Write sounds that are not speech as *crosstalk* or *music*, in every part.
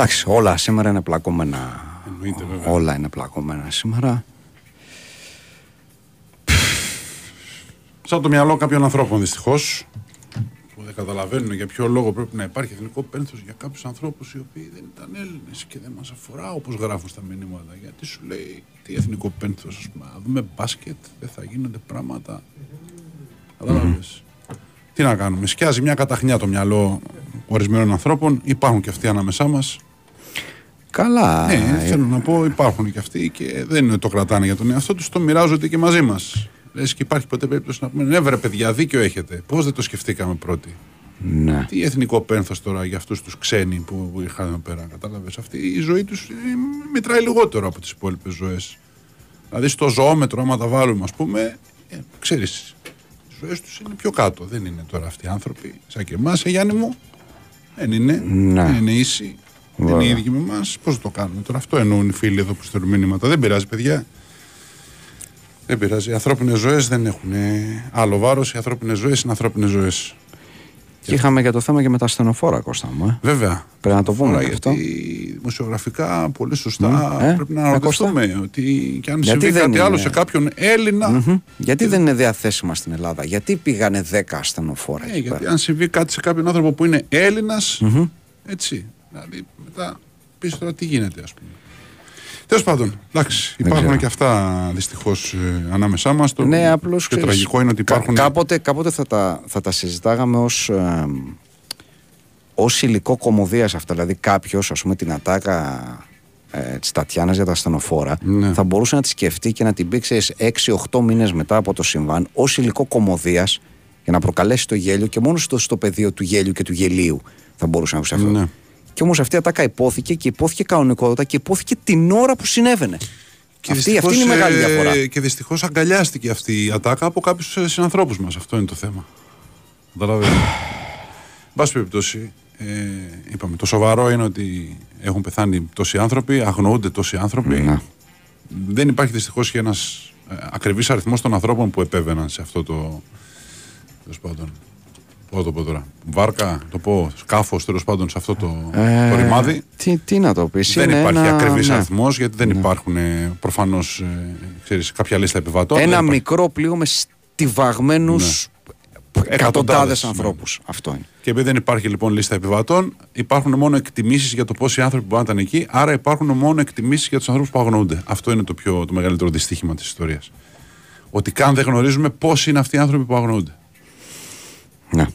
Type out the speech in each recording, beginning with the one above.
Εντάξει, όλα σήμερα είναι πλακωμένα. Εννοείται, βέβαια. Όλα είναι πλακωμένα σήμερα. Σαν το μυαλό κάποιων ανθρώπων δυστυχώς. Που δεν καταλαβαίνουν για ποιο λόγο πρέπει να υπάρχει εθνικό πένθος για κάποιους ανθρώπους οι οποίοι δεν ήταν Έλληνες και δεν μας αφορά όπως γράφουν στα μηνύματα. Γιατί σου λέει τι εθνικό πένθος, ας πούμε. Να δούμε μπάσκετ, δεν θα γίνονται πράγματα. Κατάλαβες. Τι να κάνουμε. Σκιάζει μια καταχνιά το μυαλό ορισμένων ανθρώπων. Υπάρχουν και αυτοί ανάμεσά μας. Καλά. Ναι, ε, θέλω να πω, υπάρχουν και αυτοί και δεν είναι ότι το κρατάνε για τον εαυτό τους, το μοιράζονται και μαζί μας. Λες και υπάρχει ποτέ περίπτωση να πούμε ναι, βρε παιδιά, δίκιο έχετε. Πώς δεν το σκεφτήκαμε πρώτοι; ναι. Τι εθνικό πένθος τώρα για αυτούς τους ξένοι που, που είχαν εδώ πέρα. Κατάλαβες; Αυτή η ζωή τους μετράει λιγότερο από τις υπόλοιπες ζωές. Δηλαδή στο ζωόμετρο, άμα τα βάλουμε, ας πούμε, ε, ξέρεις, οι ζωές τους είναι πιο κάτω. Δεν είναι τώρα αυτοί οι άνθρωποι, σαν και εμάς, ε, Γιάννη μου. Δεν είναι. Ναι. Δεν είναι ίσοι. Δεν Βέβαια. είναι οι ίδιοι με εμάς. Πώς το κάνουμε τώρα; Αυτό εννοούν οι φίλοι εδώ που στέλνουν μήνυματα. Δεν πειράζει, παιδιά. Δεν πειράζει. Οι ανθρώπινες ζωές δεν έχουν ε, άλλο βάρος. Οι ανθρώπινες ζωές είναι ανθρώπινες ζωές. Και είχαμε και το θέμα και με τα ασθενοφόρα, Κώστα μου. Ε. Βέβαια. Πρέπει να το πούμε Τώρα, και αυτό. γιατί δημοσιογραφικά πολύ σωστά Μμ, ε, πρέπει να ε, αναρωτηθούμε ότι και αν Γιατί συμβεί δεν κάτι είναι- άλλο σε κάποιον Έλληνα. Μμμ. Γιατί δεν είναι διαθέσιμα στην Ελλάδα, γιατί πήγανε 10 ασθενοφόρα Ναι, εκεί γιατί πέρα; αν συμβεί κάτι σε κάποιον άνθρωπο που είναι Έλληνας, Έτσι. Δηλαδή μετά πεις τώρα τι γίνεται, ας πούμε. Τέλος πάντων, εντάξει, υπάρχουν ξέρω. και αυτά δυστυχώς ανάμεσά μας. Το Ναι, απλώς πιο ξέρεις, τραγικό είναι ότι κα- υπάρχουν. κάποτε, κάποτε θα, τα, θα τα συζητάγαμε ως, ε, ως υλικό κομμωδίας αυτά. Δηλαδή κάποιος, ας πούμε την ατάκα ε, της Τατιάνας για τα ασθενοφόρα Ναι. θα μπορούσε να τη σκεφτεί και να την πει ξέρεις, 6-8 μήνες μετά από το συμβάν ως υλικό κομμωδίας για να προκαλέσει το γέλιο και μόνο στο, στο πεδίο του γέλιου και του γελίου θα μπορούσε να ακούσει αυτό. Ναι. Και όμως αυτή η ατάκα υπόθηκε και υπόθηκε κανονικότητα και υπόθηκε την ώρα που συνέβαινε. Και αυτή, αυτή δυστυχώς, είναι η μεγάλη ε, διαφορά. Και δυστυχώς αγκαλιάστηκε αυτή η ατάκα από κάποιους συνανθρώπους μας. Αυτό είναι το θέμα. Καταλαβαίνετε. Εν πάση περιπτώσει, ε, είπαμε, το σοβαρό είναι ότι έχουν πεθάνει τόσοι άνθρωποι, αγνοούνται τόσοι άνθρωποι. Ναι. Δεν υπάρχει δυστυχώς και ένας ακριβής αριθμός των ανθρώπων που επέβαιναν σε αυτό το. Τέλος πάντων. Πώ το πω τώρα. Βάρκα, το πω, σκάφος τέλος πάντων σε αυτό το, Ε, το ρημάδι. Τι, τι να το πεις. Δεν υπάρχει ακριβής ναι. αριθμός γιατί δεν υπάρχουν προφανώς κάποια λίστα επιβατών. Ένα Δεν υπάρχει. μικρό πλοίο με στιβαγμένους Ναι. εκατοντάδες Εκατοντάδες, ανθρώπους. Αυτό είναι. Και επειδή δεν υπάρχει λοιπόν λίστα επιβατών, υπάρχουν μόνο εκτιμήσεις για το πόσοι άνθρωποι που ήταν εκεί. Άρα υπάρχουν μόνο εκτιμήσεις για τους ανθρώπους που αγνοούνται. Αυτό είναι το, πιο, το μεγαλύτερο δυστύχημα της ιστορίας. Ότι καν δεν γνωρίζουμε πόσοι είναι αυτοί οι άνθρωποι που αγνοούνται. Ναι.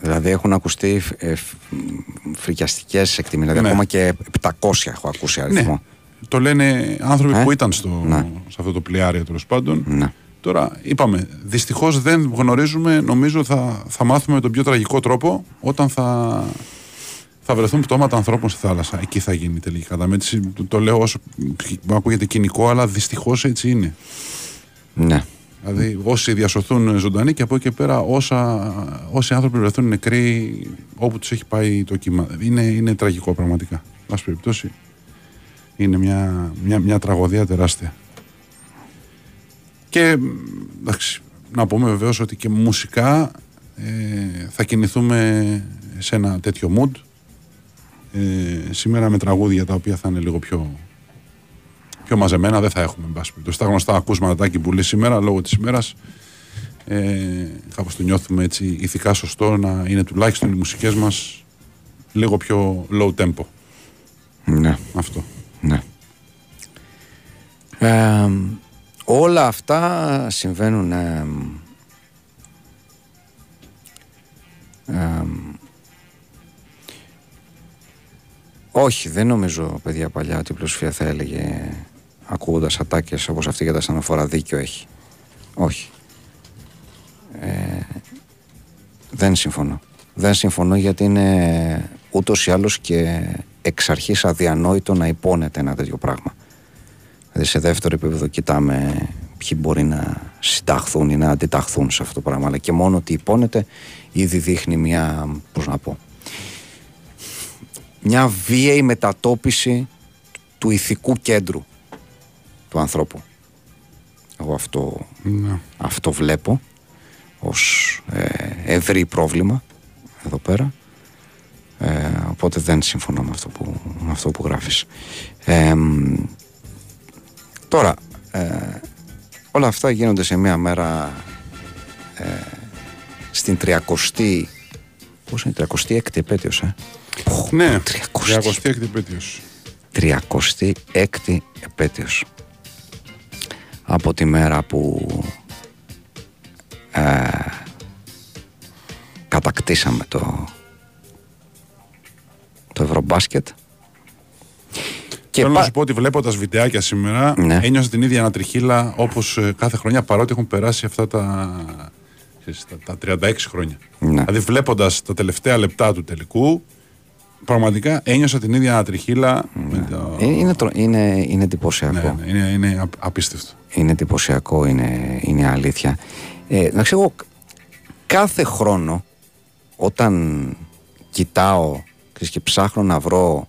Δηλαδή έχουν ακουστεί ε, φρικιαστικές εκτιμήσεις. Δηλαδή Ναι. ακόμα και 700 έχω ακούσει αριθμό. Ναι. Το λένε άνθρωποι Ε; που ήταν στο, Ναι. σε αυτό το πλοιάριο τέλος πάντων. Ναι. Τώρα είπαμε, δυστυχώς δεν γνωρίζουμε, νομίζω θα, θα μάθουμε με τον πιο τραγικό τρόπο όταν θα, θα βρεθούν πτώματα ανθρώπων στη θάλασσα. Εκεί θα γίνει η τελική καταμέτρηση. Το, το λέω όσο ακούγεται κοινικό, αλλά δυστυχώς έτσι είναι. ναι. Δηλαδή, όσοι διασωθούν ζωντανοί και από εκεί και πέρα, όσα, όσοι άνθρωποι βρεθούν νεκροί όπου τους έχει πάει το κύμα. Είναι, είναι τραγικό πραγματικά. Εν πάση περιπτώσει, είναι μια, μια, μια τραγωδία τεράστια. Και μ, εντάξει, να πούμε βεβαίως ότι και μουσικά ε, θα κινηθούμε σε ένα τέτοιο mood. Ε, σήμερα με τραγούδια τα οποία θα είναι λίγο πιο πιο μαζεμένα δεν θα έχουμε. εν πάση περιπτώσει. Τα γνωστά ακούσματα τάκι που λέει σήμερα λόγω της ημέρας. Ε, κάπως το νιώθουμε έτσι ηθικά σωστό να είναι τουλάχιστον οι μουσικές μας λίγο πιο low tempo. ναι. Αυτό. Ναι. Ε, όλα αυτά συμβαίνουν ε, ε, όχι δεν νομίζω παιδιά παλιά ότι η πλειοψηφία θα έλεγε ακούγοντας ατάκες όπως αυτή για τα στανοφόρα δίκιο έχει. Όχι. Ε, δεν συμφωνώ. Δεν συμφωνώ γιατί είναι ούτως ή άλλως και εξ αρχής αδιανόητο να υπόνεται ένα τέτοιο πράγμα. Δηλαδή σε δεύτερο επίπεδο κοιτάμε ποιοι μπορεί να συνταχθούν ή να αντιταχθούν σε αυτό το πράγμα. Αλλά και μόνο ότι υπόνεται ήδη δείχνει μια, πώς να πω, μια βίαιη μετατόπιση του ηθικού κέντρου του ανθρώπου. Εγώ αυτό, Ναι. αυτό βλέπω ως ε, ευρύ πρόβλημα εδώ πέρα. Ε, οπότε δεν συμφωνώ με αυτό που, με αυτό που γράφεις. Ε, τώρα, ε, όλα αυτά γίνονται σε μια μέρα ε, στην 30η πώς είναι, 36η επέτειος, ε; Ναι, 36η επέτειος. 36η επέτειος. Από τη μέρα που ε, κατακτήσαμε το, το Ευρωμπάσκετ. Και Θέλω πα... να σου πω ότι βλέποντας βιντεάκια σήμερα, ναι. ένιωσα την ίδια ανατριχίλα όπως ε, κάθε χρονιά παρότι έχουν περάσει αυτά τα, τα, 36 χρόνια. Ναι. Δηλαδή, βλέποντας τα τελευταία λεπτά του τελικού, πραγματικά ένιωσα την ίδια ανατριχίλα. Ναι. το... Ε, είναι, είναι, είναι εντυπωσιακό. Ναι, ναι, είναι, είναι απίστευτο. Είναι εντυπωσιακό, είναι, είναι αλήθεια. Ε, να ξέρω, κάθε χρόνο όταν κοιτάω και ψάχνω να βρω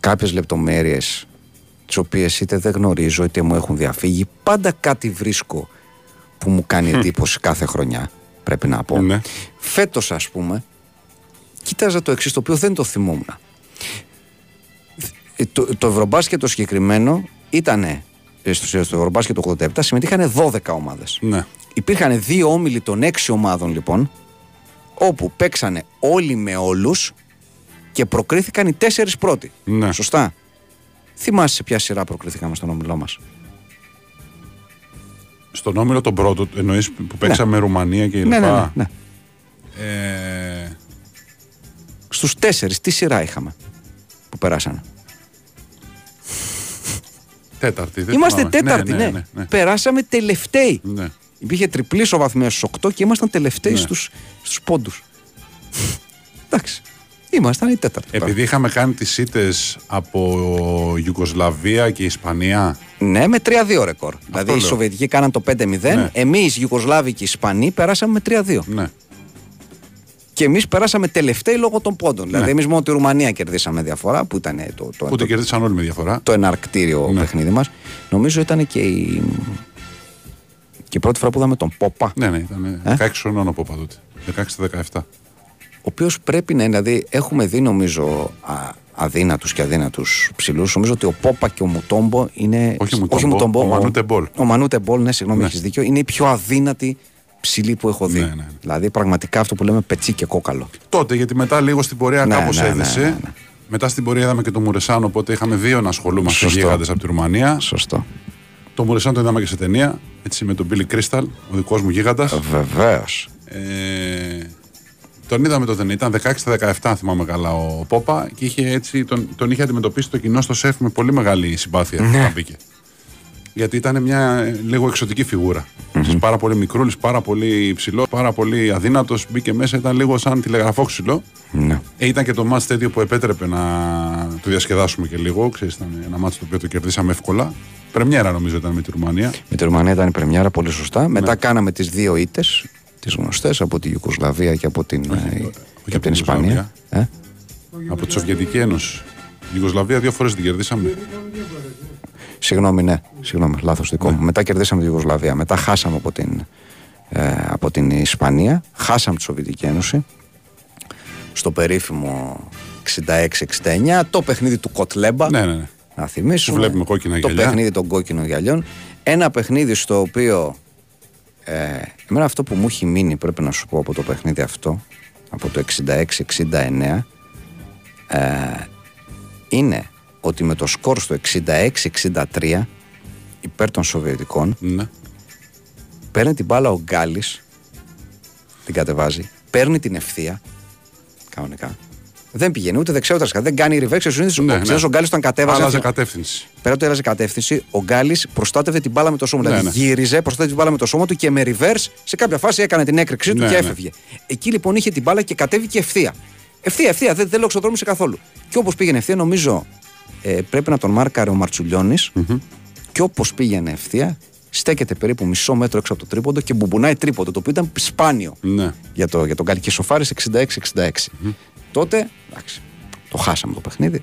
κάποιες λεπτομέρειες τις οποίες είτε δεν γνωρίζω είτε μου έχουν διαφύγει πάντα κάτι βρίσκω που μου κάνει εντύπωση κάθε χρονιά πρέπει να πω ναι. φέτος ας πούμε κοίταζα το εξής το οποίο δεν το θυμόμουν το, το Ευρωμπάσκετ το συγκεκριμένο ήταν ε, στο, στο Ευρωμπάσκετ το 87 συμμετείχαν 12 ομάδες ναι. υπήρχαν δύο όμιλοι των 6 ομάδων λοιπόν όπου παίξανε όλοι με όλους και προκρίθηκαν οι τέσσερις πρώτοι. Ναι. Σωστά. Θυμάσαι σε ποια σειρά προκρίθηκαμε στον όμιλό μας; Στον όμιλο τον πρώτο, εννοείς που παίξαμε ναι. Ρουμανία και η ναι, ναι, ναι, ναι. Ε... Στους τέσσερις, τι σειρά είχαμε που περάσανε; Τέταρτη. Δεν Είμαστε θυμάμαι. τέταρτη, ναι, ναι, ναι, ναι, Περάσαμε τελευταίοι. Ναι. Υπήρχε τριπλή σοβαθμία στους 8 και ήμασταν τελευταίοι ναι. στους, στους πόντους. Εντάξει. Ήμασταν οι τέταρτοι. Επειδή είχαμε κάνει τις ήττες από Ιουγκοσλαβία και Ισπανία. Ναι, με 3-2 ρεκόρ. δηλαδή οι Σοβιετικοί κάναν το 5-0. Ναι. Εμείς, οι Ιουγκοσλάβοι και οι Ισπανοί, περάσαμε με 3-2. Ναι. Και εμείς περάσαμε τελευταίοι λόγω των πόντων. Ναι. Δηλαδή, εμείς μόνο τη Ρουμανία κερδίσαμε διαφορά, που ήταν το. το που το, κερδίσαν όλοι με διαφορά. Το εναρκτήριο ναι. παιχνίδι μας. Νομίζω ήταν και η. Και η πρώτη φορά που είδαμε τον Πόπα. Ναι, ναι, ήταν 16 ε; χρονών ο Πόπα τότε. 16-17 ο οποίος πρέπει να είναι, δηλαδή έχουμε δει νομίζω α, αδύνατους και αδύνατους ψηλούς, νομίζω ότι ο Πόπα και ο Μουτόμπο είναι... Όχι, ο Μουτόμπο, Μουτόμπο, ο, Μανούτε Μπολ. Ο Μανούτε Μπολ, ναι, συγγνώμη, ναι. έχεις δίκιο, είναι η πιο αδύνατη ψηλή που έχω δει. Ναι, ναι, ναι. Δηλαδή πραγματικά αυτό που λέμε πετσί και κόκαλο. Τότε, γιατί μετά λίγο στην πορεία ναι, κάπως ναι, ναι έδεσε. Ναι, μετά στην πορεία είδαμε και τον Μουρεσάνο, οπότε είχαμε δύο να ασχολούμαστε γίγαντες από τη Ρουμανία. Σωστό. Το Μουρεσάνο το είδαμε και σε ταινία, έτσι με τον Μπίλι Κρίσταλ, ο δικός μου γίγαντας. Βεβαίως. Ε, τον είδαμε τότε, ήταν 16-17, θυμάμαι καλά, ο Πόπα και είχε έτσι, τον, τον είχε αντιμετωπίσει το κοινό στο σεφ με πολύ μεγάλη συμπάθεια ναι. όταν μπήκε. Γιατί ήταν μια ε, λίγο εξωτική φιγούρα. Mm-hmm. Πάρα πολύ μικρούλης, πάρα πολύ υψηλό, πάρα πολύ αδύνατος. Μπήκε μέσα, ήταν λίγο σαν τηλεγραφόξυλο. Ναι. Ε, ήταν και το μάτς τέτοιο που επέτρεπε να το διασκεδάσουμε και λίγο. Ξέρεις, ήταν ένα μάτς το οποίο το κερδίσαμε εύκολα. Πρεμιέρα νομίζω ήταν με τη Ρουμανία. Με τη Ρουμανία ήταν η πρεμιέρα, πολύ σωστά. Μετά ναι. κάναμε τις δύο ήττες τις γνωστές από τη Ιουκοσλαβία και από την, όχι, ε, και από την Ισπανία. Ε; Από τη Σοβιετική Ένωση. Η Ιουγκοσλαβία δύο φορές την κερδίσαμε. Συγγνώμη, ναι, συγγνώμη, λάθος δικό μου. Ναι. Μετά κερδίσαμε τη Ιουγκοσλαβία. Μετά χάσαμε από την, ε, από την Ισπανία. Χάσαμε τη Σοβιετική Ένωση. Στο περίφημο 66-69. Το παιχνίδι του Κοτλέμπα. Ναι, ναι, ναι. Να θυμίσουμε. βλέπουμε κόκκινα το παιχνίδι των κόκκινων γυαλιών. Ένα παιχνίδι στο οποίο ε, εμένα αυτό που μου έχει μείνει πρέπει να σου πω από το παιχνίδι αυτό από το 66-69 ε, είναι ότι με το σκορ στο 66-63 υπέρ των Σοβιετικών ναι. παίρνει την μπάλα ο Γκάλης την κατεβάζει παίρνει την ευθεία κανονικά δεν πηγαίνει ούτε δεξιά ούτε αριστερά. Δεν κάνει reverse. Ο συνήθω ναι, ναι. ο Γκάλης τον κατέβαζε. Άλλαζε κατεύθυνση. Πέρα το έλαζε κατεύθυνση, ο Γκάλης προστάτευε την μπάλα με το σώμα. Ναι, δηλαδή ναι. γύριζε, προστάτευε την μπάλα με το σώμα του και με reverse σε κάποια φάση έκανε την έκρηξή του ναι, και ναι. έφευγε. Εκεί λοιπόν είχε την μπάλα και κατέβηκε ευθεία. Ευθεία, ευθεία, δεν, δεν σε καθόλου. Και όπως πήγαινε ευθεία, νομίζω ε, πρέπει να τον μάρκαρε ο Μαρτσουλιώνης. Mm-hmm. Και όπως πήγαινε ευθεία, στέκεται περίπου μισό μέτρο έξω από το τρίποντο και μπουμπουνάει τρίποντο, το οποίο ήταν σπάνιο ναι. για, το, για τον Γκάλη. Και σοφάρι 66-66. Mm-hmm τότε εντάξει, το χάσαμε το παιχνίδι.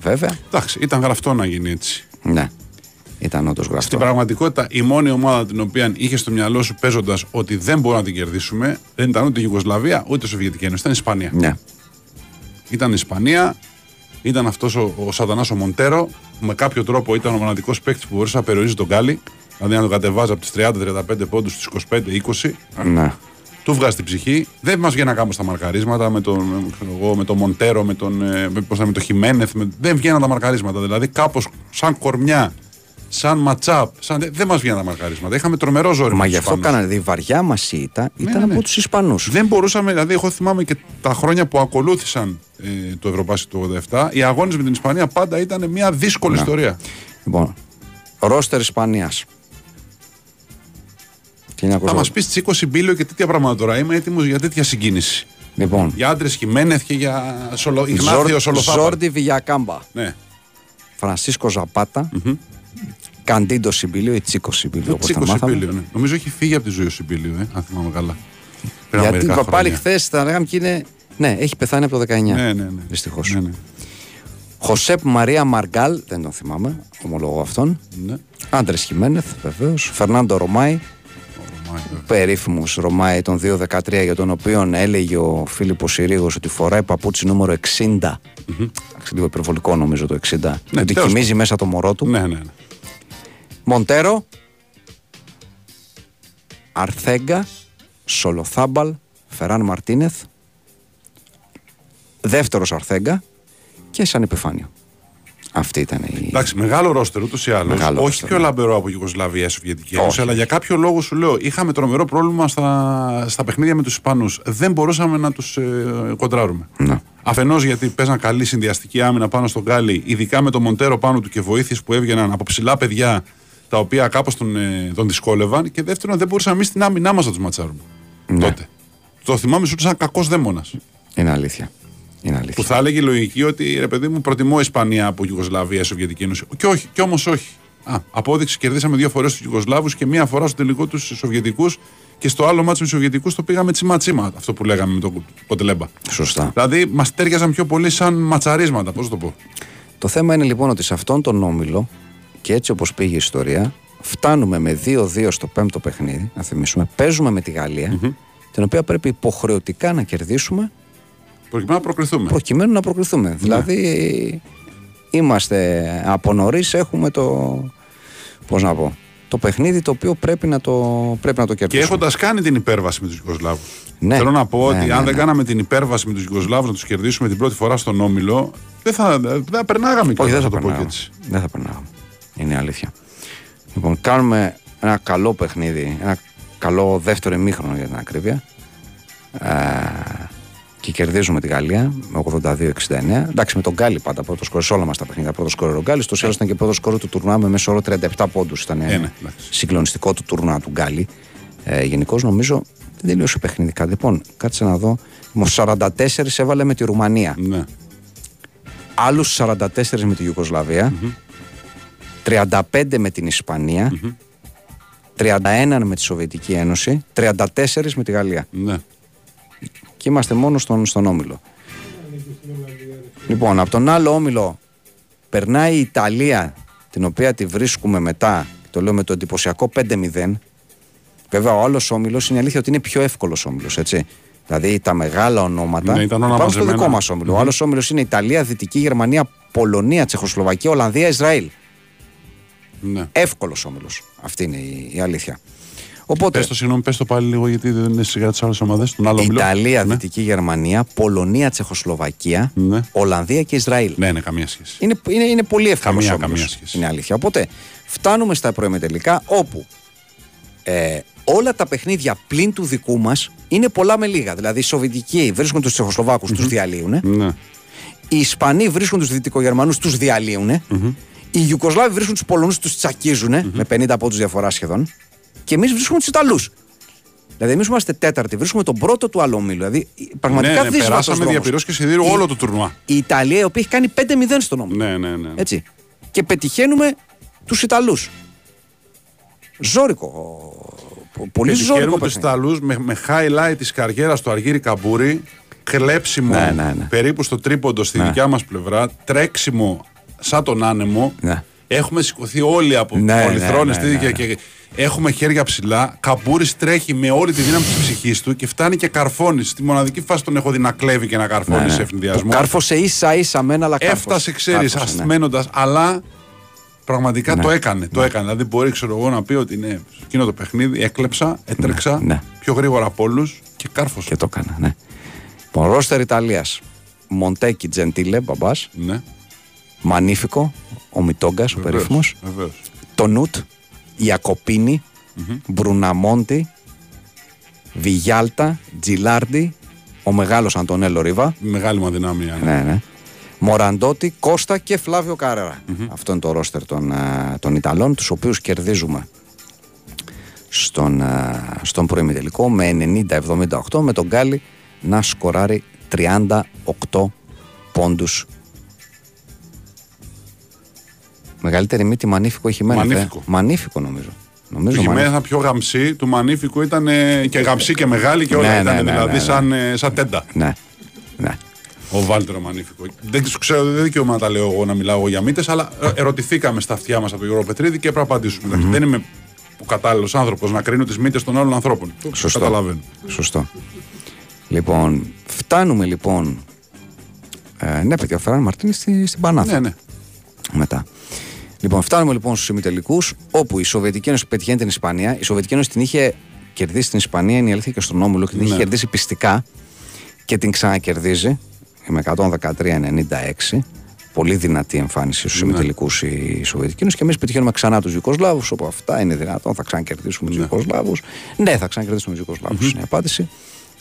Βέβαια. Εντάξει, ήταν γραφτό να γίνει έτσι. Ναι. Ήταν όντως γραφτό. Στην πραγματικότητα, η μόνη ομάδα την οποία είχε στο μυαλό σου παίζοντας ότι δεν μπορούμε να την κερδίσουμε δεν ήταν ούτε η Ιουγκοσλαβία ούτε η Σοβιετική Ένωση, ήταν η Ισπανία. Ναι. Ήταν η Ισπανία, ήταν αυτός ο, ο Σατανάς ο Μοντέρο. Με κάποιο τρόπο ήταν ο μοναδικός παίκτης που μπορούσε να περιορίζει τον Γκάλι. Δηλαδή να τον κατεβάζει από τις 30-35 πόντους στου 25-20. Ναι. Του βγάζει την ψυχή. Δεν μας βγαίνει να κάνουμε στα μαρκαρίσματα με τον, ξέρω εγώ, με τον Μοντέρο, με τον, ε, με, πώς θα, με τον Χιμένεθ. Με, δεν βγαίνουν τα μαρκαρίσματα. Δηλαδή κάπως σαν κορμιά, σαν ματσάπ. Σαν, δεν μας βγαίνουν τα μαρκαρίσματα. Είχαμε τρομερό ζόρι. Μα με τους γι' αυτό Ισπανούς. κάνανε. Η βαριά μας ήττα ήταν ναι, ναι. από τους Ισπανούς. Δεν μπορούσαμε, δηλαδή, εγώ θυμάμαι και τα χρόνια που ακολούθησαν ε, το Ευρωπάσκετ του 87, οι αγώνες με την Ισπανία πάντα ήταν μια δύσκολη ιστορία. Λοιπόν, ρόστερ Ισπανίας. Θα μας πεις Τσίκο Συμπίλιο και τέτοια πράγματα τώρα. Είμαι έτοιμος για τέτοια συγκίνηση. Λοιπόν, Για άντρες Χιμένεθ και για σολο... Ιγνάθιο Σολοθάπα. Ζόρντι Βιγιακάμπα. Ναι. Φρανσίσκο Ζαπάτα. Καντίντος Σιμπίλιο ή Τσίκος Σιμπίλιο Ο όπω τα Τσίκο μάθαμε. Συμπίλιο, ναι. Νομίζω έχει φύγει από τη ζωή ο Συμπίλιο, ε, αν θυμάμαι καλά. Πριν από Γιατί μερικά πάλι χρόνια. χθες τα λέγαμε και είναι. Ναι, έχει πεθάνει από το 19. Ναι, ναι, ναι. Δυστυχώς. Ναι, ναι. Χωσέπ Μαρία Μαργκάλ, δεν τον θυμάμαι, ομολογώ αυτόν. ναι. Άντρες Χιμένεθ, βεβαίως. Φερνάντο Ρωμάη, Ο Ρωμάη, βέβαια. περίφημος Ρωμάη των 2-13, για τον οποίο έλεγε ο Φίλιππος Συρίγος ότι φοράει παπούτσι νούμερο 60. Εντάξει, λίγο υπερβολικό νομίζω το 60. ότι Ναι, τέλος κοιμίζει μέσα το μωρό του. Ναι, ναι, ναι. Μοντέρο, Αρθέγκα, Σολοθάμπαλ, Φεράν Μαρτίνεθ, δεύτερος Αρθέγκα και σαν επιφάνειο. Αυτή ήταν η. Εντάξει, μεγάλο ρόστερ ούτως ή άλλως. Μεγάλο Όχι ρόστερ, πιο ναι. λαμπερό από Ιουγκοσλαβία, Σοβιετική Όχι. Ένωση, αλλά για κάποιο λόγο σου λέω, είχαμε τρομερό πρόβλημα στα, στα παιχνίδια με τους Ισπανούς. Δεν μπορούσαμε να τους ε, κοντράρουμε. Ναι. Αφενός γιατί παίζαν καλή συνδυαστική άμυνα πάνω στον Γκάλι, ειδικά με το Μοντέρο πάνω του και βοήθειες που έβγαιναν από ψηλά παιδιά τα οποία κάπως τον, ε, τον δυσκόλευαν. Και δεύτερον, δεν μπορούσαμε εμείς την άμυνά μα να τους ματσάρουμε. Ναι. Τότε. Το θυμάμαι, σου σαν κακός δαίμονας. Είναι αλήθεια. Είναι αλήθεια. Που θα έλεγε η λογική ότι ρε παιδί μου προτιμώ Ισπανία από Ιουγκοσλαβία, Σοβιετική Ένωση. Και, όχι, και όμως όχι. Α, απόδειξη κερδίσαμε δύο φορές τους Ιουγκοσλάβους και μία φορά στο τελικό τους Σοβιετικούς και στο άλλο μάτσο με τους Σοβιετικούς το πήγαμε τσίμα τσίμα. Αυτό που λέγαμε με τον Κοτελέμπα. Σωστά. Δηλαδή μας τέριαζαν πιο πολύ σαν ματσαρίσματα, πώς το πω. Το θέμα είναι λοιπόν ότι σε αυτόν τον όμιλο και έτσι όπως πήγε η ιστορία, φτάνουμε με 2-2 στο πέμπτο παιχνίδι, να θυμίσουμε, παίζουμε με τη γαλλια την οποία πρέπει υποχρεωτικά να κερδίσουμε Προκειμένου να προκριθούμε. προκειμένου να προκριθούμε. Δηλαδή, είμαστε από νωρίς, έχουμε το. Πώς να πω. Το παιχνίδι το οποίο πρέπει να το, πρέπει να το Και κερδίσουμε. έχοντας κάνει την υπέρβαση με τους Ιουγκοσλάβους. Ναι. Θέλω να πω Ναι, ότι ναι, αν ναι. δεν κάναμε την υπέρβαση με τους Ιουγκοσλάβους να τους κερδίσουμε την πρώτη φορά στον Όμιλο, δεν θα, δεν θα περνάγαμε Όχι, δεν κιόλας, θα να το πω και περνάγαμε. έτσι. Δεν θα περνάγαμε. Είναι αλήθεια. Λοιπόν, κάνουμε ένα καλό παιχνίδι, ένα καλό δεύτερο ημίχρονο για την ακρίβεια. Ε, και κερδίζουμε τη Γαλλία με 82-69. Εντάξει, με τον Γκάλι πάντα πρώτο σκορ σε όλα μας τα παιχνίδια. Πρώτο σκορ ο Γκάλι. Στο τέλο ήταν και πρώτο σκορ του τουρνουά με μέσο όρο 37 πόντους. Ήταν Ε, ναι, εντάξει. συγκλονιστικό το τουρνουά του Γκάλι. Ε, Γενικώς νομίζω δεν τελείωσε παιχνιδικά. Λοιπόν, κάτσε να δω. Με 44 έβαλε με τη Ρουμανία Ναι. άλλους 44 με τη ιουγκοσλαβια 35 με την ισπανια 31 με τη Σοβιετική Ένωση, 34 με τη Γαλλία. ναι. Και είμαστε μόνο στον, στον Όμιλο. Λοιπόν, από τον άλλο Όμιλο περνάει η Ιταλία, την οποία τη βρίσκουμε μετά, και το λέω με το εντυπωσιακό 5-0. Βέβαια, ο άλλος Όμιλος είναι αλήθεια ότι είναι πιο εύκολος Όμιλος, έτσι. Δηλαδή τα μεγάλα ονόματα Ναι, ήταν όλα υπάρχουν στο μαζεμένα. δικό μας Όμιλο. Ο άλλος Όμιλος είναι Ιταλία, Δυτική Γερμανία, Πολωνία, Τσεχοσλοβακία, Ολλανδία, Ισραήλ. Ναι. Εύκολος Όμιλος. Αυτή είναι η, η αλήθεια. Οπότε, Πες το, συγγνώμη, πες το πάλι λίγο γιατί δεν είναι σιγά τις άλλες ομάδες. Τον άλλο όμιλο. Ιταλία, ναι. Δυτική Γερμανία, Πολωνία, Τσεχοσλοβακία, Ναι. Ολλανδία και Ισραήλ. ναι, ναι, καμία σχέση. Είναι, είναι, είναι πολύ εύκολος Καμία, όμιλος. καμία σχέση. Είναι αλήθεια. Οπότε φτάνουμε στα προημετελικά όπου ε, όλα τα παιχνίδια πλην του δικού μας είναι πολλά με λίγα. Δηλαδή οι Σοβιετικοί βρίσκουν τους Τσεχοσλοβάκους, τους διαλύουν. Ναι. Οι Ισπανοί βρίσκουν τους Δυτικογερμανούς, τους διαλύουν. Οι Ιουκοσλάβοι βρίσκουν τους Πολωνούς, τους τσακίζουν με 50 πόντους διαφορά σχεδόν. Και εμείς βρίσκουμε τους Ιταλούς. Δηλαδή, εμείς είμαστε τέταρτοι, βρίσκουμε τον πρώτο του άλλου ομίλου. Δηλαδή, πραγματικά ναι, ναι, δύσβατος περάσαμε δρόμος. διαπυρός και σιδήρου Η- όλο το τουρνουά. Η Ιταλία, η οποία έχει κάνει 5-0 στον όμιλο. Ναι, ναι, ναι. Έτσι. Και πετυχαίνουμε τους Ιταλούς. Ζόρικο. πο- Πολύ ζόρικο Πετυχαίνουμε τους παιχνίδι. Ιταλούς με, με highlight της καριέρας του Αργύρι Καμπούρη. Κλέψιμο Ναι, ναι, ναι. περίπου στο τρίποντο στη Ναι. δικιά μας πλευρά. Τρέξιμο σαν τον άνεμο. Ναι. Έχουμε σηκωθεί όλοι από Ναι, πολυθρόνες ναι, ναι, τέτοια ναι. και έχουμε χέρια ψηλά. Καμπούρη τρέχει με όλη τη δύναμη της ψυχής του και φτάνει και καρφώνεις. Στη μοναδική φάση τον έχω δει να κλέβει και να καρφώνει Ναι, ναι. σε ευνηδιασμό. Που Κάρφωσε ίσα ίσα μένα, αλλά κάρφωσε. Έφτασε, ξέρεις, Κάρφωσε, ναι. αστημένοντα, αλλά πραγματικά Ναι. το έκανε. Το έκανε. Δηλαδή, μπορεί ξέρω εγώ, να πει ότι ναι, σε εκείνο το παιχνίδι έκλεψα, έτρεξα Ναι, ναι. πιο γρήγορα από όλους και κάρφωσε. Και το έκανα, ναι. Λοιπόν, ρόστερ Ιταλίας. Μοντέκι Τζεντίλε, μπαμπάς. Ναι, Μανίφικο, ο Μιτόγκα, ο περίφημος. Βεβαίως. Το Νουτ, Ιακοπίνη, Μπρουναμόντι, Βιγιάλτα, Τζιλάρντι, ο μεγάλος Αντωνέλο Ρίβα. Μεγάλη μου αδυναμία. ναι. Ναι, ναι. Μοραντότη, Κώστα και Φλάβιο Καρέρα. Αυτό είναι το ρόστερ των, α, των Ιταλών, τους οποίους κερδίζουμε στον, α, στον προημιτελικό με 90-78 με τον Γκάλι να σκοράρει 38 πόντους. Μεγαλύτερη μύτη Μανίφικο έχει μένει. Μανίφικο. Μανίφικο νομίζω. Νομίζω Η Μανίφικο. Γημένα πιο γαμψή, του Μανίφικου ήταν ε, και γαμψή και μεγάλη και όλα Ναι, ήταν ναι, ναι, δηλαδή ναι, ναι. Σαν, ε, σαν τέντα. Ναι, ναι. Ο Βάλτερο Μανίφικο. Δεν τους ξέρω, δεν δικαιούμαι να τα λέω εγώ να μιλάω εγώ για μύτες, αλλά ε, ερωτηθήκαμε στα αυτιά μας από τον Γιώργο Πετρίδη και έπρεπε να απαντήσουμε. Εντάξει, Δεν είμαι ο κατάλληλος άνθρωπος να κρίνω τις μύτες των άλλων ανθρώπων. Το Σωστό. Καταλαβαίνω. Σωστό. Λοιπόν, φτάνουμε λοιπόν. Ε, ναι, παιδιά, ο Φεράν Μαρτίνης στη, στην Πανάθα. Ναι, ναι. Μετά. Λοιπόν, φτάνουμε λοιπόν στους ημιτελικούς, όπου η Σοβιετική Ένωση πετυχαίνει την Ισπανία. Η Σοβιετική Ένωση την είχε κερδίσει στην Ισπανία, είναι η αλήθεια και στον Όμιλο, και την είχε Ναι. κερδίσει πιστικά και την ξανακερδίζει με 113-96. Πολύ δυνατή εμφάνιση στους Ναι. ημιτελικούς η Σοβιετική Ένωση και εμείς πετυχαίνουμε ξανά τους Ιουκοσλάβους. Όπου αυτά είναι δυνατόν, θα ξανακερδίσουμε τους Ναι. Ιουκοσλάβους. Ναι, θα ξανακερδίσουμε τους Ιουκοσλάβους. Είναι η απάντηση.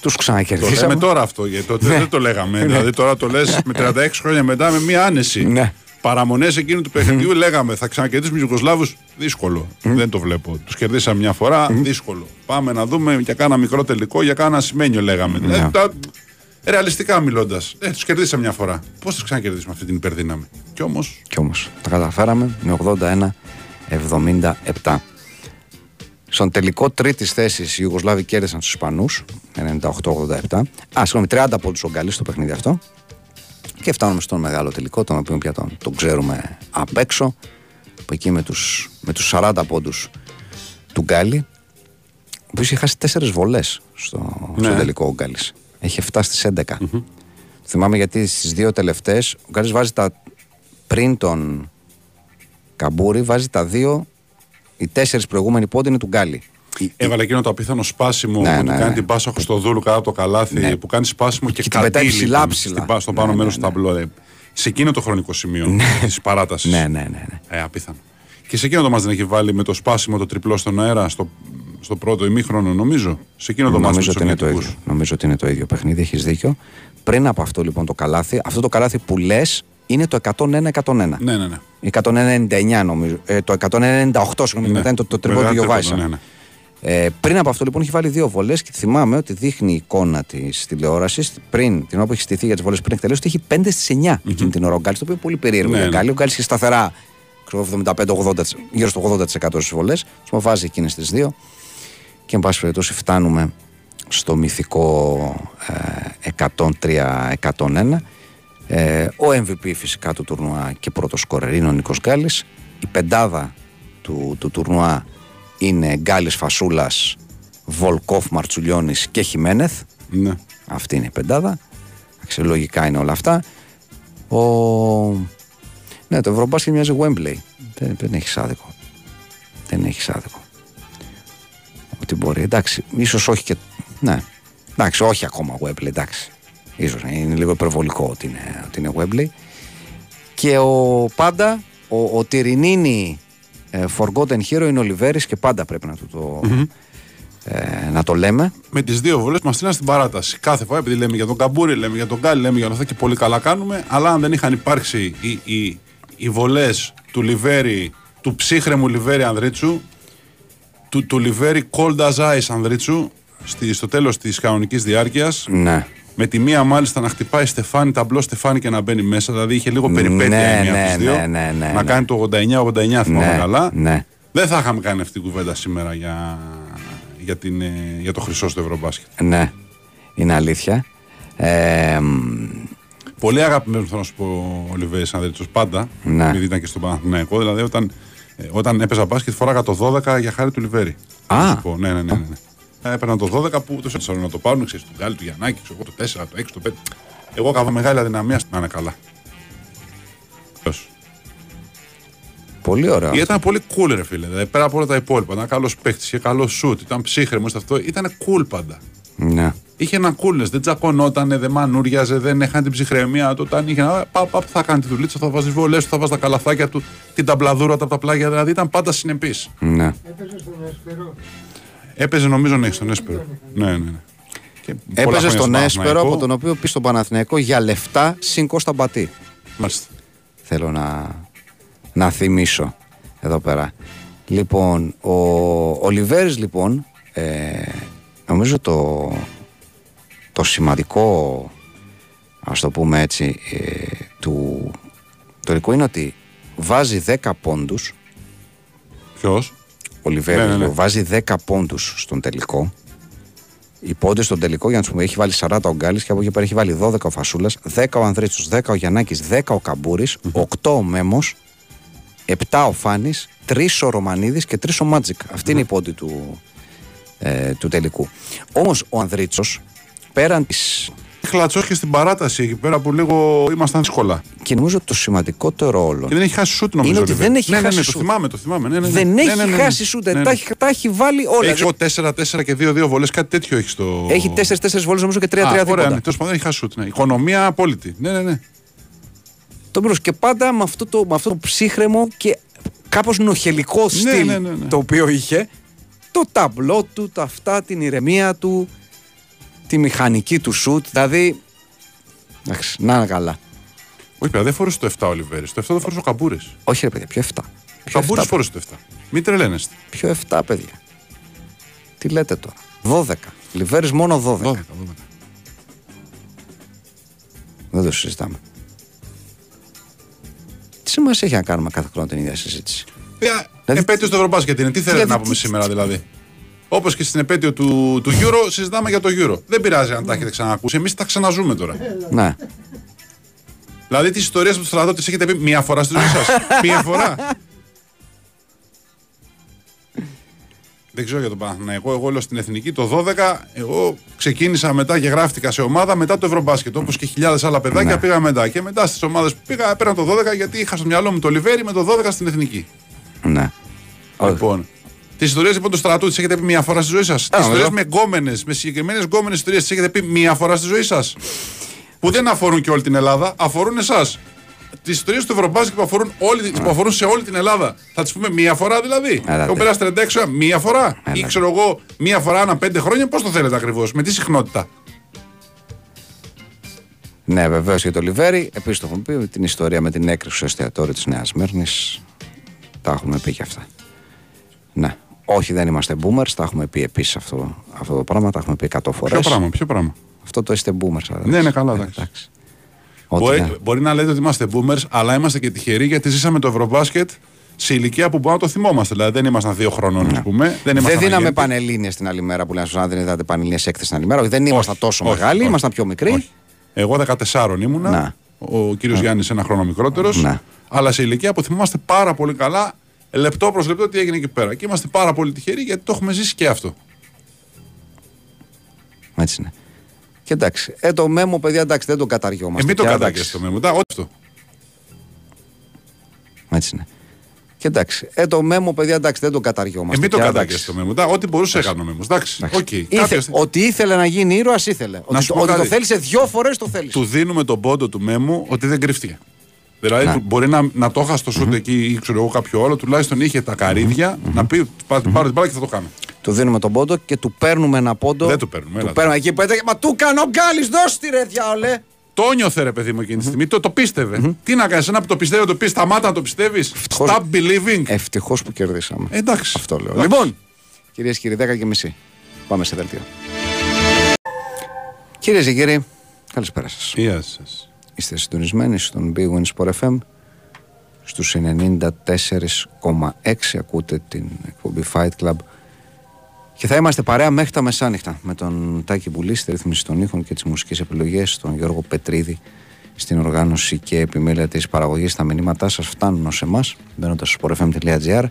Τους Το ξανακερδίσαμε. λέμε τώρα αυτό, γιατί τότε Ναι. δεν το λέγαμε. Δηλαδή τώρα το λες *laughs* με 36 χρόνια μετά με μία άνεση. Ναι. Παραμονές εκείνου του παιχνιδιού λέγαμε θα ξανακερδίσουμε τους Ιουγκοσλάβους. Δύσκολο. Δεν το βλέπω. Τους κερδίσαμε μια φορά. Δύσκολο. Πάμε να δούμε για κάνα μικρό τελικό, για κάνα σημαίνιο λέγαμε. Ναι. Ε, τα- Ρεαλιστικά μιλώντας. Ε, τους κερδίσαμε μια φορά. Πώς θα ξανακερδίσουμε αυτή την υπερδύναμη; Κι όμως. Κι όμως τα καταφέραμε με 81-77. Στον τελικό τρίτης θέσης οι Ιουγκοσλάβοι κέρδισαν τους Ισπανούς 98-87. Α, συγγνώμη, 30 από του Ογκαλί στο παιχνίδι αυτό. Και φτάνουμε στον μεγάλο τελικό, τον οποίο πια τον, τον ξέρουμε απ' έξω. Που εκεί με τους, με τους 40 πόντους του Γκάλι, ο οποίος είχε χάσει 4 βολές στο, στο Ναι. τελικό ο Γκάλης. Έχει φτάσει στις 11. Θυμάμαι γιατί στις δύο τελευταίες ο Γκάλης βάζει τα πριν τον Καμπούρη, βάζει τα δύο. Οι τέσσερις προηγούμενοι πόντι είναι του Γκάλι. Η- Έβαλε εκείνο το απίθανο σπάσιμο Ναι, που ναι, του κάνει ναι. την πάσα στο δούλου κάτω από το καλάθι. Ναι. Που κάνει σπάσιμο και, Και την πετάει κατήλει ψηλά, τον ψηλά. στην πά- στο πάνω Ναι, μέρος ναι, του ναι. ταμπλό. ε. Σε εκείνο το χρονικό σημείο της παράτασης. Ναι, ναι, ναι. ναι. Ε, απίθανο. Και σε εκείνο το μας δεν έχει βάλει με το σπάσιμο το τριπλό στον αέρα στο, στο πρώτο ημίχρονο, νομίζω. Σε εκείνο το μάτς με Νομίζω τους ότι, είναι το Σοβιετικούς. ίδιο. Νομίζω ότι είναι το ίδιο παιχνίδι, έχεις δίκιο. Πριν από αυτό λοιπόν το καλάθι, αυτό το καλάθι που λες είναι το 101-101. Ναι, ναι, ναι. Η 199 νομίζω. Ε, το 198 συγγνώμη, Ναι. μετά είναι το, το τριπλό του Μεγάλο Γιωβάησα. τρίποντο, ναι, ναι. Ε, πριν από αυτό λοιπόν έχει βάλει δύο βολές και θυμάμαι ότι δείχνει η εικόνα της τηλεόρασης πριν, την ώρα που έχει στηθεί για τις βολές πριν εκτελέσει, ότι έχει 5 στις 9 εκείνη την ώρα ο Γκάλης, το οποίο είναι πολύ περίεργο Ναι, για ναι. Γκάλης. Ο Γκάλης είχε σταθερά ξέρω, 75-80, γύρω στο 80% στις βολές. Τους βάζει εκείνες τις δύο. Και εν πάση περιπτώσει φτάνουμε στο μυθικό ε, 103-101. Ε, ο MVP φυσικά του τουρνουά και πρώτος σκορερ είναι ο Νίκος Γκάλης. Η πεντάδα του, του τουρνουά είναι Γκάλης Φασούλας, Βολκόφ Μαρτσουλιώνης και Χιμένεθ. Ναι. Αυτή είναι η πεντάδα. Εντάξει, λογικά είναι όλα αυτά. Ο... Ναι, το Ευρωμπάσκετ μοιάζει Wembley. Δεν, δεν έχεις άδικο. Δεν έχεις άδικο. Ότι μπορεί. Εντάξει, ίσως όχι και. Ναι. Εντάξει, όχι ακόμα Wembley, εντάξει. Ίσως είναι λίγο υπερβολικό ότι είναι, ότι είναι Wembley. Και ο πάντα, ο, ο Τυρινίνη ε, Forgotten Hero είναι ο Λιβέρης και πάντα πρέπει να, του το, ε, να το λέμε. Με τις δύο βολές μας στείλαν στην παράταση. Κάθε φορά, επειδή λέμε για τον Καμπούρη, λέμε για τον Γκάλι, λέμε για όλα αυτά και πολύ καλά κάνουμε. Αλλά αν δεν είχαν υπάρξει οι, οι, οι βολές του Λιβέρη, του ψύχρεμου Λιβέρη Ανδρίτσου, του, του Λιβέρη Cold as Ice Ανδρίτσου, στη, στο τέλος της κανονικής διάρκειας, Ναι. Με τη μία μάλιστα να χτυπάει Στεφάνη, ταμπλό Στεφάνη και να μπαίνει μέσα. Δηλαδή είχε λίγο περιπέτεια Ναι, η μία ναι, από τις δύο. ναι, ναι, ναι, να ναι. κάνει το 89-89 θυμάμαι Ναι, καλά. ναι. Δεν θα είχαμε κάνει αυτή την κουβέντα σήμερα για, για, την, ε, για το χρυσό στο Ευρωμπάσκετ. Ναι, είναι αλήθεια. Ε, μ, Πολύ αγαπημένο θέλω να σου πω ο Λιβέρη Ανδρίτσο πάντα. Ναι. Επειδή ήταν και στον Παναθηναϊκό. Δηλαδή όταν, ε, όταν έπαιζα μπάσκετ φοράγα το 12 για χάρη του Λιβέρη. Α. Να σου πω, ναι, ναι, ναι. ναι. Ε, Έπαιρνα το 12 που του έτσαλαν να το πάρουν, ξέρεις, του Γκάλι, του Γιαννάκη, ξέρω εγώ, το 4, το 6, το 5. Εγώ έκανα μεγάλη αδυναμία να είναι καλά. Ποιος. Πολύ ωραίο. Γιατί ήταν πολύ cool, ρε φίλε. Δηλαδή, πέρα από όλα τα υπόλοιπα. Ήταν καλός παίχτη, είχε καλός σουτ, ήταν ψύχρεμο αυτό. Ήταν cool πάντα. Ναι. Είχε ένα coolness, δεν τσακωνότανε, δεν μανούριαζε, δεν είχαν την ψυχραιμία του. Όταν είχε ένα. Πα, πα, θα κάνει τη δουλίτσα, θα βάζεις βολέ του, θα βάζεις τα καλαθάκια του, την ταμπλαδούρα του από τα πλάγια. Δηλαδή ήταν πάντα συνεπής. Ναι. Έπαιζε στον Έσπερο. Έπαιζε νομίζω να έχει στον Έσπερο. Ναι, ναι, ναι. Και πολλά Έπαιζε χρόνια στον στον Έσπερο Παναθηναϊκό. από τον οποίο πεις στον Παναθηναϊκό για λεφτά συν Κώστα Μπατή. Μάλιστα. Θέλω να, να θυμίσω εδώ πέρα. Λοιπόν, ο Ολιβέρης λοιπόν, ε, νομίζω το, το σημαντικό, ας το πούμε έτσι, ε, του τελικού είναι ότι βάζει 10 πόντους, Ποιος; Ο Λιβέρης Ναι, ναι, ναι. λοιπόν, βάζει 10 πόντους στον τελικό. Οι πόντες στον τελικό, για να σου πούμε, έχει βάλει 40 ο Γκάλης και από εκεί πέρα έχει βάλει 12 ο Φασούλας, 10 ο Ανδρίτσος, 10 ο Γιαννάκης, 10 ο καμπούρης, 8 ο Μέμος, 7 ο Φάνης, 3 ο Ρωμανίδης και 3 ο Μάτζικ. Αυτή είναι η πόντη του, ε, του τελικού. Όμως ο Ανδρίτσος, πέραν της... Χλατσό και στην παράταση εκεί πέρα που λίγο ήμασταν δύσκολα. Και νομίζω ότι το σημαντικότερο όλο Και δεν έχει χάσει σουτ νομίζω. Είναι ότι ο Λιβέρη. δεν έχει ναι, ναι, χάσει ναι, σουτ. Το θυμάμαι, το θυμάμαι. Ναι, ναι, ναι. δεν Ναι, έχει ναι, ναι, ναι. χάσει σούτε, Ναι, ναι. τα, έχει- τα έχει βάλει όλα. Έχει εγώ 4-4 και 2-2 βολές, κάτι τέτοιο έχει στο. Έχει 4-4 βόλες νομίζω και 3-3 Α, δίποντα. Ωραία, ναι, τέλος πάντων δεν έχει χάσει σουτ. Ναι. Οικονομία απόλυτη. Ναι, ναι, ναι. Το μπρος και πάντα με αυτό το, με αυτό το ψύχρεμο και κάπως νοχελικό στυλ ναι, ναι, ναι. το οποίο είχε. Το ταμπλό του, τα αυτά, την ηρεμία του, τη μηχανική του σουτ. Δηλαδή, εντάξει, να είναι καλά. Όχι, παιδιά, δεν φορούσε το 7 ο Λιβέρη. Το 7 το φορούσε ο Καμπούρης. Όχι ρε παιδιά, πιο 7. Ο Πιο Καμπούρη 7, φορούσε το 7. Μην τρελαίνεστε. πιο 7 παιδιά. Τι λέτε τώρα. 12. Λιβέρης μόνο 12. 12, 12. Δεν το συζητάμε. Τι σημασία έχει να κάνουμε κάθε χρόνο την ίδια συζήτηση; Παιδιά, Δηλαδή- επέτειος στο Ευρωμπάσκετ είναι. Τι θέλετε Δηλαδή, να πούμε τι- σήμερα δηλαδή; Όπως και στην επέτειο του, του Euro, συζητάμε για το Euro. Δεν πειράζει αν τα έχετε ξανακούσει. Εμείς τα ξαναζούμε τώρα. Ναι. δηλαδή τις ιστορίες από τους στρατό τι έχετε πει μία φορά στη ζωή σας. *laughs* μία φορά. Δεν ξέρω για τον Παναθηναϊκό. Εγώ λέω στην εθνική το 12. Εγώ ξεκίνησα μετά και γράφτηκα σε ομάδα μετά το Ευρωμπάσκετ. Όπως και χιλιάδες άλλα παιδάκια Ναι. πήγα μετά. Και μετά στις ομάδες που πήγα έπαιρνα το 12 γιατί είχα στο μυαλό μου το Λιβέρι με το 12 στην εθνική. Ναι. Όχι. Λοιπόν. Τις ιστορίες λοιπόν του στρατού τις έχετε πει μία φορά στη ζωή σας; Τις ιστορίες νομίζω. με γκόμενες, με συγκεκριμένες γκόμενες ιστορίες τις έχετε πει μία φορά στη ζωή σας; Που δεν αφορούν και όλη την Ελλάδα, αφορούν εσάς. Τις ιστορίες του Ευρωμπάσκετ που αφορούν, όλη, που αφορούν σε όλη την Ελλάδα. Θα τις πούμε μία φορά δηλαδή. Έλατε. Έχω περάσει 36 ώρα, μία φορά. Ή Έλατε. ξέρω εγώ, μία φορά ανά πέντε χρόνια, πώς το θέλετε ακριβώς, με τι συχνότητα; Ναι, βεβαίως για το Λιβέρι. Επίσης το έχουμε πει την ιστορία με την έκρηξη στο εστιατόριο της Νέας Μύρνης. Τα έχουμε πει και αυτά. Ναι. Όχι, δεν είμαστε boomers. Τα έχουμε πει επίσης αυτό, αυτό το πράγμα. Τα έχουμε πει 100 φορές. Ποιο πράγμα, ποιο πράγμα; Αυτό το είστε boomers. αδερφέ. Ναι, ναι, καλά, Ε, εντάξει. Ότι Μπορεί, ναι. μπορεί να λέτε ότι είμαστε boomers, αλλά είμαστε και τυχεροί γιατί ζήσαμε το Ευρωμπάσκετ σε ηλικία που μπορούμε να το θυμόμαστε. Δηλαδή δεν ήμασταν δύο χρονών, ας πούμε. Δεν, Δεν ήμασταν δίναμε αγέννητοι. πανελλήνιες την άλλη μέρα που λένε στους αν δεν είδατε πανελλήνιες έκθεση την άλλη μέρα. Όχι, δεν ήμασταν τόσο όχι, μεγάλοι, όχι. ήμασταν πιο μικροί. Όχι. Εγώ 14 ήμουνα. Να. Ο κύριος Γιάννης ένα χρόνο μικρότερος. Να. Αλλά σε ηλικία που θυμόμαστε πάρα πολύ καλά, λεπτό προς λεπτό, τι έγινε εκεί πέρα. Και είμαστε πάρα πολύ τυχεροί γιατί το έχουμε ζήσει και αυτό. Έτσι είναι. Και εντάξει, ε, το μέμο, παιδιά, εντάξει, δεν τον καταριόμαστε. Ε, μην το πια, κατάγε εντάξει. στο μέμο. Τα, ό,τι αυτό. Έτσι είναι. Και εντάξει, ε, το μέμο, παιδιά, εντάξει, δεν τον Ε, καταριόμαστε. μην το πια, κατάγε εντάξει. στο μέμο. Τα, Ό,τι μπορούσε έκανε ο Μέμος. Εντάξει. Εντάξει. Οκ. Ήθε- Κάποιος- Ότι ήθελε να γίνει ήρωας, ήθελε. Ότι, σου το- πω ότι το κάτι. θέλησε δύο φορές το θέλησε. του δίνουμε τον πόντο του Μέμου ότι δεν κρύφτηκε. Δηλαδή Ναι. του- μπορεί να, να το είχα στο σουτ εκεί ή ξέρω εγώ κάποιο άλλο, τουλάχιστον είχε τα καρύδια να πει πάρε πάρε την μπάλα και θα το κάνω. Του δίνουμε τον πόντο και του παίρνουμε ένα πόντο. Δεν του παίρνουμε, Του έλα. παίρνουμε εκεί που έτρεχε. Μα του κάνω γκάλι, δώσ' τη ρε διάολε. Το νιώθε ρε παιδί μου εκείνη τη στιγμή, το, το πίστευε. Τι να κάνεις, ένα που το πιστεύει, το πεις, σταμάτα να το πιστεύεις. Ευτυχώς- Stop believing. Ευτυχώς που κερδίσαμε. Ε, εντάξει. Αυτό λέω. Εντάξει. Λοιπόν, κυρίες και κύριοι, 10 και μισή. Πάμε σε δελτίο. Κυρίες και κύριοι, καλησπέρα σας. Γεια σας. Είστε συντονισμένοι στον Big Win Sport FM. Στους 94,6 ακούτε την εκπομπή Fight Club. Και θα είμαστε παρέα μέχρι τα μεσάνυχτα με τον Τάκη Μπουλή στη ρύθμιση των ήχων και τις μουσικές επιλογές, τον Γιώργο Πετρίδη στην οργάνωση και επιμέλεια της παραγωγής τα μηνύματά σας φτάνουν ως εμάς μπαίνοντας στο sportfm.gr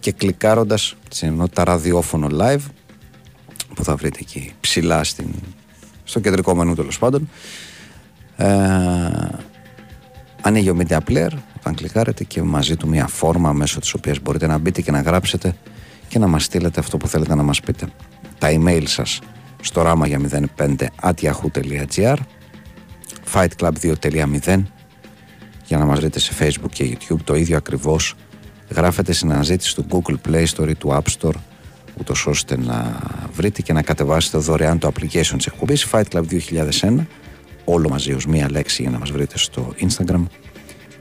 και κλικάροντας στην ενότητα ραδιόφωνο live που θα βρείτε εκεί ψηλά στην, στο κεντρικό μενού τέλος πάντων ε, ανοίγει ο Media Player όταν κλικάρετε και μαζί του μια φόρμα μέσω της οποίας μπορείτε να μπείτε και να γράψετε και να μας στείλετε αυτό που θέλετε να μας πείτε. Τα email σας στο ράμα για 05 at fightclub 2.0 για να μας βρείτε σε facebook και youtube. Το ίδιο ακριβώς γράφετε στην αναζήτηση του google play store ή του app store ούτως ώστε να βρείτε και να κατεβάσετε δωρεάν το application της εκπομπής Fight Club 2001 όλο μαζί ως μία λέξη για να μας βρείτε στο Instagram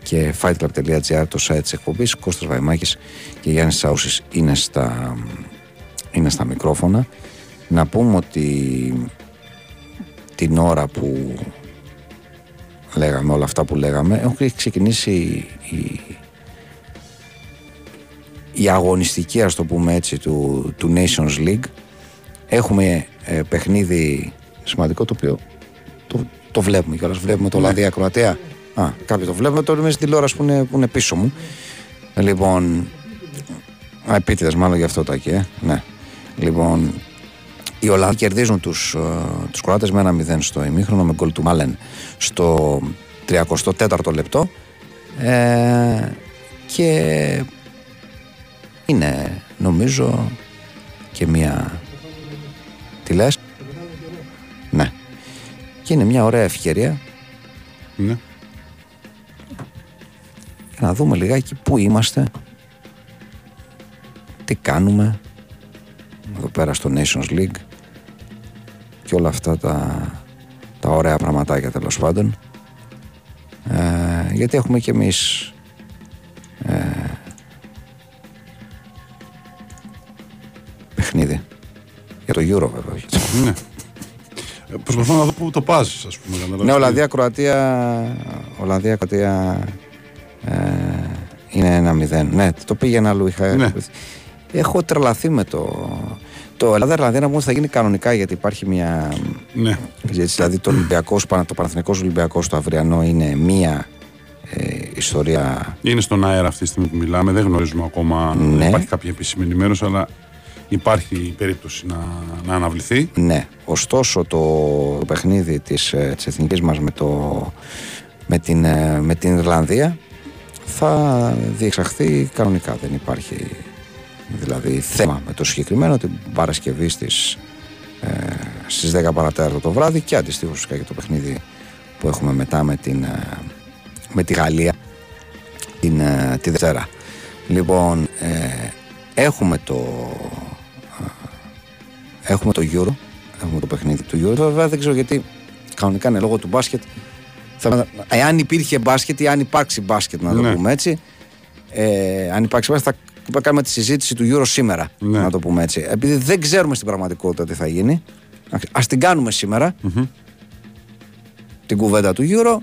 και fightclub.gr το site της εκπομπής Κώστας Βαϊμάκης και Γιάννης Σάουσης είναι στα, είναι στα μικρόφωνα. Να πούμε ότι την ώρα που λέγαμε όλα αυτά που λέγαμε έχουν ξεκινήσει η, η αγωνιστική ας το πούμε έτσι του, του Nations League. Έχουμε ε, παιχνίδι σημαντικό το οποίο το, το βλέπουμε κιόλας βλέπουμε το Ολλανδία Κροατία Α, κάποιοι το βλέπουμε, το είμαι στην τηλεόραση που είναι, που είναι πίσω μου. Λοιπόν, α, επίτηδες μάλλον γι' αυτό το ε. ναι. Λοιπόν, οι Ολλανδοί κερδίζουν τους, uh, τους Κροάτες με ένα 0 στο ημίχρονο με γκολ του Μάλεν στο 34ο λεπτό ε, και είναι νομίζω και μια τι λες; ναι και είναι μια ωραία ευκαιρία. Ναι. να δούμε λιγάκι πού είμαστε. Τι κάνουμε. Εδώ πέρα στο Nations League. Και όλα αυτά τα, τα ωραία πραγματάκια τέλος πάντων. Ε, γιατί έχουμε και εμείς ε, παιχνίδι. Για το Euro βέβαια ναι. Ε, προσπαθώ να δω πού το πας ας πούμε Ναι, Ολλανδία, Κροατία Ολλανδία, Κροατία ε, είναι ένα μηδέν Ναι, το πήγαινε αλλού είχα... Ναι. Έχω τρελαθεί με το το Ελλάδα-Ιρλανδία μου θα γίνει κανονικά γιατί υπάρχει μια. Ναι. Δηλαδή το Ολυμπιακός, το Παναθηνικό Ολυμπιακός στο αυριανό είναι μία ε, ιστορία. Είναι στον αέρα αυτή τη στιγμή που μιλάμε. Δεν γνωρίζουμε ακόμα. Ναι. υπάρχει κάποια επίσημη ενημέρωση, αλλά υπάρχει περίπτωση να, να αναβληθεί. Ναι. Ωστόσο το, το παιχνίδι της της ε, εθνικής μας με, με, την, ε, με την Ιρλανδία θα διεξαχθεί κανονικά. Δεν υπάρχει δηλαδή θέμα με το συγκεκριμένο την Παρασκευή στις, ε, στις 10 παρατέταρτο το βράδυ και αντιστοίχως φυσικά και το παιχνίδι που έχουμε μετά με, την, ε, με τη Γαλλία την, ε, τη Δευτέρα. Λοιπόν, ε, έχουμε το έχουμε το Euro έχουμε το παιχνίδι του Euro βέβαια δεν ξέρω γιατί κανονικά είναι λόγω του μπάσκετ θα, εάν υπήρχε μπάσκετ ή αν υπάρξει μπάσκετ να το ναι. πούμε έτσι ε, αν υπάρξει μπάσκετ θα που κάνουμε τη συζήτηση του Euro σήμερα. Ναι. Να το πούμε έτσι. Επειδή δεν ξέρουμε στην πραγματικότητα τι θα γίνει, ας την κάνουμε Την κουβέντα του Euro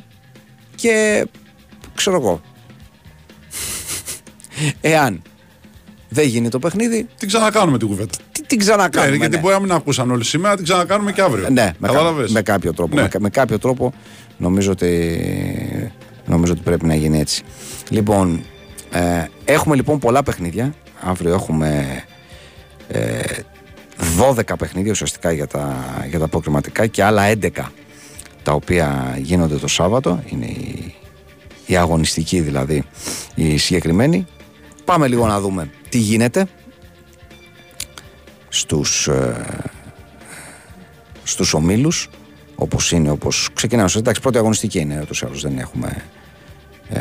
και ξέρω εγώ. *laughs* Εάν δεν γίνει το παιχνίδι. Την ξανακάνουμε την κουβέντα. Τι, την ξανακάνουμε. Ναι, γιατί ναι. μπορεί να μην ακούσαν όλοι σήμερα, την ξανακάνουμε και αύριο. Ναι, με, με κάποιο τρόπο. Ναι. Με, κάποιο τρόπο νομίζω ότι, νομίζω ότι πρέπει να γίνει έτσι. Λοιπόν, ε, έχουμε λοιπόν πολλά παιχνίδια. Αύριο έχουμε ε, 12 παιχνίδια ουσιαστικά για τα, για τα προκριματικά και άλλα 11 τα οποία γίνονται το Σάββατο. Είναι η, η αγωνιστική δηλαδή η συγκεκριμένη. Πάμε λίγο να δούμε τι γίνεται στους, ε, στους ομίλους όπως είναι, όπως ξεκινάμε. Εντάξει, πρώτη αγωνιστική είναι, ούτως ή άλλως δεν έχουμε ε,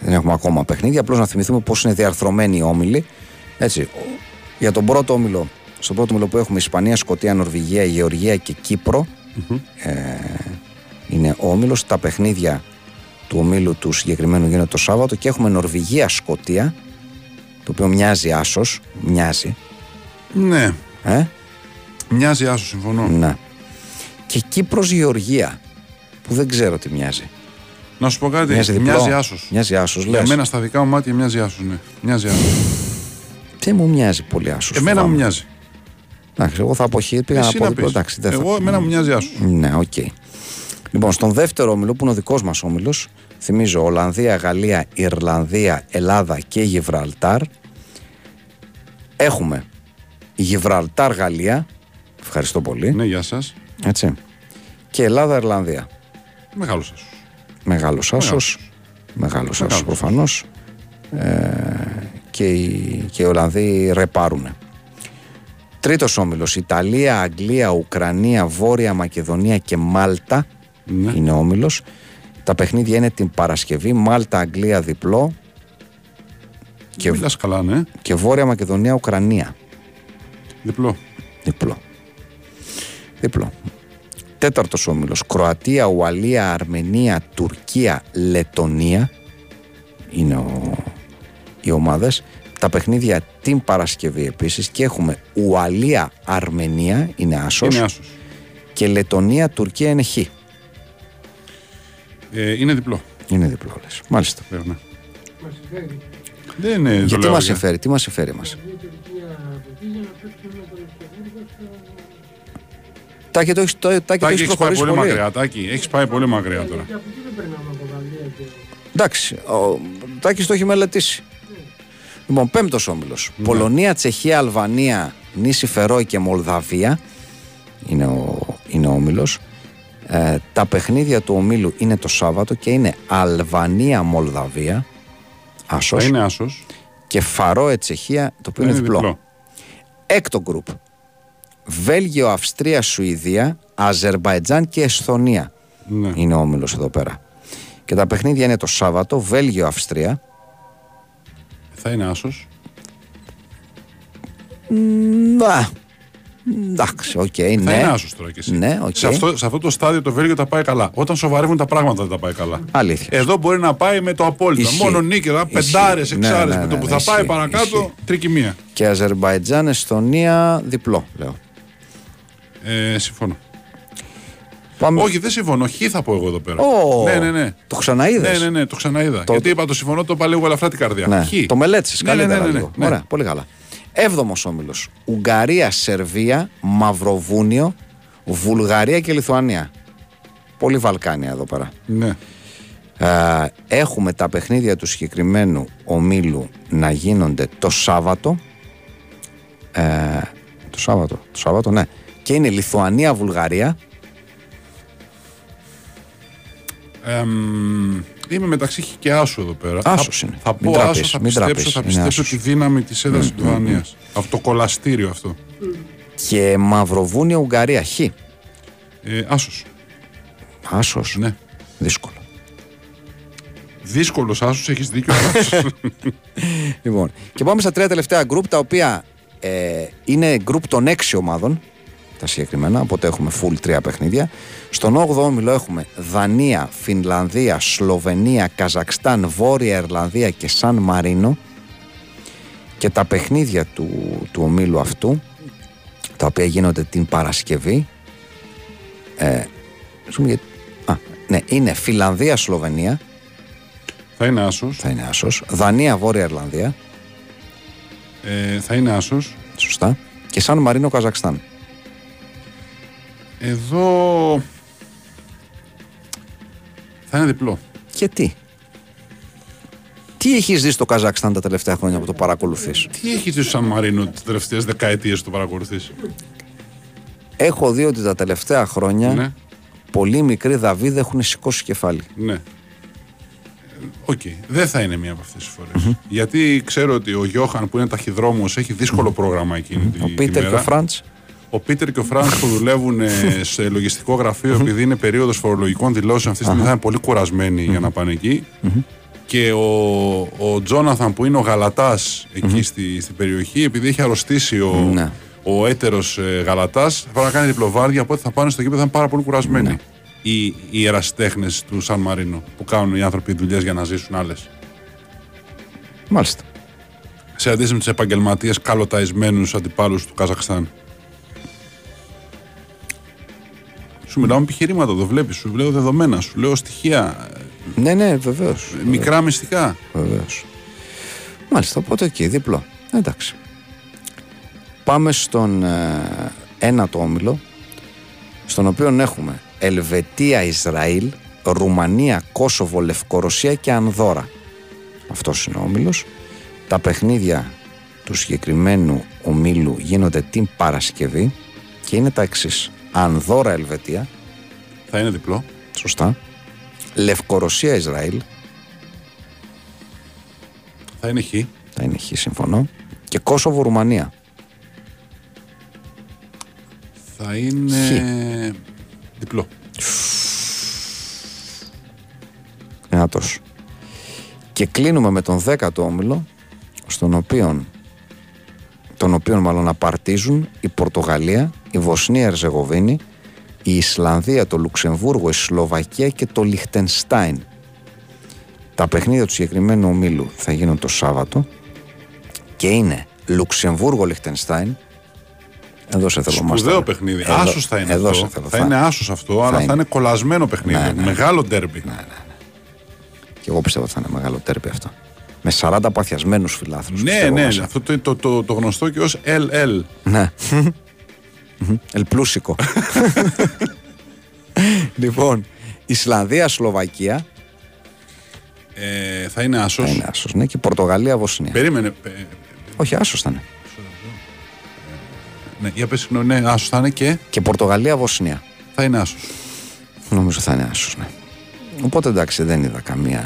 δεν έχουμε ακόμα παιχνίδια. Απλώς να θυμηθούμε πώς είναι διαρθρωμένοι οι όμιλοι. Έτσι, για τον πρώτο όμιλο, στον πρώτο όμιλο που έχουμε Ισπανία, Σκοτία, Νορβηγία, Γεωργία και κυπρο ε, είναι ο όμιλος. Τα παιχνίδια του ομίλου του συγκεκριμένου γίνονται το Σάββατο και έχουμε Νορβηγία, Σκοτία, το οποίο μοιάζει άσο. Μοιάζει. Ναι. Ε; Μοιάζει άσο, συμφωνώ. Ναι. Και Κύπρος Γεωργία, που δεν ξέρω τι μοιάζει. Να σου πω κάτι. Μοιάζει, μοιάζει άσος. Μοιάζει άσος. Για μένα στα δικά μου μάτια μοιάζει άσος. Ναι. Μοιάζει άσος. Δεν μου μοιάζει πολύ άσος. Εμένα μου μοιάζει. Εντάξει, εγώ θα αποχή πήγα να πω. Εντάξει, δεν εγώ, εμένα μου μοιάζει άσος. Ναι, ok. Okay. Λοιπόν, στον δεύτερο όμιλο που είναι ο δικός μας όμιλος, θυμίζω Ολλανδία, Γαλλία, Ιρλανδία, Ελλάδα και Γιβραλτάρ. Έχουμε Γιβραλτάρ, Γαλλία. Ευχαριστώ πολύ. Ναι, γεια σας. Έτσι. Και Ελλάδα, Ιρλανδία. Μεγάλος άσος. Μεγάλος άσος. Μεγάλος άσος προφανώς. Ε, και, οι, και οι Ολλανδοί ρεπάρουν. Τρίτος όμιλος, Ιταλία, Αγγλία, Ουκρανία, Βόρεια Μακεδονία και Μάλτα Ναι. είναι όμιλος. Τα παιχνίδια είναι την Παρασκευή, Μάλτα, Αγγλία διπλό Και μιλάς καλά, ναι. και Βόρεια Μακεδονία, Ουκρανία Διπλό. διπλό. Διπλό. Τέταρτος όμιλος, Κροατία, Ουαλία, Αρμενία, Τουρκία, Λετονία είναι ο, οι ομάδες. Τα παιχνίδια την Παρασκευή επίσης και έχουμε Ουαλία, Αρμενία είναι άσος Είναι άσος. και Λετονία, Τουρκία είναι χ. Ε, είναι διπλό. Είναι διπλό λες. Μάλιστα. Βέβαια, ναι. Μας συμφέρει. Δεν είναι. το Γιατί λέω μας για- συμφέρει, τι μας συμφέρει μας. Τάκη το έχεις, το, Τάκη, το Τάκη, έχεις έχει πάει προχωρήσει πολύ πολύ. μακριά. Τάκη, έχεις πάει πολύ μακριά τώρα. Και από εκεί δεν περνάμε από Γαλλία και... Εντάξει, ο Τάκης το έχει μελετήσει. Λοιπόν, πέμπτος όμιλος. Ναι. Πολωνία, Τσεχία, Αλβανία, Νήσι Φερόη και Μολδαβία είναι ο, είναι ο όμιλος. Ε, τα παιχνίδια του ομίλου είναι το Σάββατο και είναι Αλβανία, Μολδαβία, Θα άσος, είναι άσος. και Φαρόε, Τσεχία, το οποίο είναι, διπλό. Έκτο γκρουπ. Βέλγιο, Αυστρία, Σουηδία, Αζερβαϊτζάν και Εσθονία Ναι. είναι ο όμιλος εδώ πέρα. Και τα παιχνίδια είναι το Σάββατο, Βέλγιο, Αυστρία. Θα είναι άσος. Να. Εντάξει, οκ, Θα ναι. είναι άσος τώρα κι εσύ. Ναι, οκ. σε, αυτό, σε αυτό το στάδιο το Βέλγιο τα πάει καλά. Όταν σοβαρεύουν τα πράγματα δεν τα πάει καλά. Αλήθεια. Εδώ μπορεί να πάει με το απόλυτο. Ισχύει. Μόνο νίκη, θα Ισχύει. πεντάρες, Ναι, εξάρες. ναι, με το ναι, που ναι, θα πάει ισχύει, παρακάτω, ισχύει. τρικυμία. Και Αζερβαϊτζάν, Εσθονία, διπλό, λέω. Ε, συμφωνώ. Πάμε. Όχι, δεν συμφωνώ. Χ θα πω εγώ εδώ πέρα. Ω, Ναι, ναι, ναι. Το ξαναείδες; Ναι, ναι, ναι, το ξαναείδα. Το- Γιατί είπα το συμφωνώ, το είπα λίγο ελαφρά την καρδιά. Ναι, Χ. Το μελέτησες Ναι, ναι, καλύτερα ναι, ναι, λίγο. ναι. Ωραία, πολύ καλά. Έβδομος όμιλος. Ουγγαρία, Σερβία, Μαυροβούνιο, Βουλγαρία και Λιθουανία. Πολύ Βαλκάνια εδώ πέρα. Ναι. Ε, έχουμε τα παιχνίδια του συγκεκριμένου ομίλου να γίνονται το Σάββατο. Ε, το Σάββατο, το Σάββατο, ναι. Και είναι Λιθουανία-Βουλγαρία. Εμ, είμαι μεταξύ Χ και Άσου εδώ πέρα. Άσος θα, είναι. Θα Μην πω τραπείς, Άσο, θα μην πιστέψω, τραπείς. θα Είναι πιστέψω Άσος. τη δύναμη της έδρας τη Λιθουανίας. Αυτό το κολαστήριο αυτό. Και Μαυροβούνιο-Ουγγαρία. Χ. Ε, Άσος. Άσος. Ναι. Δύσκολο. Δύσκολος Άσος, έχεις δίκιο. *laughs* Άσος. Λοιπόν, και πάμε στα τρία τελευταία γκρουπ τα οποία ε, είναι γκρουπ των έξι ομάδων. Τα συγκεκριμένα, οπότε έχουμε full τρία παιχνίδια. Στον 8ο όμιλο έχουμε Δανία, Φινλανδία, Σλοβενία, Καζακστάν, Βόρεια Ιρλανδία και Σαν Μαρίνο. Και τα παιχνίδια του, του ομίλου αυτού, τα οποία γίνονται την Παρασκευή. Ε, συγγνώμη, γιατί- α, ναι, είναι Φιλανδία, Σλοβενία, θα είναι Άσος. θα είναι άσος. Δανία, Βόρεια Ιρλανδία, Ε, θα είναι Άσος. Σωστά. Και Σαν Μαρίνο Καζακστάν. Εδώ. Θα είναι διπλό. Και τι; Τι έχεις δει στο Καζακστάν τα τελευταία χρόνια που το παρακολουθείς; Τι έχει δει στο Σαν Μαρίνο τις τελευταίες δεκαετίες που το παρακολουθείς; Έχω δει ότι τα τελευταία χρόνια Ναι. πολλοί μικροί Δαβίδ έχουν σηκώσει κεφάλι. Ναι. Ε, Οκ. Δεν θα είναι μία από αυτές τις φορές. Γιατί ξέρω ότι ο Γιώχαν που είναι ταχυδρόμος έχει δύσκολο πρόγραμμα εκείνη τη, Ο τη Πίτερ και μέρα. ο Φραντς. Ο Πίτερ και ο Φραντς που δουλεύουν ε, σε λογιστικό γραφείο, επειδή είναι περίοδος φορολογικών δηλώσεων, αυτή τη στιγμή θα είναι πολύ κουρασμένοι για να πάνε εκεί. Και ο, ο Τζόναθαν που είναι ο Γαλατάς εκεί στη, στην περιοχή, επειδή έχει αρρωστήσει ο, Ναι. ο έτερος ε, Γαλατάς, θα πρέπει να κάνει διπλοβάρδια. Οπότε θα πάνε στο γήπεδο, θα είναι πάρα πολύ κουρασμένοι. Οι, οι ερασιτέχνες του Σαν Μαρίνο που κάνουν οι άνθρωποι δουλειές για να ζήσουν άλλες. Μάλιστα. Σε αντίθεση με τους επαγγελματίες καλοταϊσμένους αντιπάλους του Καζακστάν. Σου μιλάω με επιχειρήματα, το βλέπεις. Σου λέω δεδομένα, σου λέω στοιχεία, Ναι, ναι, βεβαίως. ε, μικρά μυστικά. Βεβαίως. Μάλιστα, οπότε εκεί, διπλό. Εντάξει. Πάμε στον ε, ένατο όμιλο, στον οποίο έχουμε Ελβετία, Ισραήλ, Ρουμανία, Κόσοβο, Λευκορωσία και Ανδόρα. Αυτός είναι ο όμιλος. Τα παιχνίδια του συγκεκριμένου ομίλου γίνονται την Παρασκευή και είναι τα εξής. Ανδόρα, Ελβετία, Θα είναι διπλό. σωστά. Λευκορωσία, Ισραήλ, Θα είναι χ. θα είναι χ, συμφωνώ. Και Κόσοβο, Ρουμανία. Θα είναι διπλό. Δυνατός. Και κλείνουμε με τον 10ο όμιλο, στον οποίο, τον οποίο μάλλον απαρτίζουν η Πορτογαλία, η Βοσνία Ερζεγοβίνη, η Ισλανδία, το Λουξεμβούργο, η Σλοβακία και το Λιχτενστάιν. Τα παιχνίδια του συγκεκριμένου ομίλου θα γίνουν το Σάββατο και είναι Λουξεμβούργο Λιχτενστάιν. Εδώ σε θέλω Σπουδαίο μάστορα. παιχνίδι. Εδώ- Άσος θα είναι εδώ αυτό. σε θέλω. θα είναι άσος αυτό, αλλά είναι. θα είναι κολλασμένο παιχνίδι. Ναι, ναι. Μεγάλο ντέρμπι. Και εγώ πιστεύω ότι θα είναι μεγάλο τέρπι αυτό. Με 40 παθιασμένους φιλάθλους. Ναι, πιστεύω ναι, μέσα. αυτό το, το, το, το γνωστό και ως LL. Ναι. Ελπλούσικο. *laughs* λοιπόν, Ισλανδία, Σλοβακία. Ε, θα είναι άσος. Θα είναι άσος, ναι, και Πορτογαλία, Βοσνία. Περίμενε. ε, Όχι, άσος θα είναι. ναι, για πες συγγνώμη, ναι, άσος θα είναι και; Και Πορτογαλία, Βοσνία. θα είναι άσος. Νομίζω θα είναι άσος, ναι. Οπότε εντάξει, δεν είδα καμία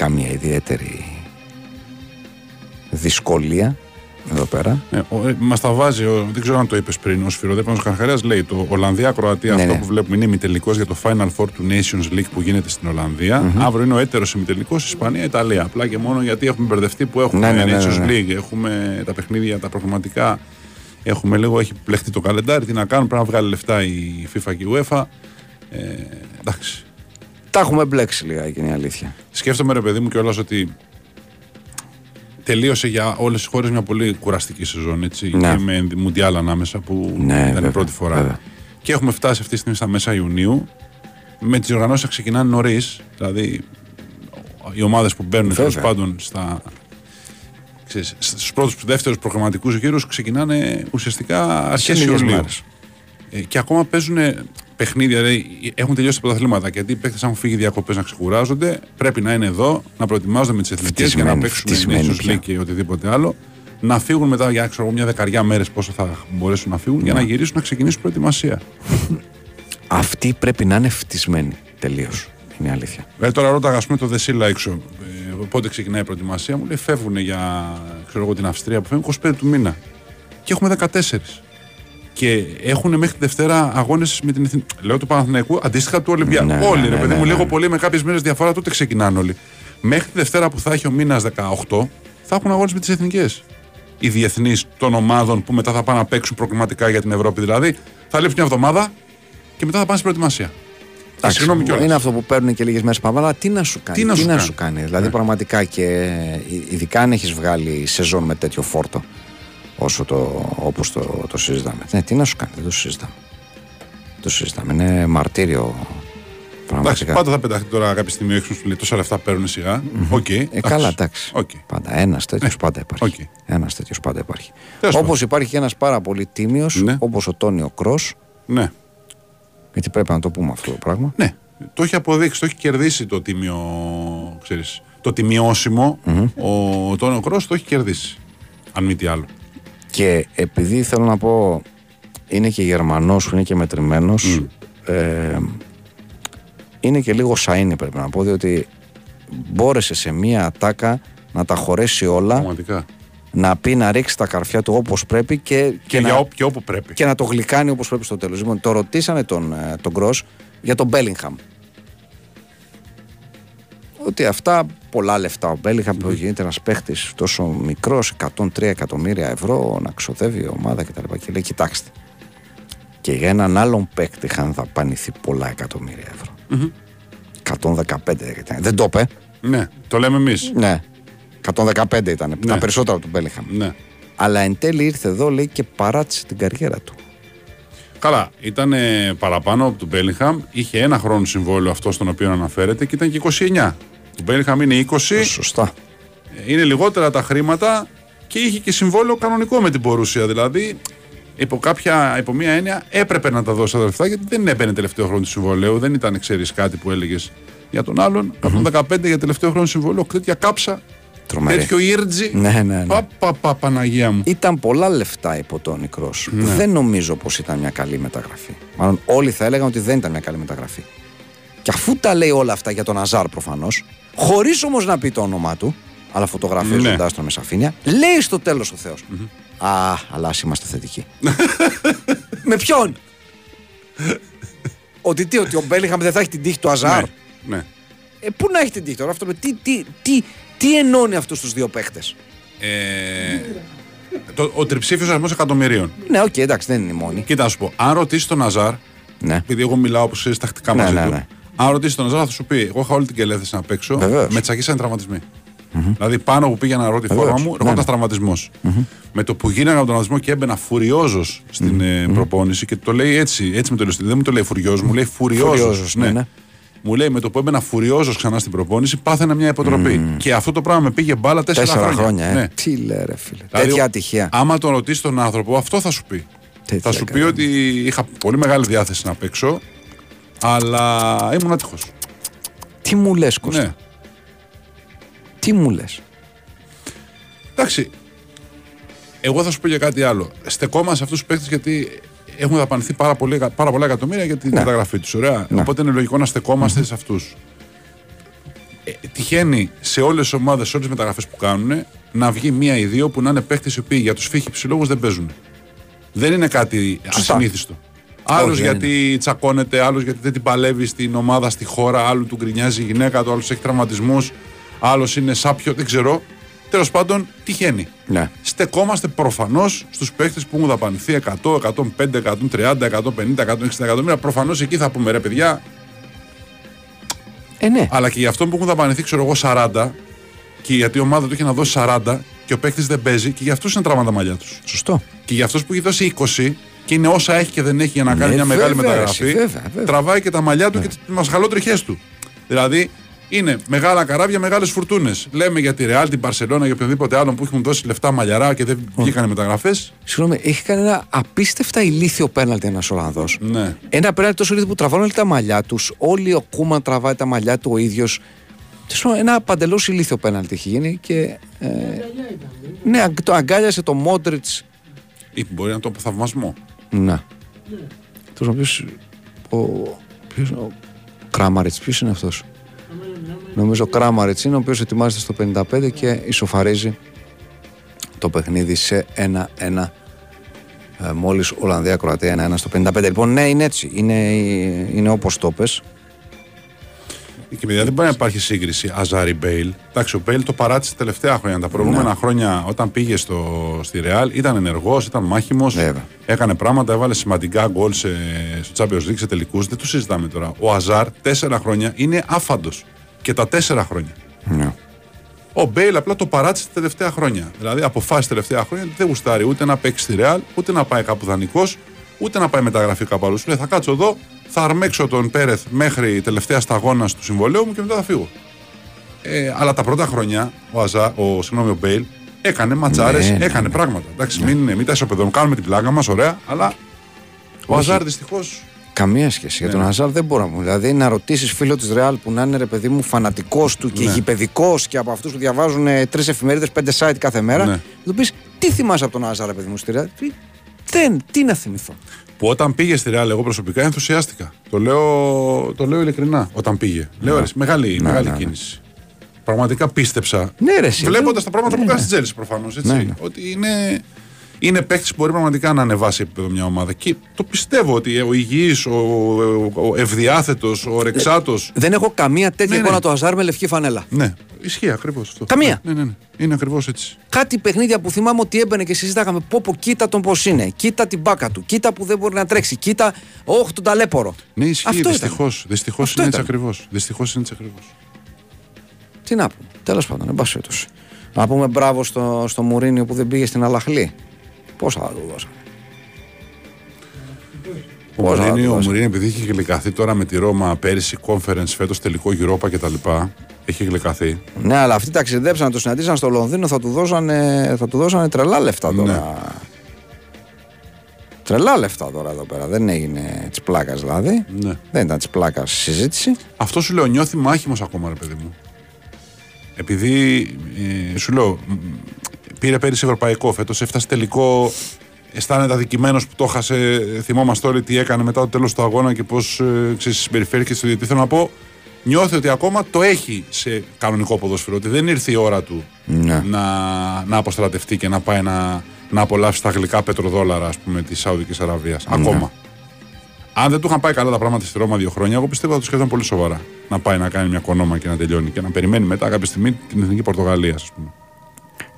καμία ιδιαίτερη δυσκολία εδώ πέρα. Ε, ε, Μας τα βάζει, ο, δεν ξέρω αν το είπες πριν, ο Σφυροδέπανος Καρχαρίας λέει το Ολλανδία-Κροατία, Ναι, αυτό ναι. που βλέπουμε είναι ημιτελικός για το Final Four του Nations League που γίνεται στην ολλανδια Αύριο είναι ο έτερος ημιτελικός Ισπανία-Ιταλία. Απλά και μόνο γιατί έχουμε μπερδευτεί που έχουμε Ναι, ναι, ναι, Nations ναι, ναι. League, έχουμε τα παιχνίδια, τα προγραμματικά. Έχουμε λίγο, έχει πλεχτεί το καλεντάρι. Τι να κάνουν, πρέπει να βγάλει λεφτά η FIFA και η UEFA. Ε, εντάξει. Τα έχουμε μπλέξει λίγα είναι η αλήθεια. Σκέφτομαι ρε παιδί μου κιόλας ότι τελείωσε για όλες τις χώρες μια πολύ κουραστική σεζόν. Έτσι, Ναι. Και με Μουντιάλ ανάμεσα που Ναι, ήταν βέβαια, η πρώτη φορά. βέβαια. Και έχουμε φτάσει αυτή τη στιγμή στα μέσα Ιουνίου. Με τις οργανώσεις να ξεκινάνε νωρίς. Δηλαδή οι ομάδες που μπαίνουν τέλος Βέβαια. πάντων στα. Στους πρώτους δεύτερους προγραμματικούς γύρους ξεκινάνε ουσιαστικά αρχές λίγες Ιουλίου. μέρες. Ε, και ακόμα παίζουν παιχνίδια, δηλαδή έχουν τελειώσει τα πρωταθλήματα. Γιατί οι παίκτες, αν έχουν φύγει διακοπές να ξεκουράζονται, πρέπει να είναι εδώ, να προετοιμάζονται με τις εθνικές για να Φτισμένοι, παίξουν φτισμένοι Nations πια. League και οτιδήποτε άλλο. Να φύγουν μετά για ξέρω, εγώ, μια δεκαριά μέρες πόσο θα μπορέσουν να φύγουν για να γυρίσουν να ξεκινήσουν προετοιμασία. Αυτοί πρέπει να είναι φτισμένοι τελείως. Είναι η αλήθεια. Δηλαδή τώρα ρώταγα ας πούμε το Δεσίλα έξω. Ε, πότε ξεκινάει η προετοιμασία μου, λέει φεύγουν για ξέρω εγώ, την Αυστρία που φεύγουν 25 του μήνα. Και έχουμε 14. Και έχουν μέχρι τη Δευτέρα αγώνες με την εθνική. Λέω του Παναθηναϊκού αντίστοιχα του Ολυμπιακού. Ναι, ναι, όλοι, ναι, ρε ναι, παιδί μου, ναι. λίγο πολύ με κάποιες μέρε διαφορά τότε ξεκινάνε όλοι. Μέχρι τη Δευτέρα που θα έχει ο μήνας 18 θα έχουν αγώνες με τις εθνικές. Οι διεθνείς των ομάδων που μετά θα πάνε να παίξουν προκριματικά για την Ευρώπη. Δηλαδή θα λείψει μια εβδομάδα και μετά θα πάνε στην προετοιμασία. Εντάξει, Συγγνώμη κιόλας. είναι αυτό που παίρνουν και λίγες μέρες παραπάνω, αλλά τι να σου κάνει. Τι να σου κάνει. Ναι. κάνει. Δηλαδή, πραγματικά και ε, ειδικά αν έχεις βγάλει σεζόν με τέτοιο φόρτο, όσο το, όπως το, το συζητάμε. Ναι, τι να σου κάνει, δεν το συζητάμε. Το συζητάμε. Είναι μαρτύριο. Εντάξει, Πραγματικά. πάντα θα πεταχτεί τώρα κάποια στιγμή έξω σου λέει τόσα λεφτά παίρνουν σιγά. Οκ. Ε, καλά, εντάξει. Οκ. Πάντα. Ένας τέτοιος Ναι. πάντα υπάρχει. Οκ. Ένας τέτοιος πάντα υπάρχει. Τέλος Όπως πάντων. υπάρχει και ένας πάρα πολύ τίμιος, Ναι. όπως ο Τόνι Κρος, Ναι. γιατί πρέπει να το πούμε αυτό το πράγμα. Ναι. Το έχει αποδείξει, το έχει κερδίσει το τιμιο. Ξέρεις, το τιμιώσιμο. Ο Τόνιο Κρός το έχει κερδίσει. Αν μη τι άλλο. Και επειδή θέλω να πω, είναι και Γερμανός που είναι και μετρημένος, ε, είναι και λίγο σαΐνι πρέπει να πω, διότι μπόρεσε σε μία ατάκα να τα χωρέσει όλα, Πραγματικά. να πει να ρίξει τα καρφιά του όπως πρέπει και, Και, να, για όπου, και όπου πρέπει. και να το γλυκάνει όπως πρέπει στο τέλος. Λοιπόν, το ρωτήσανε τον, ε, τον Γκρος για τον Μπέλιγχαμ. Ότι αυτά πολλά λεφτά ο Μπέλιγχαμ που γίνεται ένας παίχτης τόσο μικρός, 103 εκατομμύρια ευρώ, να ξοδεύει η ομάδα κτλ. Και λέει: Κοιτάξτε, και για έναν άλλον παίκτη είχαν δαπανηθεί πολλά εκατομμύρια ευρώ. 115 ήταν. Δεν το είπε. Ναι, το λέμε εμείς. Ναι. 115 ήταν. Τα περισσότερα του Μπέλιγχαμ. Ναι. Αλλά εν τέλει ήρθε εδώ, λέει, και παράτησε την καριέρα του. Καλά, ήταν ε, παραπάνω από τον Μπέλιγχαμ. Είχε ένα χρόνο συμβόλαιο αυτό στον οποίο αναφέρεται και ήταν και 29. Το Μπέλιγχαμ είναι 20. Σωστά. είναι λιγότερα τα χρήματα και είχε και συμβόλαιο κανονικό με την Πορούσια. Δηλαδή, υπό, κάποια, υπό μία έννοια έπρεπε να τα δώσει τα λεφτά γιατί δεν έμπαινε τελευταίο χρόνο του συμβολέου. Δεν ήταν, ξέρεις κάτι που έλεγες για τον άλλον. 115 για τελευταίο χρόνο συμβολέου. Τέτοια κάψα. Τρομερή. Τέτοιο ήρτζι. Ναι, ναι, ναι. Πα, πα, πα, Παναγία μου. Ήταν πολλά λεφτά υπό τον Νικρό. Ναι. Δεν νομίζω πως ήταν μια καλή μεταγραφή. Μάλλον όλοι θα έλεγαν ότι δεν ήταν μια καλή μεταγραφή. Και αφού τα λέει όλα αυτά για τον Αζάρ προφανώς, χωρίς όμως να πει το όνομά του, αλλά φωτογραφίζοντάς Ναι. τον με σαφήνεια, λέει στο τέλος ο θεο Α, αλλά ας είμαστε θετικοί. με ποιον! ότι τι, ότι ο Μπέλιχαμ δεν θα έχει την τύχη του Αζάρ; Ναι. ναι. Ε, πού να έχει την τύχη τώρα αυτό, τι, τι, τι, τι ενώνει αυτούς τους δύο παίχτες; Ε, το, ο τριψήφιος αριθμός εκατομμυρίων. Ναι, οκ, εντάξει, δεν είναι η μόνη. Κοίτα, να σου πω, αν ρωτήσεις τον Αζάρ, Ναι. επειδή εγώ μιλάω όπως ξέρεις τακτικά Ναι, μαζί ναι, του, ναι. Αν ρωτήσεις τον Αζάρ θα σου πει: Εγώ είχα όλη την καλή διάθεση να παίξω. Βεβαίως. Με τσακίσανε τραυματισμοί. Δηλαδή πάνω που πήγαινα να βρω τη φόρμα Βεβαίως. μου, Ναι, ερχόταν ναι. τραυματισμός. Με το που γίνανε από τον τραυματισμό και έμπαινα φουριόζος στην ε, προπόνηση και το λέει έτσι, έτσι με το ηλιοστήλι. Δεν μου το λέει φουριόζος, μου λέει φουριόζος. Φουριόζος, ναι, ναι. Μου λέει με το που έμπαινα φουριόζος ξανά στην προπόνηση, πάθαινα μια υποτροπή. Και αυτό το πράγμα με πήγε μπάλα τέσσερα, Τέσσερα χρόνια, ε. Ναι. Τι λέει, ρε φίλε. Δηλαδή, Τέτοια ο- ατυχία. Άμα τον ρωτήσει τον άνθρωπο, αυτό θα σου πει. Τέτοια θα σου πει καλά. ότι είχα πολύ μεγάλη διάθεση να παίξω, αλλά ήμουν άτυχος. Τι μου λες, Κώστα; Ναι. Τι μου λες; Εντάξει. Εγώ θα σου πω για κάτι άλλο. Στεκόμαστε σε αυτούς τους παίκτες γιατί έχουν δαπανηθεί πάρα, πολύ, πάρα πολλά εκατομμύρια για την Ναι. μεταγραφή τους. Ωραία. Ναι. Οπότε είναι λογικό να στεκόμαστε σε αυτούς. Ε, τυχαίνει σε όλες τις ομάδες, σε όλες τις μεταγραφές που κάνουν, να βγει μία ή δύο που να είναι παίκτες οι οποίοι για τους φύχοι ψηλόγου δεν παίζουν. Δεν είναι κάτι Σωστά. ασυνήθιστο. Άλλος Όχι, δεν γιατί τσακώνεται, άλλος γιατί δεν την παλεύει στην ομάδα, στη χώρα, άλλου του γκρινιάζει η γυναίκα του, άλλο έχει τραυματισμούς, άλλος είναι σάπιο, δεν ξέρω. Τέλος πάντων, τυχαίνει. Ναι. Στεκόμαστε προφανώς στους παίχτες που έχουν δαπανηθεί 100, 105, 130, 150, 160 εκατομμύρια. Προφανώς εκεί θα πούμε ρε παιδιά, Ε, ναι. αλλά και για αυτόν που έχουν δαπανηθεί, ξέρω εγώ, 40 και γιατί η ομάδα του έχει να δώσει 40 και ο παίχτης δεν παίζει και για αυτούς είναι τραύματα τα μαλλιά τους. Σωστό. Και για αυτό που έχει δώσει 20 και είναι όσα έχει και δεν έχει για να κάνει Ναι, μια μεγάλη βέβαια, μεταγραφή, εσύ, βέβαια, βέβαια. τραβάει και τα μαλλιά του και τις μασχαλότριχές του. Δηλαδή είναι μεγάλα καράβια, μεγάλες φουρτούνες. Λέμε για τη Ρεάλ, την Παρσελώνα, για οποιοδήποτε άλλον που έχουν δώσει λεφτά μαλλιαρά και δεν βγήκαν μεταγραφές. Συγγνώμη, έχει κάνει ένα απίστευτα ηλίθιο πέναλτι ένας Ολλανδός. Ναι. Ένα πέναλτι τόσο ηλίθιο που τραβάνε όλοι τα μαλλιά τους. Όλοι ο Κούμα τραβάει τα μαλλιά του ο ίδιος. Ένα παντελώς ηλίθιο πέναλτι έχει γίνει και. Ε, Αγκαλιά ήταν. ε. ναι, αγ- το αγκάλιασε το Μόντριτς. Ή μπορεί να το από θαυμασμό. Να. Του οποίος. Ο. Ποιος, είναι ο Κράμαριτ, ποιος είναι αυτός; Αμένα μιλάμε. Νομίζω ο Κράμαριτ είναι ο οποίος ετοιμάζεται στο 55 και ισοφαρίζει το παιχνίδι σε 1-1. Ε, Μόλις Ολλανδία-Κροατία 1-1 στο 55. Λοιπόν, ναι, είναι έτσι. Είναι, είναι όπως το πες. Και παιδιά δεν μπορεί να υπάρχει σύγκριση Αζάρ Μπέιλ. Εντάξει, ο Μπέιλ το παράτησε τα τελευταία χρόνια. Τα προηγούμενα Ναι. χρόνια όταν πήγε στο, στη Ρεάλ ήταν ενεργός, ήταν μάχημος. Βέβαια. Έκανε πράγματα, έβαλε σημαντικά γκολ σε, στο Champions League, σε τελικούς. Δεν το συζητάμε τώρα. Ο Αζάρ τέσσερα χρόνια είναι άφαντος. Και τα τέσσερα χρόνια. Ναι. Ο Μπέιλ απλά το παράτησε τα τελευταία χρόνια. Δηλαδή αποφάσισε τα τελευταία χρόνια ότι δεν γουστάρει ούτε να παίξει στη Ρεάλ, ούτε να πάει κάπου δανεικός, ούτε να πάει μεταγραφή κάπου αλλού. Σου λέει θα κάτσω εδώ, θα αρμέξω τον Πέρεθ μέχρι τελευταία σταγόνα του συμβολέου μου και μετά θα φύγω. Ε, αλλά τα πρώτα χρόνια ο, Αζά, ο, συγγνώμη, ο Μπέιλ έκανε ματσάρες, Ναι, ναι, έκανε ναι. πράγματα. Εντάξει, μην, μην τα ισοπεδώνουμε, κάνουμε την πλάκα μας, ωραία, αλλά ο Όχι. Αζάρ δυστυχώ. Καμία σχέση. Για τον Ναι. Αζάρ δεν μπορώ να μου. Δηλαδή να ρωτήσεις φίλο της Ρεάλ που να είναι ρε παιδί μου φανατικός του και Ναι. γηπαιδικός και από αυτούς που διαβάζουν τρεις εφημερίδες, πέντε site κάθε μέρα. Ναι. Να του πεις τι θυμάσαι από τον Αζάρ, ρε παιδί μου στη Ρεάλ; Τι- Δεν, τι να θυμηθώ. Που όταν πήγε στη Ρεάλ, εγώ προσωπικά ενθουσιάστηκα. Το λέω, το λέω ειλικρινά. Όταν πήγε. Λέω, ρε, μεγάλη, Ναι, μεγάλη ναι, ναι. κίνηση. Πραγματικά πίστεψα. Ναι, ρε, εσύ, Βλέποντας δεν- τα πράγματα ναι, που κάνει ναι. στην Τσέλσι προφανώς. Ναι, ναι. Ότι είναι, είναι παίκτης που μπορεί πραγματικά να ανεβάσει επίπεδο μια ομάδα. Και το πιστεύω ότι ο υγιής, ο, ο ευδιάθετος, ο ορεξάτος. Δεν έχω καμία τέτοια Ναι, ναι. εικόνα του Αζάρ με λευκή φανέλα. Ναι, ισχύει ακριβώς αυτό. Καμία. Ναι, ναι, ναι. Είναι ακριβώς έτσι. Κάτι παιχνίδια που θυμάμαι ότι έμπαινε και συζητάγαμε. Πω, πω, κοίτα τον πώς είναι. Κοίτα την μπάκα του. Κοίτα που δεν μπορεί να τρέξει. Κοίτα, όχι τον ταλέπορο. Ναι, ισχύει. Αυτό ήταν. Δυστυχώς. Δυστυχώς Αυτό είναι έτσι ήταν. ακριβώς. Δυστυχώς είναι έτσι ακριβώς. Τι να πούμε. Τέλος πάντων, εν πάση περιπτώσει. Να πούμε μπράβο στο, στο Μουρίνιο που δεν πήγε στην Αλαχλή. Πόσα θα του δώσανε. Ο Πώς να Μουρίνι, το ο δώσει. Μουρίνι, επειδή είχε γλυκαθεί τώρα με τη Ρώμα πέρυσι conference, φέτος τελικό Europa κτλ. Έχει γλυκαθεί. Ναι, αλλά αυτοί ταξιδέψαν να το συναντήσαν στο Λονδίνο, θα του δώσανε, θα του δώσανε τρελά λεφτά τώρα. Ναι. Τρελά λεφτά τώρα εδώ πέρα. Δεν έγινε της πλάκας δηλαδή. Ναι. Δεν ήταν της πλάκας συζήτηση. Αυτό σου λέω, νιώθει μάχημος ακόμα, ρε παιδί μου. Επειδή ε, σου λέω, μ, πήρε πέρυσι ευρωπαϊκό, φέτος έφτασε τελικό. Αισθάνεται αδικημένος που το έχασε. Θυμόμαστε όλοι τι έκανε μετά το τέλος του αγώνα και πώς ε, συμπεριφέρθηκε στο διαιτητή. Θέλω να πω, νιώθει ότι ακόμα το έχει σε κανονικό ποδόσφαιρο. Ότι δεν ήρθε η ώρα του Ναι. να, να αποστρατευτεί και να πάει να, να απολαύσει τα γλυκά πετροδόλαρα ας πούμε, της Σαουδικής Αραβίας. Ακόμα. Αν δεν του είχαν πάει καλά τα πράγματα στη Ρώμα δύο χρόνια, εγώ πιστεύω θα το σκέφτονταν πολύ σοβαρά. Να πάει να κάνει μια κονόμα και να τελειώνει και να περιμένει μετά κάποια στιγμή την εθνική Πορτογαλία, ας πούμε.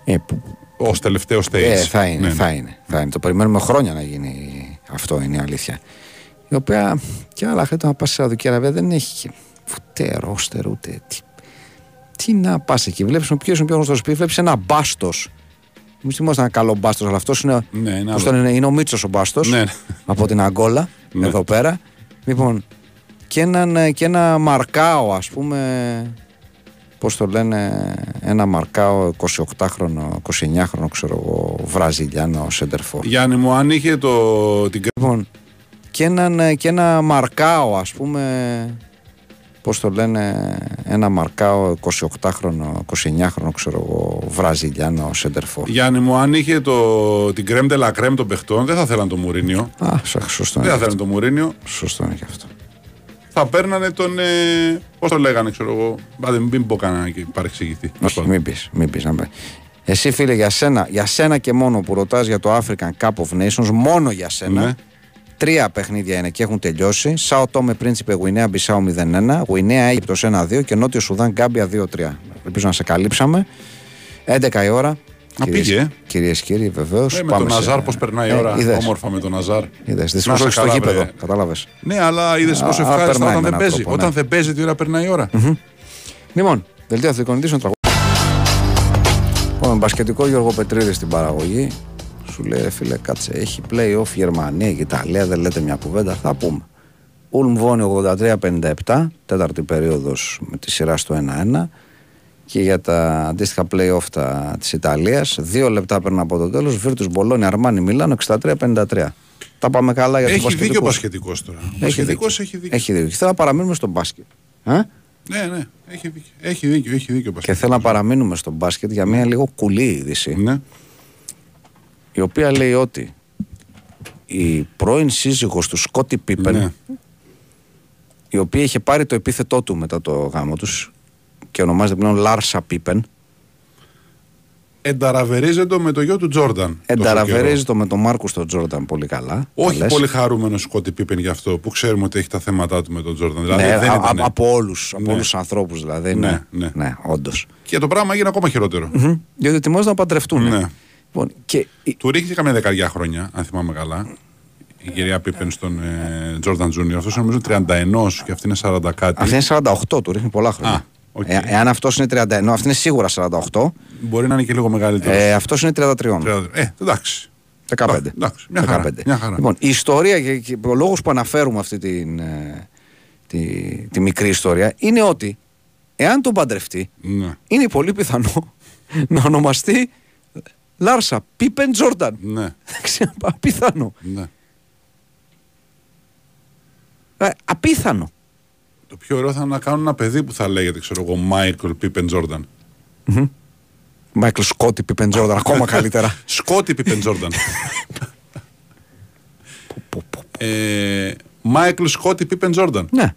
Ε, που- Ω τελευταίο stage. ε, θα είναι, Ναι, θα ναι. είναι, θα είναι. Το περιμένουμε χρόνια να γίνει αυτό, είναι η αλήθεια. Η οποία και άλλα χρόνια να πας στη Σαουδική Αραβία δεν έχει και ούτε ρόστερ, ούτε. Τι, τι να πας εκεί. Βλέπεις ποιος είναι ο πιο γνωστός πει, βλέπεις ένα μπάστος. Εμείς θυμόμαστε ένα καλό μπάστος, αλλά αυτός είναι, Ναι, είναι πώς άλλο. τον είναι, είναι ο Μίτσος ο μπάστος Ναι. από την Αγκόλα, Ναι. εδώ πέρα. Λοιπόν, και, έναν, και ένα μαρκάο, ας πούμε, πώς το λένε, ένα μαρκάο 28χρονο, 29χρονο, ξέρω εγώ, βραζιλιάνο σέντερφορ. Γιάννη μου, αν είχε το, την Λοιπόν, και, έναν, και ένα μαρκάο, ας πούμε, πώς το λένε, ένα μαρκάο 28χρονο, 29χρονο, ξέρω εγώ, βραζιλιάνο σέντερφορ. Γιάννη μου, αν είχε το, την κρέμ de la crème των παιχτών, δεν θα θέλαν το Μουρίνιο. Α, σ- σωστό Δεν είναι, θα και θέλαν το Μουρίνιο. αυτό. σωστό είναι και αυτό. Θα παίρνανε τον. Ε, Πώς το λέγανε, ξέρω εγώ. Άντε, μην πω κανένα και παρεξηγηθεί. Όχι, μην πεις, μην πεις, να πεις. Εσύ φίλε για σένα, για σένα και μόνο που ρωτάς για το African Cup of Nations, μόνο για σένα, Ναι. τρία παιχνίδια είναι και έχουν τελειώσει. Σάο Τόμε Πρίνσιπε Γουινέα Μπισάου 0-1, Γουινέα Αίγυπτος 1-2 και Νότιο Σουδάν Γκάμπια 2-3. Ελπίζω να σε καλύψαμε. 11 η ώρα. Α, πήγε, ε. Κυρίες και κύριοι, βεβαίως. Ε, με τον Ναζάρ, πώς περνάει η ώρα. Όμορφα με τον Ναζάρ. Είδες. Να Δυστυχώ σε όχι στο καλά, γήπεδο. βρε. Κατάλαβες. Ναι, αλλά είδες Α, πόσο α, ευχάριστα περνάει όταν με δεν έναν παίζει. τρόπο, Όταν ναι. δεν παίζει, τι ώρα περνάει η ώρα. Λοιπόν, δελτίο αθλητικών ειδήσεων τραγούδι. Λοιπόν, μπασκετικό Γιώργο Πετρίδη στην παραγωγή. Σου λέει, ρε φίλε, κάτσε. Έχει play-off Γερμανία και Ιταλία. Δεν λέτε μια κουβέντα. Θα πούμε. Ούλμ Βόνι 83-57, τέταρτη περίοδος με τη σειρά στο 1-1. Και για τα αντίστοιχα play-off τα, της Ιταλίας, δύο λεπτά πριν από το τέλος, Βίρτους Μπολόνι, Αρμάνι, Μιλάνο, 63-53. Τα πάμε καλά για τους Έχει δίκιο ο μπασκετικούς. Πασχετικός τώρα. Ο Έχει Πασχετικός δίκιο. έχει δίκιο. Έχει δίκιο. Και θέλω να παραμείνουμε στο μπάσκετ. Ε; Ναι, ναι, έχει δίκιο. Έχει δίκιο, έχει δίκιο ο Και Πασχετικός. θέλω να παραμείνουμε στο μπάσκετ για μια λίγο κουλή είδηση. Ναι. Η οποία λέει ότι η πρώην σύζυγος του Σκότι Πίπεν, Ναι. η οποία είχε πάρει το επίθετό του μετά το γάμο τους και ονομάζεται πλέον Λάρσα Πίπεν, Ενταραβερίζεται με το γιο του Τζόρνταν. ενταραβερίζει το με τον Μάρκο τον Τζόρνταν πολύ καλά. τα Όχι λες. πολύ χαρούμενο Σκότι Πίπεν γι' αυτό που ξέρουμε ότι έχει τα θέματα του με τον Τζόρνταν. Δηλαδή Ναι, δεν α- ήταν. α- από όλους, από Ναι. όλους τους ανθρώπους δηλαδή. Ναι, Ναι, ναι. ναι. όντως. Και το πράγμα έγινε ακόμα χειρότερο. Μμμ. Διότι ετοιμάζονται να παντρευτούν. Ναι. Λοιπόν, και η- Του ρίχνει καμιά δεκαριά χρόνια, αν θυμάμαι καλά. Η κυρία Πίπεν στον ε, Τζόρνταν Τζούνιορ. Αυτός νομίζω 31 και αυτή είναι 40 κάτι. αυτή είναι 48, του ρίχνει πολλά χρόνια. Α, οκ. Ε, εάν αυτός είναι 31, αυτή είναι σίγουρα 48, Μπορεί να είναι και λίγο μεγαλύτερος. ε, αυτός είναι 33. Ε, εντάξει. 15. Εντάξει, μια χαρά, 15. μια χαρά. Λοιπόν, η ιστορία και, και ο λόγος που αναφέρουμε αυτή την, ε, τη, τη μικρή ιστορία είναι ότι εάν τον παντρευτεί, Ναι. είναι πολύ πιθανό να ονομαστεί Λάρσα Πίπεν Τζόρνταν. Ναι. Απίθανο. ναι. Ε, απίθανο. Το πιο ωραίο θα είναι να κάνουν ένα παιδί που θα λέγεται, ξέρω εγώ, Μάικλ Πίπεν Τζόρνταν. Μάικλ Σκότι Πίπεν Τζόρνταν, ακόμα καλύτερα. Σκότι Πίπεν Τζόρνταν. Ε, Μάικλ Σκότι Πίπεν Τζόρνταν. ναι,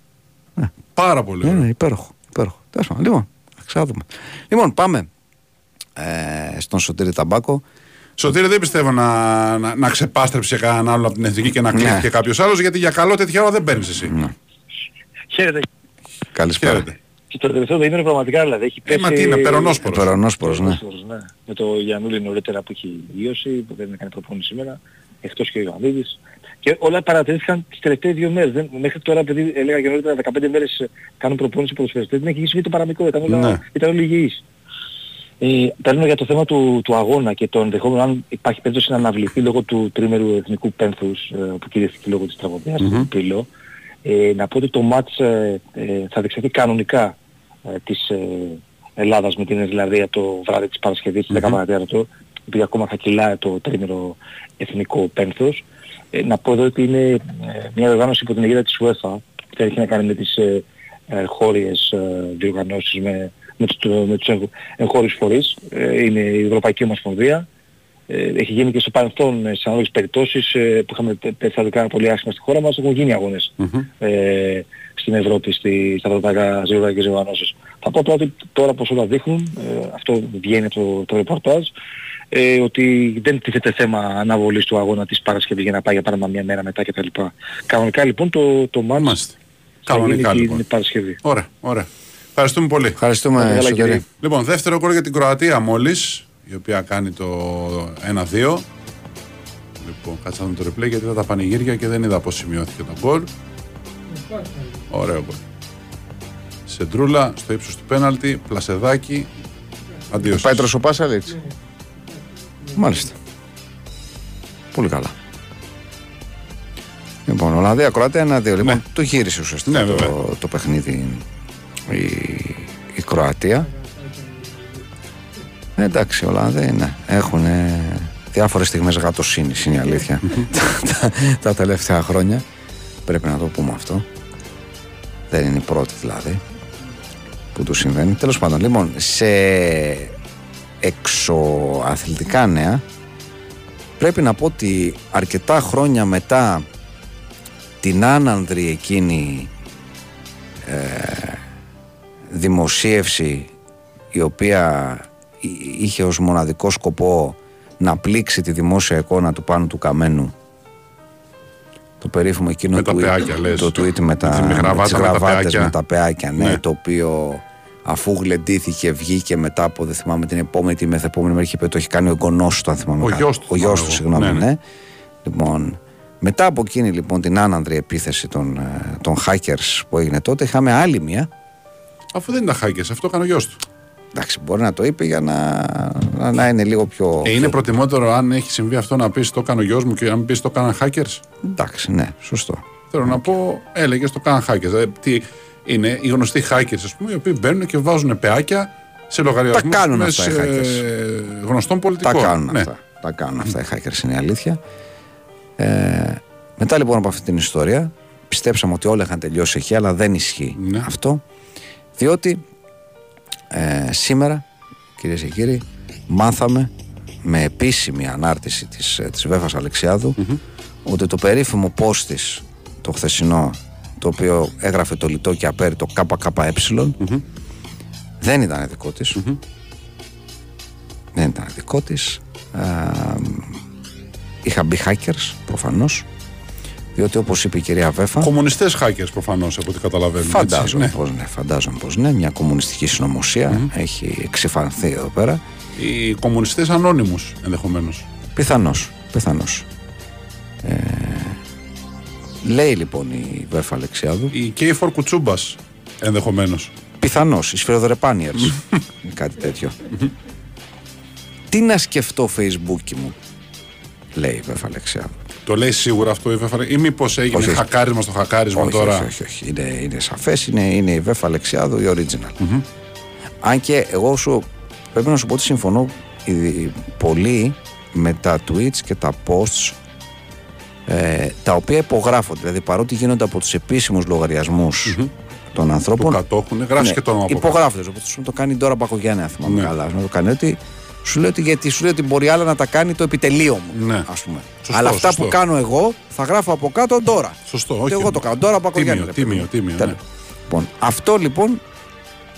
Πάρα πολύ ναι, ωραίο. ναι, υπέροχο. υπέροχο. Τέλος πάντων, Λοιπόν, θα ξάδουμε. Λοιπόν, πάμε ε, στον Σωτήρη Ταμπάκο. Σωτήρη δεν πιστεύω να, να, να ξεπάστρεψε κανέναν άλλο από την εθνική και να Ναι. κλείθηκε κάποιος άλλος, γιατί για καλό τέτοια ώρα δεν παίρνεις εσύ. Χαίρετε. Καλησπέρα. Χαίρετε. Και το τελευταίο είναι πραγματικά δηλαδή. Έχει Ε, πέσει... μα τι είναι, περονόσπορος. Περονόσπορος, ναι. Περονόσπορος, ναι. Με το Γιαννούλη νωρίτερα που έχει ίωση, που δεν έκανε προπόνηση σήμερα, εκτός και ο Ιωαννίδης. Και όλα παρατηρήθηκαν τις τελευταίες δύο μέρες. Δεν, μέχρι τώρα, επειδή έλεγα και νωρίτερα 15 μέρες ε, κάνουν προπόνηση ποδοσφαιριστές, δεν έχει γίνει το παραμικρό, ήταν, όλα, Ναι. ήταν όλοι υγιείς. Ε, παίρνω για το θέμα του, του αγώνα και το ενδεχόμενο αν υπάρχει περίπτωση να αναβληθεί λόγω του τρίμερου εθνικού πένθους ε, που κυριεύτηκε λόγω της τραγωδιας του Πύλο. Ε, να πω ότι το μάτς ε, ε, θα διεξαχθεί κανονικά ε, της ε, Ελλάδας με την Ιρλανδία το βράδυ της Παρασκευής στις 10 παρατέταρτο, επειδή ακόμα θα κυλάει το τρίμερο εθνικό πένθος. Ε, να πω εδώ ότι είναι ε, μια οργάνωση υπό την αιγύδα της UEFA που έχει να κάνει με τις ε, ε, χώριες ε, διοργανώσεις με, με τους, με τους εγχ- εγχώριους φορείς. Ε, είναι η Ευρωπαϊκή Ομοσπονδία. Ε, έχει γίνει και στο παρελθόν ε, σε ανάλογες περιπτώσεις ε, που είχαμε τε- περιστατικά πολύ άσχημα στη χώρα μας έχουν γίνει αγώνες ε, στην Ευρώπη στη, στα ευρωπαϊκά ζευγάρια οργανώσεις. Θα πω τώρα ότι τώρα πως όλα δείχνουν, ε, αυτό βγαίνει από το, το ρεπορτάζ, ε, ότι δεν τίθεται θέμα αναβολής του αγώνα της Παρασκευής για να πάει για παράδειγμα μια μέρα μετά κτλ. Κανονικά λοιπόν το, το μάτς Είμαστε. θα γίνει Κανονικά την λοιπόν. Παρασκευή. Ωραία, ωραία. Ευχαριστούμε πολύ. Ευχαριστούμε, Καλά, Σωτήρη. κύριε. Λοιπόν, δεύτερο γκολ για την Κροατία μόλις, η οποία κάνει το 1-2. Λοιπόν, κάτσε να δούμε το replay γιατί είδα τα πανηγύρια και δεν είδα πώς σημειώθηκε το γκολ. Ωραίο γκολ. Σεντρούλα στο ύψος του πέναλτη, πλασεδάκι. Αντίος. Πέτρος ο Πάσαλιτς. Μάλιστα. Πολύ καλά. Λοιπόν, Ολλανδία, Κροατία, ένα-δύο. Λοιπόν, το γύρισε ουσιαστικά Ναι, βέβαια. το, το παιχνίδι η, η Κροατία. Ε, εντάξει, Ολλανδοί ναι, έχουν διάφορες στιγμές γατοσύνης, είναι η αλήθεια. τα, *laughs* τα- τα τελευταία χρόνια. Πρέπει να το πούμε αυτό. Δεν είναι η πρώτη δηλαδή που του συμβαίνει. Τέλος πάντων, λοιπόν, σε εξωαθλητικά νέα πρέπει να πω ότι αρκετά χρόνια μετά την άνανδρη εκείνη ε, δημοσίευση η οποία εί- είχε ως μοναδικό σκοπό να πλήξει τη δημόσια εικόνα του πάνω του καμένου το περίφημο εκείνο Με τα tweet, πεάκια, λες. το tweet με, τα, Με τη με γραβάτα τις με τα γραβάτες πεάκια. με τα πεάκια ναι, Ναι. το οποίο αφού γλεντήθηκε βγήκε μετά από δεν θυμάμαι την επόμενη τη μεθεπόμενη μέρα είχε πει ότι το έχει κάνει ο εγγονός του αν θυμάμαι Ο καλά. γιος του, ο γιος θυμάμαι του εγώ. συγγνώμη Ναι, ναι, ναι. λοιπόν μετά από εκείνη λοιπόν την άνανδρη επίθεση των, ε, των hackers που έγινε τότε είχαμε άλλη μία Αφού δεν ήταν hackers, αυτό έκανε ο γιος του. Εντάξει μπορεί να το είπε για να, να, να είναι λίγο πιο, Ε, είναι πιο- προτιμότερο αν έχει συμβεί αυτό να πεις το έκανε ο γιος μου και αν πεις το έκαναν hackers. εντάξει ναι σωστό Θέλω να πω, έλεγες το κάναν hackers. Δηλαδή, τι είναι οι γνωστοί hackers, ας πούμε, οι οποίοι μπαίνουν και βάζουν πεάκια σε λογαριασμούς Τα κάνουν αυτά οι hackers. γνωστών Τα πολιτικών. κάνουν Ναι. αυτά. Τα κάνουν αυτά οι hackers, είναι η αλήθεια. Ε, μετά λοιπόν από αυτή την ιστορία, πιστέψαμε ότι όλα είχαν τελειώσει εκεί, αλλά δεν ισχύει Ναι. αυτό. Διότι ε, σήμερα, κυρίες και κύριοι, μάθαμε με επίσημη ανάρτηση της, ε, της Βέφας αλεξιαδου ότι το περίφημο post της, το χθεσινό, το οποίο έγραφε το λιτό και απέριτο ΚΚΕ, δεν ήταν δικό της. Δεν ήταν δικό της. Ε, είχαν μπει hackers, προφανώς. Διότι όπως είπε η κυρία Βέφα, Κομμουνιστές hackers προφανώς από ό,τι καταλαβαίνουμε. φαντάζομαι έτσι, ναι. πως ναι, φαντάζομαι πως ναι, μια κομμουνιστική συνωμοσία έχει εξυφανθεί εδώ πέρα. Οι κομμουνιστές ανώνυμους ενδεχομένως. Πιθανώς, πιθανώς. Ε, λέει λοιπόν η Βέφα Αλεξιάδου, Οι K4 Κουτσούμπας ενδεχομένως. πιθανώς, οι σφαιροδρεπάνιερς, κάτι τέτοιο. Τι να σκεφτώ Facebook μου, λέει η Βέφα Αλεξιάδου. Το λέει σίγουρα αυτό η Βέφα ή μήπως έγινε Όχι, όχι. χακάρισμα στο χακάρισμα όχι, τώρα; όχι, όχι, όχι. Είναι, είναι σαφές, είναι, είναι η Βέφα Αλεξιάδου η original. Αν και εγώ σου πρέπει να σου πω ότι συμφωνώ ε, πολύ με τα tweets και τα posts ε, τα οποία υπογράφονται. Δηλαδή παρότι γίνονται από τους επίσημους λογαριασμούς των Του ανθρώπων κατόχουν, γράφεις ναι, και το όνομα από κάτω. υπογράφονται. Όπως το κάνει τώρα Πακογιάννη, αν θυμάμαι Ναι. καλά. Να το κάνει ότι σου λέει ότι, γιατί σου λέει ότι μπορεί άλλα να τα κάνει το επιτελείο μου. Ναι. Ας πούμε. Σωστό, Αλλά αυτά σωστό. που κάνω εγώ θα γράφω από κάτω τώρα. Σωστό, Και όχι. εγώ το κάνω τώρα Πακογιάννη. Τίμιο, ρε παιδί τίμιο, μου. τίμιο. Τέλος. ναι. Λοιπόν, αυτό λοιπόν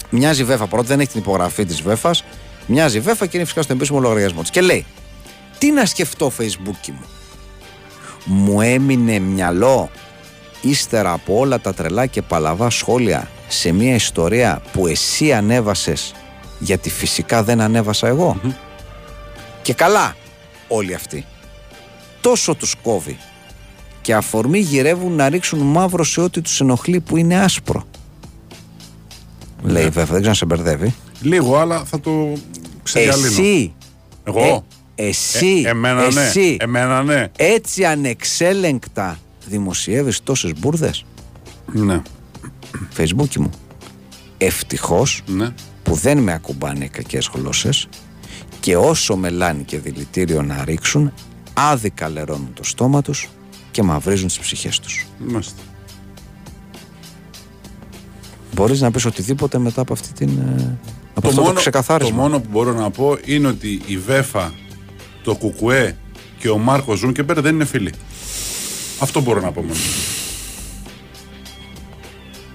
μοιάζει Βέφα. Πρώτα δεν έχει την υπογραφή της Βέφας. Μοιάζει Βέφα και είναι φυσικά στον επίσημο λογαριασμό της. Και λέει, τι να σκεφτώ Facebook μου; Μου έμεινε μυαλό ύστερα από όλα τα τρελά και παλαβά σχόλια σε μια ιστορία που εσύ ανέβασες γιατί φυσικά δεν ανέβασα εγώ. Και καλά όλοι αυτοί. Τόσο τους κόβει και αφορμή γυρεύουν να ρίξουν μαύρο σε ό,τι τους ενοχλεί που είναι άσπρο. Λέει βέβαια, δεν ξέρω αν σε μπερδεύει. Λίγο, αλλά θα το ξεγιαλύνω. Εσύ, Εγώ; ε, εσύ, Ε, εμένα εσύ, ναι. Εμένα ναι. έτσι ανεξέλεγκτα δημοσιεύεις τόσες μπουρδες. Ναι. Facebook μου. Ευτυχώς ναι. Που δεν με ακουμπάνε οι κακές γλώσσες και όσο μελάνι και δηλητήριο να ρίξουν άδικα λερώνουν το στόμα τους και μαυρίζουν τις ψυχές τους. Μάλιστα. Μπορείς να πεις οτιδήποτε μετά από αυτή την... ε, Από Το αυτό το μόνο, το ξεκαθάρισμα. μόνο που μπορώ να πω είναι ότι η Βέφα, το Κουκουέ και ο Μάρκος Ζούνκεμπερ δεν είναι φίλοι. Αυτό μπορώ να πω μόνο.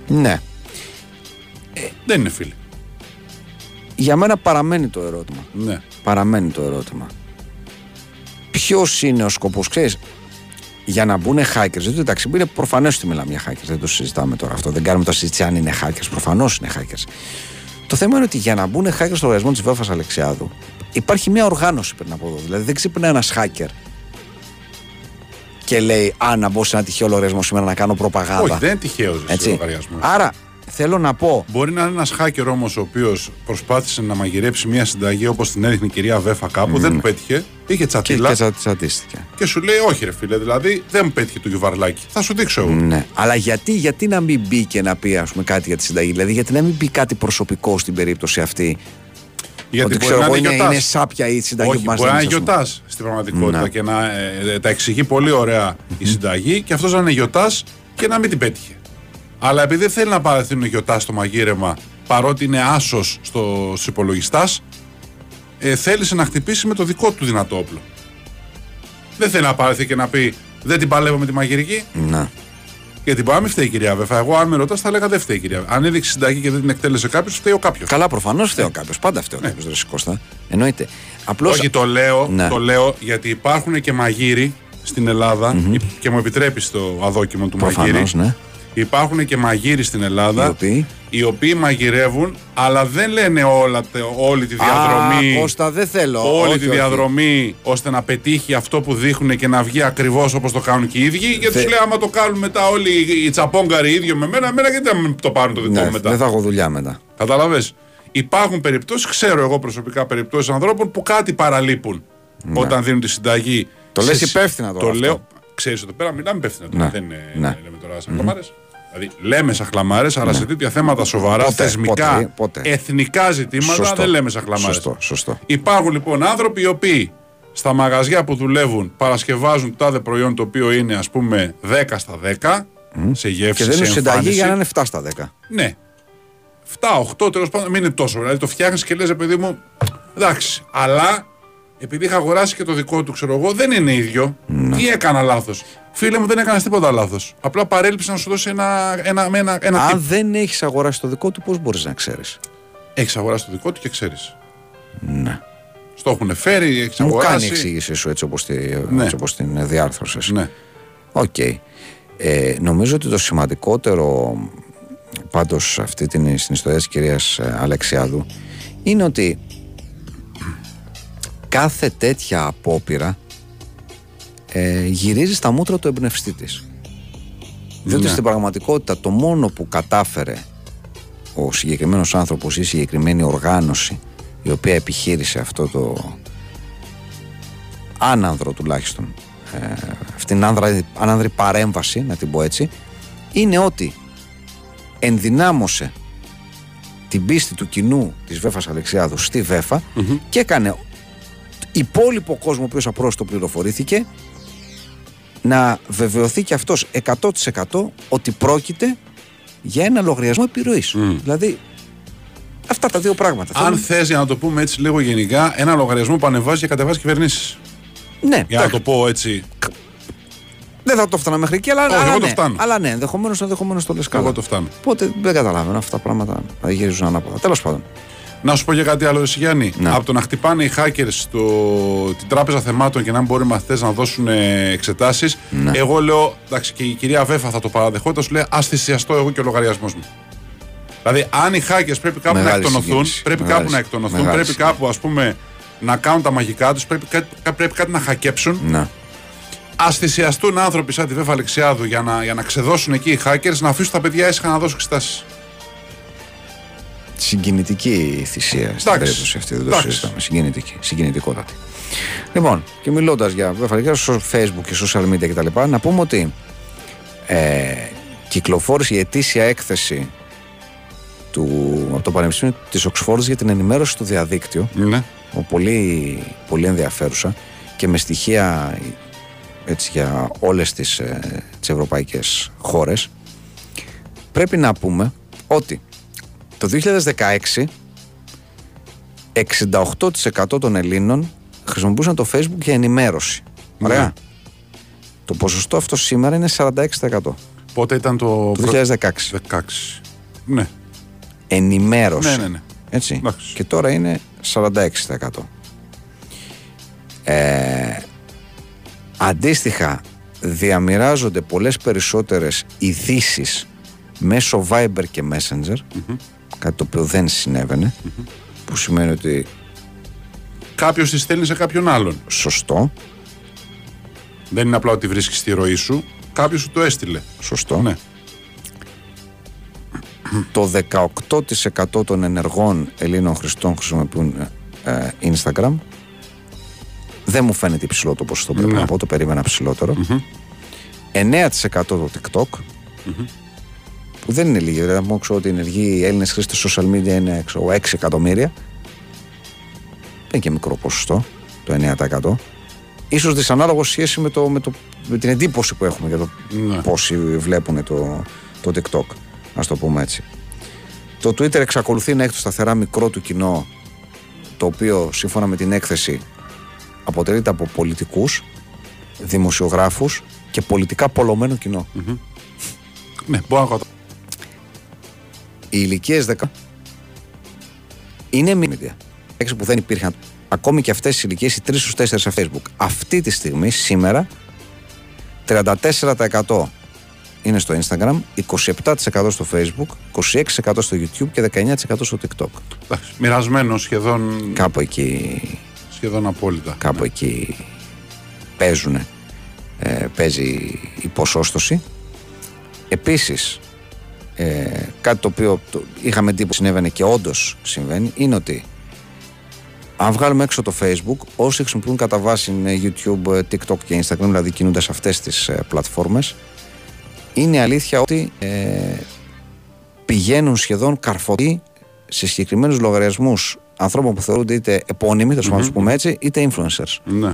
Ναι. Δεν είναι φίλοι. Για μένα παραμένει το ερώτημα. Ναι. Παραμένει το ερώτημα. Ποιος είναι ο σκοπός, ξέρεις, για να μπουν hackers. Δηλαδή, εντάξει, είναι προφανές ότι μιλάμε για hackers. Δεν το συζητάμε τώρα αυτό. Δεν κάνουμε το συζήτηση αν είναι hackers. Προφανώς είναι hackers. Το θέμα είναι ότι για να μπουν hackers στο λογαριασμό της Βέφα Αλεξιάδου υπάρχει μια οργάνωση πριν από εδώ. Δηλαδή δεν ξύπνει ένας hacker και λέει Α, να μπω σε ένα τυχαίο λογαριασμό σήμερα να κάνω προπαγάνδα. Όχι, δεν είναι τυχαίο ο Έτσι. λογαριασμός. Άρα θέλω να πω. Μπορεί να είναι ένας hacker όμως ο οποίος προσπάθησε να μαγειρέψει μια συνταγή όπως την έδειχνε η κυρία Βέφα κάπου, δεν του πέτυχε, είχε Και, τσατίλα και και, τσα- τσατίστηκε. σου λέει: Όχι, ρε φίλε, δηλαδή δεν μου πέτυχε το γιουβαρλάκι. Θα σου δείξω εγώ. Ναι. Αλλά γιατί, γιατί να μην μπει και να πει ας πούμε, κάτι για τη συνταγή, δηλαδή γιατί να μην πει κάτι προσωπικό στην περίπτωση αυτή; Γιατί ότι μπορεί ξέρω να εγώ είναι είναι, γιοτάς. είναι σάπια η συνταγή Όχι, που μας μπορεί να είναι δίνεις, ας πούμε. γιοτά στην πραγματικότητα Ναι. και να ε, τα εξηγεί πολύ ωραία η συνταγή και αυτός να είναι γιοτά και να μην την πέτυχε. Αλλά επειδή δεν θέλει να παραθύνει ο γιοτά στο μαγείρεμα, παρότι είναι άσος στο υπολογιστά, ε, θέλησε να χτυπήσει με το δικό του δυνατό όπλο. Δεν θέλει να παραθεί και να πει Δεν την παλεύω με τη μαγειρική. Να. Γιατί μπορεί να μην φταίει η κυρία Βέφα. Εγώ, αν με ρωτάς, θα έλεγα δεν φταίει η κυρία Βέφα. Αν έδειξε συνταγή και δεν την εκτέλεσε κάποιος, φταίει ο κάποιος. Καλά, προφανώς φταίει κάποιος. Πάντα φταίει ο κάποιος, Ρε Κώστα. Εννοείται. Απλώ. Όχι, το λέω, Ναι. το λέω γιατί υπάρχουν και μαγείροι στην ελλαδα και μου επιτρέπει το αδόκιμο του Προφανώς, μαγείρι. ναι. Υπάρχουν και μαγείροι στην Ελλάδα Οι οποίοι; οι οποίοι μαγειρεύουν, αλλά δεν λένε όλα, τε- όλη τη διαδρομή. Α, Κώστα, δεν θέλω. Όλη Όχι, τη όχι. διαδρομή ώστε να πετύχει αυτό που δείχνουν και να βγει ακριβώς όπως το κάνουν και οι ίδιοι. Γιατί Δε- του λέει: Άμα το κάνουν μετά όλοι οι τσαπόγκαροι ίδιο με μένα, εμένα γιατί να μην το πάρουν το δικό Ναι, μου μετά; δεν θα έχω δουλειά μετά. Κατάλαβε. Υπάρχουν περιπτώσεις, ξέρω εγώ προσωπικά περιπτώσεις ανθρώπων που κάτι παραλείπουν όταν δίνουν τη συνταγή. Ναι. Το σε- λες υπεύθυνα τώρα Το αυτό. λέω. Ξέρεις εδώ πέρα μιλάμε υπεύθυνα τώρα. Ναι. Δεν είναι, Ναι. λέμε τώρα σαν χλαμάρες. Δηλαδή λέμε σαν χλαμάρες, αλλά σε τέτοια θέματα σοβαρά, Ποτέ, θεσμικά, ποτέ, ποτέ. εθνικά ζητήματα Σωστό. δεν λέμε σαν χλαμάρες. Σωστό, σωστό. Υπάρχουν λοιπόν άνθρωποι οι οποίοι στα μαγαζιά που δουλεύουν παρασκευάζουν το τάδε προϊόν το οποίο είναι ας πούμε 10 στα 10 σε γεύση, Και δίνουν σε συνταγή εμφάνιση. για να είναι 7 στα 10. Ναι. 7-8 τέλο πάντων, μην είναι τόσο. Δηλαδή το φτιάχνεις και λες, παιδί μου, εντάξει. Αλλά επειδή είχα αγοράσει και το δικό του, ξέρω εγώ, δεν είναι ίδιο. Ή έκανα λάθος. Φίλε μου, δεν έκανες τίποτα λάθος. Απλά παρέλειψε να σου δώσει ένα, ένα, ένα, ένα Αν tip. δεν έχεις αγοράσει το δικό του, πώς μπορείς να ξέρεις; Έχεις αγοράσει το δικό του και ξέρεις. Ναι. Στο έχουν φέρει, έχεις Μου κάνει η αγοράσει. εξήγησή σου έτσι όπως Ναι. την διόρθωσες. Ναι. Οκ. Ε, νομίζω ότι το σημαντικότερο πάντως αυτή την, στην ιστορία της κυρίας ε, Αλεξιάδου είναι ότι κάθε τέτοια απόπειρα ε, γυρίζει στα μούτρα του εμπνευστή της. Διότι Ναι. στην πραγματικότητα το μόνο που κατάφερε ο συγκεκριμένος άνθρωπος ή η συγκεκριμένη οργάνωση η οποία επιχείρησε αυτό το άνανδρο τουλάχιστον ε, αυτήν την άνδρα- άνανδρη παρέμβαση να την πω έτσι είναι ότι ενδυνάμωσε την πίστη του κοινού της Βέφας Αλεξιάδου στη βεφα και έκανε υπόλοιπο κόσμο ο οποίος απρόστο πληροφορήθηκε να βεβαιωθεί και αυτός 100% ότι πρόκειται για ένα λογαριασμό επιρροής. Δηλαδή αυτά τα δύο πράγματα. Αν Θέλω- θες, για να το πούμε έτσι λίγο γενικά, ένα λογαριασμό που ανεβάζει και κατεβάζει κυβερνήσεις. ναι, Για να εντάξει. το πω έτσι. Δεν θα το φτάνα μέχρι εκεί, αλλά, Όχι, αλλά εγώ το ναι. φτάνω. Αλλά ναι, ενδεχομένως ενδεχομένως το λες καλά. Εγώ το φτάνω. Οπότε δεν καταλαβαίνω αυτά τα πράγματα να γυρίζουν ανάποδα. Τέλος πάντων. Να σου πω και κάτι άλλο, εσύ Γιάννη. Ναι. Από το να χτυπάνε οι hackers στο, την τράπεζα θεμάτων και να μην μπορεί οι μαθητές να δώσουν εξετάσεις, Ναι. εγώ λέω, εντάξει, και η κυρία Βέφα θα το παραδεχόταν, σου λέει, ας θυσιαστώ εγώ και ο λογαριασμός μου. Δηλαδή, αν οι hackers πρέπει κάπου Μεγάλη να εκτονωθούν, συγκίνηση. πρέπει Μεγάλη κάπου να συγκίνηση. εκτονωθούν, Μεγάλη πρέπει συγκίνηση. κάπου, ας πούμε, να κάνουν τα μαγικά τους, πρέπει, κάτι- κα- πρέπει κάτι να χακέψουν. Ναι. Α θυσιαστούν άνθρωποι σαν τη Βέφα Αλεξιάδου για να, για να ξεδώσουν εκεί οι hackers, να αφήσουν τα παιδιά ήσυχα να δώσουν εξετάσεις. Συγκινητική η θυσία στην Εντάξει. περίπτωση αυτή. Δεν το Εντάξει. συζητάμε. Συγκινητική. Συγκινητικότατη. Λοιπόν, και μιλώντας για βέβαια στο Facebook και social media κτλ., να πούμε ότι ε, κυκλοφόρησε η ετήσια έκθεση του, από το Πανεπιστήμιο της Οξφόρδης για την ενημέρωση στο διαδίκτυο Ναι. ο πολύ, πολύ ενδιαφέρουσα και με στοιχεία έτσι, για όλες τις, ε, τις ευρωπαϊκές χώρες πρέπει να πούμε ότι το 2016 68% των Ελλήνων χρησιμοποιούσαν το Facebook για ενημέρωση. Ωραία. Ναι. Το ποσοστό αυτό σήμερα είναι 46%. Πότε ήταν το. Το 2016. 16. Ναι. Ενημέρωση. Ναι, ναι, ναι. Έτσι. Εντάξει. Και τώρα είναι 46%. Ε, αντίστοιχα, διαμοιράζονται πολλές περισσότερες ειδήσεις μέσω Viber και Messenger, κάτι το οποίο δεν συνεβαινε που σημαίνει ότι Κάποιος τη στέλνει σε κάποιον άλλον. σωστό, Δεν είναι απλά ότι βρίσκεις τη ροή σου. Κάποιος σου το έστειλε. σωστό. Ναι. Το 18% των ενεργών Ελλήνων χρηστών χρησιμοποιούν ε, Instagram. Δεν μου φαίνεται υψηλό το ποσοστό, πρέπει Ναι. να πω, το περίμενα ψηλότερο. 9% το TikTok, που δεν είναι λίγοι. Δηλαδή, να πούμε ξέρω, ότι οι ενεργοί Έλληνες χρήστες social media είναι ξέρω, 6 εκατομμύρια. Δεν είναι και μικρό ποσοστό, το 9%. Ίσως δυσανάλογο σχέση με, το, με, το, με την εντύπωση που έχουμε για το Ναι. πόσοι βλέπουν το, το TikTok, ας το πούμε έτσι. Το Twitter εξακολουθεί να έχει το σταθερά μικρό του κοινό, το οποίο σύμφωνα με την έκθεση αποτελείται από πολιτικούς, δημοσιογράφους και πολιτικά πολλωμένο κοινό. Ναι, μπορώ να καταλάβω. Οι ηλικίες 10 είναι media. Έξω που δεν υπήρχαν ακόμη και αυτές τις ηλικίες, οι 3 στους 4 σε Facebook. Αυτή τη στιγμή, σήμερα, 34% είναι στο Instagram, 27% στο Facebook, 26% στο YouTube και 19% στο TikTok. Εντάξει, Μοιρασμένο σχεδόν, Κάπου εκεί, σχεδόν απόλυτα. κάπου εκεί παίζουν, ε, παίζει η ποσόστοση. Επίσης, ε, κάτι το οποίο το, είχαμε εντύπωση συνέβαινε και όντως συμβαίνει, είναι ότι αν βγάλουμε έξω το Facebook, όσοι χρησιμοποιούν κατά βάση ε, YouTube, ε, TikTok και Instagram, δηλαδή κινούνται σε αυτές τις ε, πλατφόρμες, είναι αλήθεια ότι ε, πηγαίνουν σχεδόν καρφωτοί σε συγκεκριμένους λογαριασμούς ανθρώπων που θεωρούνται είτε επώνυμοι, θα mm πούμε έτσι, είτε influencers. Ναι.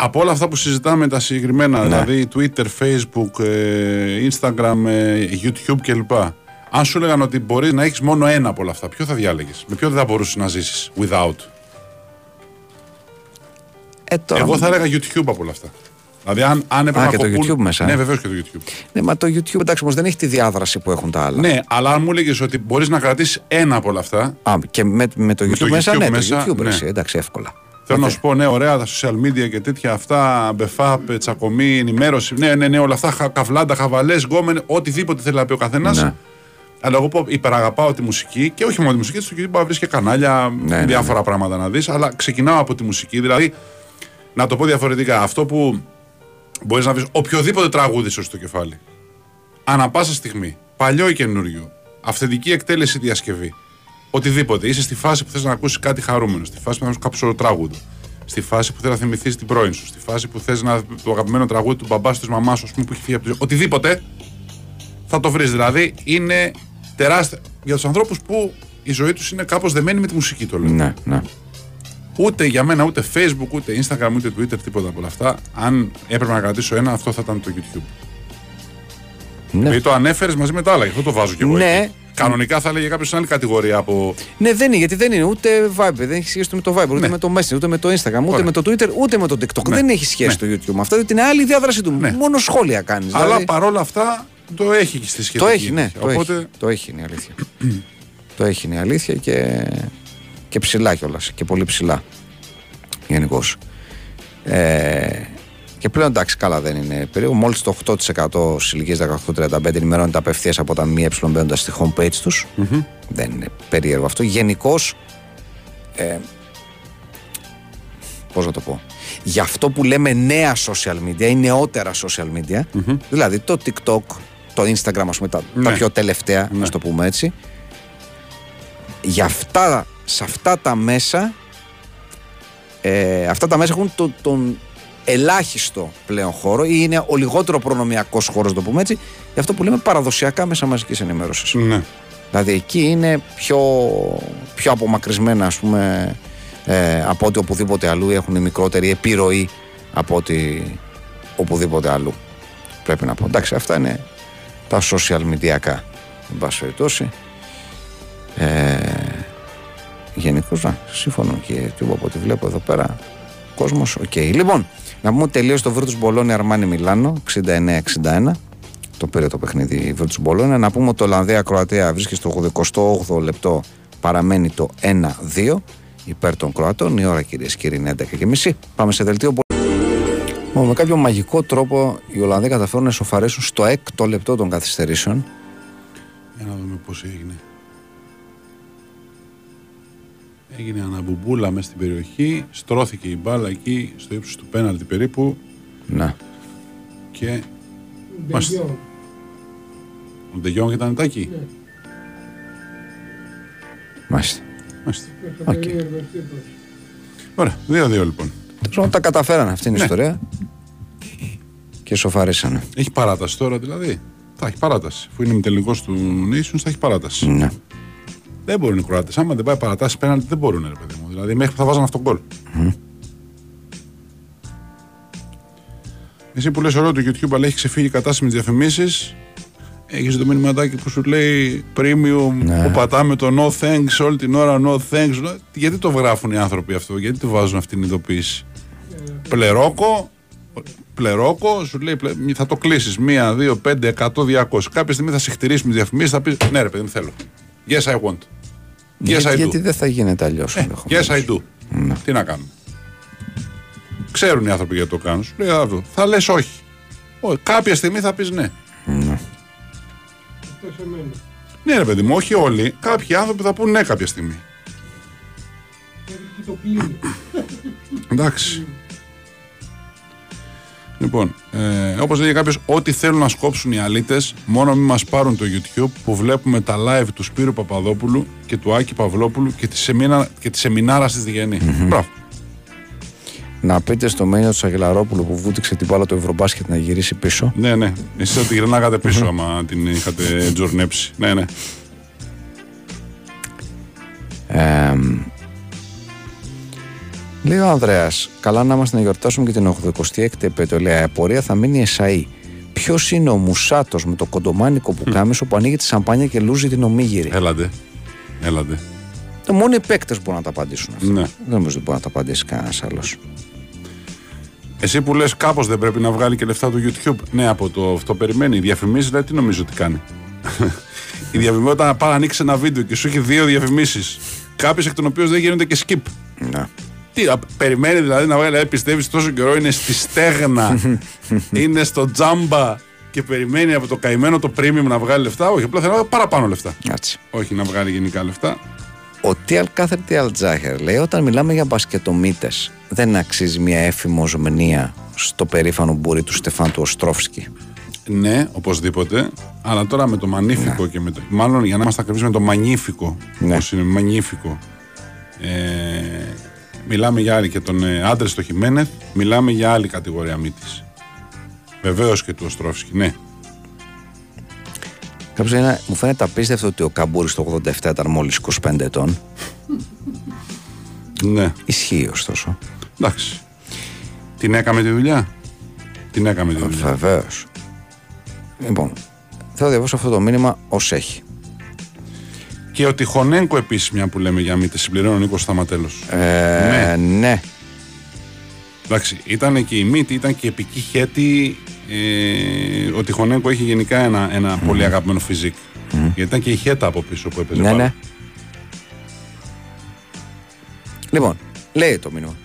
Από όλα αυτά που συζητάμε τα συγκεκριμένα, Ναι. δηλαδή Twitter, Facebook, ε, Instagram, ε, YouTube κλπ. Αν σου έλεγαν ότι μπορείς να έχεις μόνο ένα από όλα αυτά, ποιο θα διάλεγες, με ποιο δεν θα μπορούσες να ζήσεις without; Ε, τώρα, Εγώ θα έλεγα YouTube από όλα αυτά. Δηλαδή, αν, αν έπρεπε Α, να και το κοπούν- YouTube μέσα, Ναι, ε. βεβαίως και το YouTube. Ναι, μα το YouTube εντάξει όμως δεν έχει τη διάδραση που έχουν τα άλλα. Ναι, αλλά αν μου έλεγες ότι μπορείς να κρατήσεις ένα από όλα αυτά, Α, και με, με το YouTube το μέσα, YouTube ναι, μέσα, το YouTube ναι. εσύ, εντάξει, εύκολα. Θέλω να σου πω, ναι, ωραία τα social media και τέτοια αυτά, μπεφάπ, τσακωμή, ενημέρωση. Ναι, ναι, ναι, όλα αυτά, χα- καβλάντα, χαβαλές, γκόμενε, οτιδήποτε θέλει να πει ο καθένας. Ναι. Αλλά εγώ πω, υπεραγαπάω τη μουσική και όχι μόνο τη μουσική, στο YouTube μπορεί να βρεις και κανάλια, ναι, διάφορα πράγματα να δεις. Αλλά ξεκινάω από τη μουσική. Δηλαδή, να το πω διαφορετικά, αυτό που μπορείς να βρεις οποιοδήποτε τραγούδι σου στο κεφάλι. Ανά πάσα στιγμή, παλιό ή καινούριο, αυθεντική εκτέλεση διασκευή. Οτιδήποτε. Είσαι στη φάση που θες να ακούσεις κάτι χαρούμενο, στη φάση που θες να ακούσεις κάποιο τραγούδο, στη φάση που θες να θυμηθείς την πρώην σου, στη φάση που θες να. το αγαπημένο τραγούδι του μπαμπά σου, της μαμάς σου, ας πούμε, που έχει φύγει από τη ζωή. Οτιδήποτε θα το βρεις. Δηλαδή είναι τεράστια. Για τους ανθρώπους που η ζωή τους είναι κάπως δεμένη με τη μουσική, το λέω. Ναι, ναι. Ούτε για μένα, ούτε Facebook, ούτε Instagram, ούτε Twitter, τίποτα από όλα αυτά. Αν έπρεπε να κρατήσω ένα, αυτό θα ήταν το YouTube. Ναι. Γιατί το ανέφερες μαζί με τα άλλα, γι' αυτό το βάζω κι εγώ. Ναι. εκεί. Κανονικά θα έλεγε κάποιος σε άλλη κατηγορία από. Ναι, δεν είναι, γιατί δεν είναι ούτε Viber, δεν έχει σχέση με το Viber, ούτε Ναι. με το Messenger, ούτε με το Instagram, ούτε Ωραία. με το Twitter, ούτε με το TikTok. Ναι. Δεν έχει σχέση το YouTube με αυτά, διότι είναι άλλη διάδραση του. Ναι. Μόνο σχόλια κάνεις. Αλλά παρόλα αυτά το έχει και στη σχετική. το έχει, ναι. ηλικία. Το, Οπότε έχει, το έχει, είναι η αλήθεια. *clears throat* το έχει, είναι η αλήθεια και, και ψηλά κιόλας. Και πολύ ψηλά. Γενικώς. Ε, και πλέον εντάξει, καλά δεν είναι περίεργο. Μόλις το 8% στις ηλικίες 18-35 ενημερώνεται απευθείας από τα ΜΕ μπαίνοντας στη homepage τους. Δεν είναι περίεργο αυτό. Γενικώς. Ε, Πώς να το πω. Για αυτό που λέμε νέα social media ή νεότερα social media, δηλαδή το TikTok, το Instagram, ας πούμε, τα, τα Ναι. πιο τελευταία, Ναι. να το πούμε έτσι, για αυτά, σε αυτά τα μέσα, ε, αυτά τα μέσα έχουν το- τον ελάχιστο πλέον χώρο ή είναι ο λιγότερο προνομιακός χώρος, να το πούμε έτσι, για αυτό που λέμε παραδοσιακά μέσα μαζικής ενημέρωσης. ναι. Δηλαδή εκεί είναι πιο, πιο απομακρυσμένα ας πούμε ε, από ότι οπουδήποτε αλλού έχουν μικρότερη επιρροή από ότι οπουδήποτε αλλού. Πρέπει να πω. Εντάξει, αυτά είναι τα social media. Εν πάση περιπτώσει. Ε, Γενικώς, να, συμφωνώ κάτι από ό,τι βλέπω εδώ πέρα. Κόσμος, οκ. Λοιπόν, να πούμε ότι τελείωσε το Virtus Bologna Αρμάνι Μιλάνο 69-61. Το πήρε το παιχνίδι η Virtus Bologna. Να πούμε ότι το Ολλανδία Κροατία βρίσκεται στο 88 λεπτό. Παραμένει το 1-2 υπέρ των Κροατών. Η ώρα κυρίες και κύριοι είναι 11.30. Πάμε σε δελτίο. Λοιπόν, με κάποιο μαγικό τρόπο οι Ολλανδοί καταφέρουν να ισοφαρίσουν στο έκτο λεπτό των καθυστερήσεων. Για να δούμε πώς έγινε. Έγινε αναμπουμπούλα μέσα στην περιοχή. Στρώθηκε η μπάλα εκεί στο ύψος του πέναλτι περίπου. Να. Και. Μάλιστα. Ντε Γιονγκ. Ο Ντε Γιονγκ ήταν τάκι; Ναι. Μάλιστα. Μάλιστα. Το Οκ. περίεργο τύπος. Ωραία. 2-2 λοιπόν. Τέλος πάντων, τα καταφέρανε αυτή είναι η Ναι. ιστορία. Και σοφαρίσανε. Έχει παράταση τώρα δηλαδή. Θα έχει παράταση. Αφού είναι τελικό του Nations, θα έχει παράταση. Ναι. Δεν μπορούν οι Κροάτες. Άμα δεν πάει παρατάσεις πέναλτι, δεν μπορούν, ρε παιδί μου. Δηλαδή μέχρι που θα βάζαν αυτό γκολ. Εσύ που λες ωραίο το YouTube, αλλά έχει ξεφύγει η κατάσταση με τις διαφημίσεις. Έχεις το μηνυματάκι που σου λέει premium Ναι. που πατάμε το no thanks όλη την ώρα, no thanks. Γιατί το γράφουν οι άνθρωποι αυτό, γιατί το βάζουν αυτή την ειδοποίηση; Πλερόκο, πλερόκο, σου λέει πλε- θα το κλείσεις. Μία, δύο, πέντε, εκατό, διακόσι. Κάποια στιγμή θα σε χτυρίσουν τι διαφημίσεις, θα πεις Ναι, ρε παιδί μου, θέλω. Yes, I want. Yes, Γιατί, I do. γιατί δεν θα γίνεται αλλιώς. Yes, I do. Ναι. Τι να κάνουμε. Ξέρουν οι άνθρωποι γιατί το κάνουν. Σου λέει αυτό. Θα λες όχι. όχι. Κάποια στιγμή θα πεις ναι. Αυτό σε μένα. Ναι, ρε παιδί μου, όχι όλοι. Κάποιοι άνθρωποι θα πούν ναι κάποια στιγμή. Γιατί που το κλείνει. Εντάξει. Λοιπόν, ε, όπως λέγει κάποιος, ό,τι θέλουν να σκόψουν οι αλήτες, μόνο μην μας πάρουν το YouTube που βλέπουμε τα live του Σπύρου Παπαδόπουλου και του Άκη Παυλόπουλου και τη, σεμίνα, και τη σεμινάρα τη Διγενή. Μπράβο. Να πείτε στο μένιο του Αγγελαρόπουλου που βούτυξε την μπάλα του Ευρωμπάσκετ να γυρίσει πίσω. Ναι, ναι. Εσείς θα τη γυρνάγατε πίσω άμα την είχατε τζορνέψει. Ναι, ναι. Ε, λέει ο Ανδρέας, καλά να είμαστε να γιορτάσουμε και την 86η επέτειο. Λέει, η απορία θα μείνει εσαή. Ποιος είναι ο Μουσάτος με το κοντομάνικο που κάμισο που ανοίγει τη σαμπάνια και λούζει την ομίγυρη; Έλατε. Έλατε. Ε, Μόνο οι παίκτε μπορούν να τα απαντήσουν αυτά. Ναι. Δεν νομίζω ότι μπορεί να τα απαντήσει κανένας άλλος. Εσύ που λες, κάπως δεν πρέπει να βγάλει και λεφτά του YouTube. Ναι, από το αυτό περιμένει. Η διαφημίσεις, δηλαδή, τι νομίζω ότι κάνει. *laughs* η διαφημίσει, όταν πάει να ανοίξει ένα βίντεο και σου έχει δύο διαφημίσεις, κάποιε εκ των οποίων δεν γίνονται και skip. Ναι. Τι, α, περιμένει δηλαδή να βγάλει, δηλαδή πιστεύεις τόσο καιρό είναι στη στέγνα, *laughs* είναι στο τζάμπα και περιμένει από το καημένο το premium να βγάλει λεφτά; Όχι, απλά θέλει να βγάλει παραπάνω λεφτά. Έτσι. Όχι να βγάλει γενικά λεφτά. Ο Τίαλ Κάθερ Τίαλ Τζάχερ λέει: Όταν μιλάμε για μπασκετομίτε, δεν αξίζει μια έφημο μνήα στο περήφανο μπουρί του Στεφάν του Οστρόφσκι. Ναι, οπωσδήποτε. Αλλά τώρα με το μανίφικο και με το. Μάλλον για να είμαστε ακριβείς με το μανίφικο. Ναι. Πώς είναι, μανίφικο. Ε, μιλάμε για άλλη και τον ε, άντρες στο Χιμένεθ, μιλάμε για άλλη κατηγορία μύτης. Βεβαίως και του Οστρόφσκι, ναι. Κάποιος είναι, μου φαίνεται απίστευτο ότι ο Καμπούρης το 87 ήταν μόλις 25 ετών. Ναι. Ισχύει ωστόσο. Εντάξει. Την έκαμε τη δουλειά. Την έκαμε τη δουλειά. Βεβαίως. Λοιπόν, θέλω να διαβάσω αυτό το μήνυμα ως έχει. Και ο Τιχονέγκο επίσης, μια που λέμε για μύτη, συμπληρώνει ο Νίκος Σταματέλος. Ε, ναι. Εντάξει, ήταν και η μύτη, ήταν και η επική χέτη. Ε, ο Τιχονέγκο έχει γενικά ένα, ένα πολύ αγαπημένο φιζίκ. Γιατί ήταν και η χέτα από πίσω που έπαιζε. Ναι, μπάλα. ναι. Λοιπόν, λέει το μήνυμα.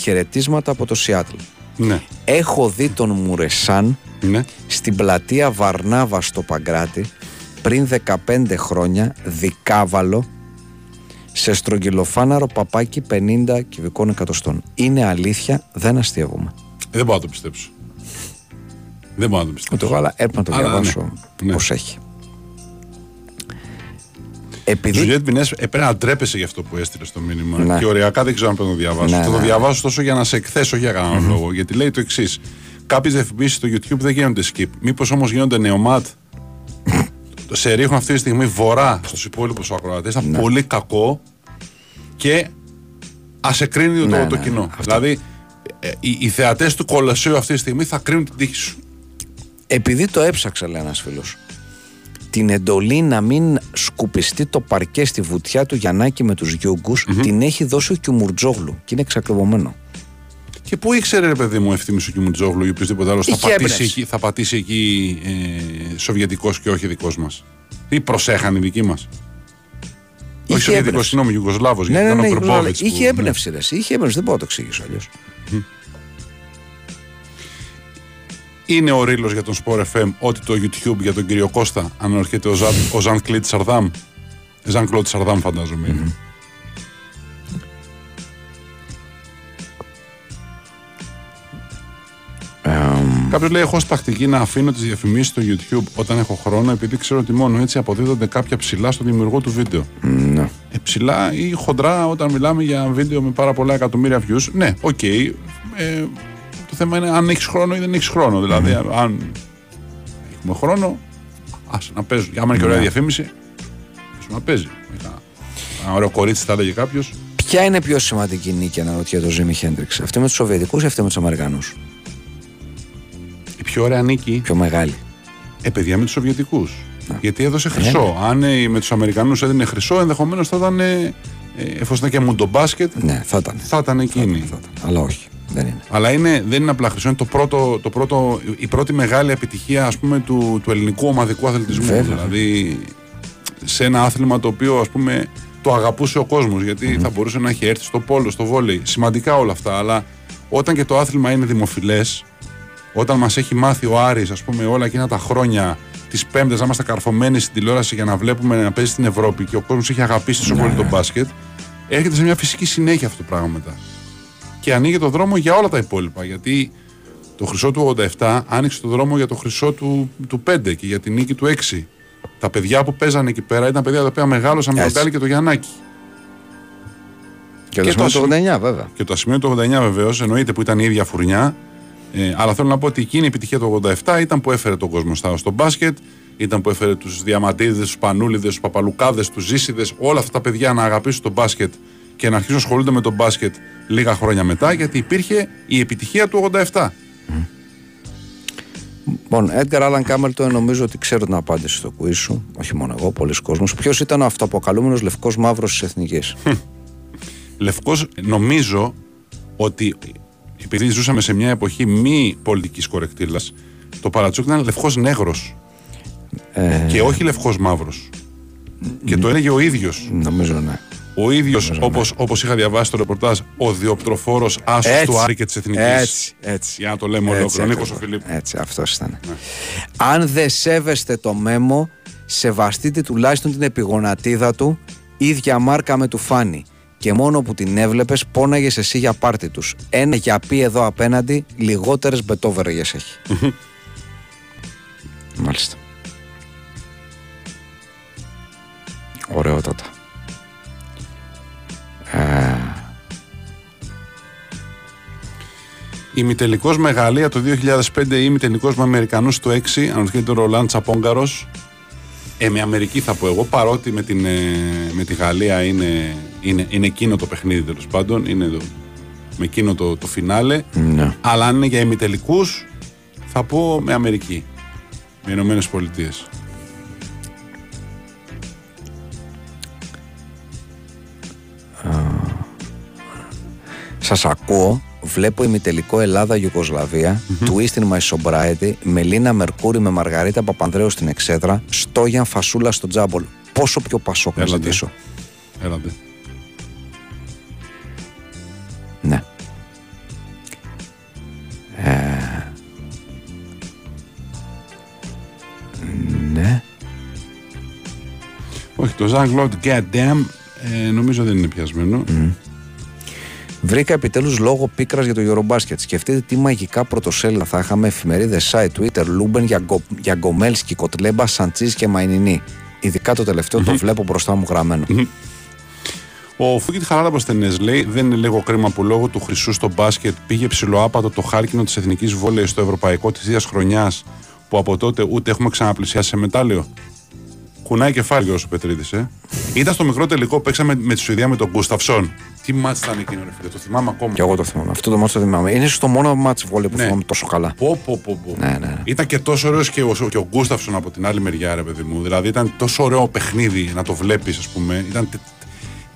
Χαιρετίσματα από το Σιάτλ. ναι. Έχω δει τον Μουρεσάν ναι. στην πλατεία Βαρνάβα στο Παγκράτη πριν 15 χρόνια δικάβαλο σε στρογγυλοφάναρο παπάκι 50 κυβικών εκατοστών. Είναι αλήθεια, δεν αστείευομαι. Ε, δεν μπορώ να το πιστέψω. Δεν μπορώ να το πιστέψω. Ούτε εγώ, αλλά έπρεπε να το Αλλά, διαβάσω ναι. Ναι. πώς έχει. Η Επειδή. Ζουζιέτ Πινές έπρεπε να ντρέπεσαι για αυτό που έστειλε στο μήνυμα. Ναι. Και ωριακά δεν ξέρω αν πρέπει να το διαβάσω. Ναι, θα το ναι. διαβάσω τόσο για να σε εκθέσω για κανέναν λόγο. Γιατί λέει το εξής. Κάποιες διαφημίσεις στο YouTube δεν γίνονται skip. Μήπως όμως γίνονται νεομάτ; Σε ρίχνουν αυτή τη στιγμή βορρά στους υπόλοιπους ακροατές. Ήταν Ναι. πολύ κακό και ας εκρίνει το, Ναι, το ναι, κοινό. αυτό. Δηλαδή, ε, οι, οι θεατές του Κολοσσίου αυτή τη στιγμή θα κρίνουν την τύχη σου. Επειδή το έψαξε, λέει ένας φίλος. Την εντολή να μην σκουπιστεί το παρκέ στη βουτιά του Γιαννάκη με τους γιουγκου την έχει δώσει ο Κιουμουρτζόγλου και είναι εξακριβωμένο. Και πού ήξερε, ρε παιδί μου, ευθύμη ο Κιμουτζόγλου ή οποιοδήποτε άλλο θα, Είχε πατήσει έμπνευση. εκεί, θα πατήσει εκεί ε, Σοβιετικός και όχι δικός μας. Τι προσέχαν οι δικοί μας. Όχι Είχε Σοβιετικός, έμπνευση. συγγνώμη, Ιουγκοσλάβος. Ναι, ναι, ναι, ο ναι, Γκρουμπόβιτς είχε που- έμπνευση, ρε. εσύ, Είχε έμπνευση, δεν μπορώ να το εξηγήσω αλλιώς. Είναι ο ρίλος για τον Sport FM ότι το YouTube για τον κύριο Κώστα αναρχέται ο Ζαν, ο Ζαν Κλίτ Σαρδάμ. Ζαν Κλώτ Σαρδάμ, φαντάζομαι. είναι. Κάποιος λέει: Έχω ως τακτική να αφήνω τις διαφημίσεις στο YouTube όταν έχω χρόνο, επειδή ξέρω ότι μόνο έτσι αποδίδονται κάποια ψιλά στο δημιουργό του βίντεο. Ναι. Ε, ψιλά ή χοντρά όταν μιλάμε για βίντεο με πάρα πολλά εκατομμύρια views. Ναι, οκ. Ε, το θέμα είναι αν έχεις χρόνο ή δεν έχεις χρόνο. Δηλαδή, αν έχουμε χρόνο, ας να παίζουν. Άμα είναι και ωραία Ναι. διαφήμιση, ας να παίζει. Ένα, ένα ωραίο κορίτσι θα έλεγε κάποιος. Ποια είναι πιο σημαντική νίκη, αναρωτιέται ο Ζήμι Χέντριξ. Αυτή με τους Σοβιετικούς ή αυτή με τους Αμερικανούς; Η πιο ωραία νίκη, Πιο μεγάλη. ε, παιδιά, με τους Σοβιετικούς. Ναι. Γιατί έδωσε χρυσό. Αν ε, με τους Αμερικανούς έδινε χρυσό, ενδεχομένως θα ήταν. Ε, ε, εφόσον ήταν και μουντομπάσκετ, Ναι, θα ήταν. θα ήταν εκείνη. Θα ήταν. Αλλά όχι. Δεν είναι. Αλλά είναι, δεν είναι απλά χρυσό, είναι το πρώτο, το πρώτο, η πρώτη μεγάλη επιτυχία ας πούμε, του, του ελληνικού ομαδικού αθλητισμού. Βέβαια. Δηλαδή σε ένα άθλημα το οποίο ας πούμε, το αγαπούσε ο κόσμος γιατί θα μπορούσε να έχει έρθει στο πόλο, στο βόλεϊ. Σημαντικά όλα αυτά. Αλλά όταν και το άθλημα είναι δημοφιλές, όταν μας έχει μάθει ο Άρης ας πούμε, όλα εκείνα τα χρόνια τις πέμπτες να είμαστε καρφωμένοι στην τηλεόραση για να βλέπουμε να παίζει στην Ευρώπη και ο κόσμος έχει αγαπήσει τόσο πολύ τον μπάσκετ, έρχεται σε μια φυσική συνέχεια αυτό το πράγμα μετά και ανοίγει το δρόμο για όλα τα υπόλοιπα. Γιατί το χρυσό του 87 άνοιξε το δρόμο για το χρυσό του, του 5 και για την νίκη του 6. Τα παιδιά που παίζανε εκεί πέρα ήταν παιδιά τα οποία μεγάλωσαν με τον Έτσι. Γκάλι και το Γιαννάκη. Και, Και το το το 89, βέβαια. Και το ασημείο του 89 βεβαίως εννοείται που ήταν η ίδια φουρνιά. Ε, αλλά θέλω να πω ότι εκείνη η επιτυχία του 87 ήταν που έφερε τον κόσμο στα- στο μπάσκετ, ήταν που έφερε τους Διαμαντίδες, τους Πανούλιδες, τους Παπαλουκάδες, τους Ζήσιδες, όλα αυτά τα παιδιά να αγαπήσουν τον μπάσκετ και να αρχίσουν να ασχολούνται με τον μπάσκετ λίγα χρόνια μετά, γιατί υπήρχε η επιτυχία του 87. Λοιπόν, Edgar Allan Camerton, νομίζω ότι ξέρω την απάντηση στο quiz σου. Όχι μόνο εγώ, πολλοί κόσμοι. Ποιος ήταν ο αυτοαποκαλούμενος λευκός μαύρος της Εθνικής; Λευκός νομίζω ότι επειδή ζούσαμε σε μια εποχή μη πολιτικής κορεκτήλας το παρατσούκ ήταν λευκός νέγρος ε, και όχι λευκός μαύρος και το έλεγε ο ίδιος νομίζω ναι. ο ίδιος όπως, όπως είχα διαβάσει στο ρεπορτάζ ο διοπτροφόρος άσος Έτσι. του Άρη και της Εθνικής Έτσι, έτσι. για να το λέμε Έτσι ολόκληρο Νίκος ο ακριβώς. Φιλίππου Έτσι, αυτός ήταν. Αν δεν σέβεστε το μέμο, σεβαστείτε τουλάχιστον την επιγονατίδα του, ίδια μάρκα με του φάνη. Και μόνο που την έβλεπες, πόναγες εσύ για πάρτι τους. Ένα για πει εδώ απέναντι, λιγότερες μπετόβεργες έχει. Μάλιστα. Ωραιότατα. ημιτελικός με Γαλλία το 2005 ή ημιτελικός με Αμερικανούς το 6 αναρωτιέται ο Ρολάν Τσαπόγκαρος ε, με Αμερική θα πω εγώ παρότι με, την, ε, με τη Γαλλία είναι, είναι, είναι εκείνο το παιχνίδι τέλος πάντων είναι το, με εκείνο το, το φινάλε Ναι. αλλά αν είναι για ημιτελικούς θα πω με Αμερική με Ηνωμένες Πολιτείες. Σας ακούω, βλέπω ημιτελικό Ελλάδα-Ιουγκοσλαβία, Twist in my sobriety, Μελίνα Μερκούρη με Μαργαρίτα Παπανδρέου στην Εξέδρα, Στόγιαν Φασούλα στο Τζάμπολ. Πόσο πιο πασόκ να Έλατε. ζητήσω. Έλατε. Ναι. Ε, ναι. Όχι, το Jean-Claude Goddamn ε, νομίζω δεν είναι πιασμένο. Βρήκα επιτέλους λόγο πίκρας για το Eurobasket. Σκεφτείτε τι μαγικά πρωτοσέλιδα θα είχαμε εφημερίδες, site, Twitter, Λούμπεν για, γκο, για Γκομέλσκι, Κοτλέμπα, Σαντσί και Μαϊνινή. Ειδικά το τελευταίο το βλέπω μπροστά μου γραμμένο. Ο Φούκιτ Χαράλαμπο Τενέ λέει: Δεν είναι λίγο κρίμα που λόγω του χρυσού στο μπάσκετ πήγε ψιλοάπατο το χάλκινο της εθνικής βόλεϊ στο ευρωπαϊκό της ίδιας χρονιάς που από τότε ούτε έχουμε ξαναπλησιάσει σε μετάλλιο. Κουνάει κεφάλι ο Πετρίδης. Ε. Ήταν στο μικρό τελικό, παίξαμε με τη Σουηδία με τον Γκούσταυσον. Τι μάτς ήταν εκείνο, ρε φίλε, το θυμάμαι ακόμα. Και εγώ το θυμάμαι. Αυτό το μάτσο το θυμάμαι. Είναι στο μόνο μάτσο βόλε που Ναι. θυμάμαι τόσο καλά. Πω, πω, πω, πω. Ναι, ναι, ναι. Ήταν και τόσο ωραίος και ο, και ο Γκούσταυσον από την άλλη μεριά, ρε παιδί μου. Δηλαδή ήταν τόσο ωραίο παιχνίδι να το βλέπεις, ας πούμε. Ήταν τε-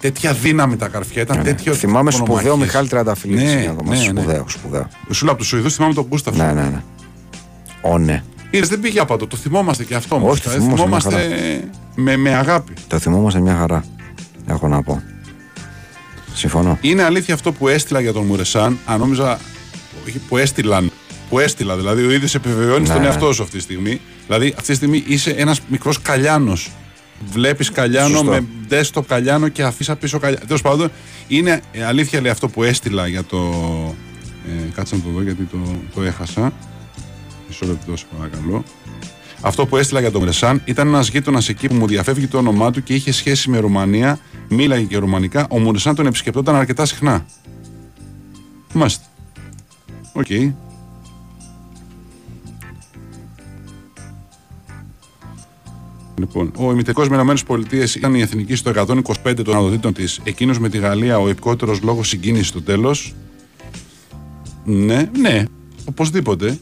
τέτοια δύναμη τα καρφιά. Ήταν τέτοιο. Ναι, Θυμάμαι μονομαχίες. σπουδαίο Μιχάλη Τριανταφυλλίδης. Ναι, είναι το μάτσο. ναι, ναι. Σπουδαίο, σπουδαίο. Σου λέω από τους Σουηδούς θυμάμαι τον Γκούσταυσον. Ναι, ναι, ναι. Ω, ναι. Είδες, δεν πήγε απατό, το θυμόμαστε και αυτό. όμως. Όχι, το Ε, θυμόμαστε μια θυμόμαστε με, με αγάπη. Το θυμόμαστε μια χαρά. Έχω να πω. Συμφωνώ. Είναι αλήθεια αυτό που έστειλα για τον Μουρεσάν, αν νόμιζα. Όχι, που έστειλαν. Που έστειλα, δηλαδή ο ίδιος επιβεβαιώνει Ναι, στον ναι. εαυτό σου αυτή τη στιγμή. Δηλαδή αυτή τη στιγμή είσαι ένας μικρός καλιάνος. Βλέπεις καλιάνο Σωστό. με desktop καλιάνο και αφήσα πίσω καλιάνο. Τέλος πάντων, είναι ε, αλήθεια λέει αυτό που έστειλα για το. Ε, κάτσε να το δω γιατί το, το έχασα. Μισό λεπτό, σε παρακαλώ. Αυτό που έστειλα για τον Μουρεσάν ήταν ένας γείτονας εκεί που μου διαφεύγει το όνομά του και είχε σχέση με Ρουμανία, μίλαγε και ρουμανικά. Ο Μουρεσάν τον επισκεπτόταν αρκετά συχνά. Μάλιστα. Οκ. Λοιπόν, ο ημιτελικό με ΗΠΑ ήταν η εθνική στο 125 των αδοτήτων της. Εκείνος με τη Γαλλία ο επικότερο λόγος συγκίνησης στο τέλος. Ναι, ναι, οπωσδήποτε.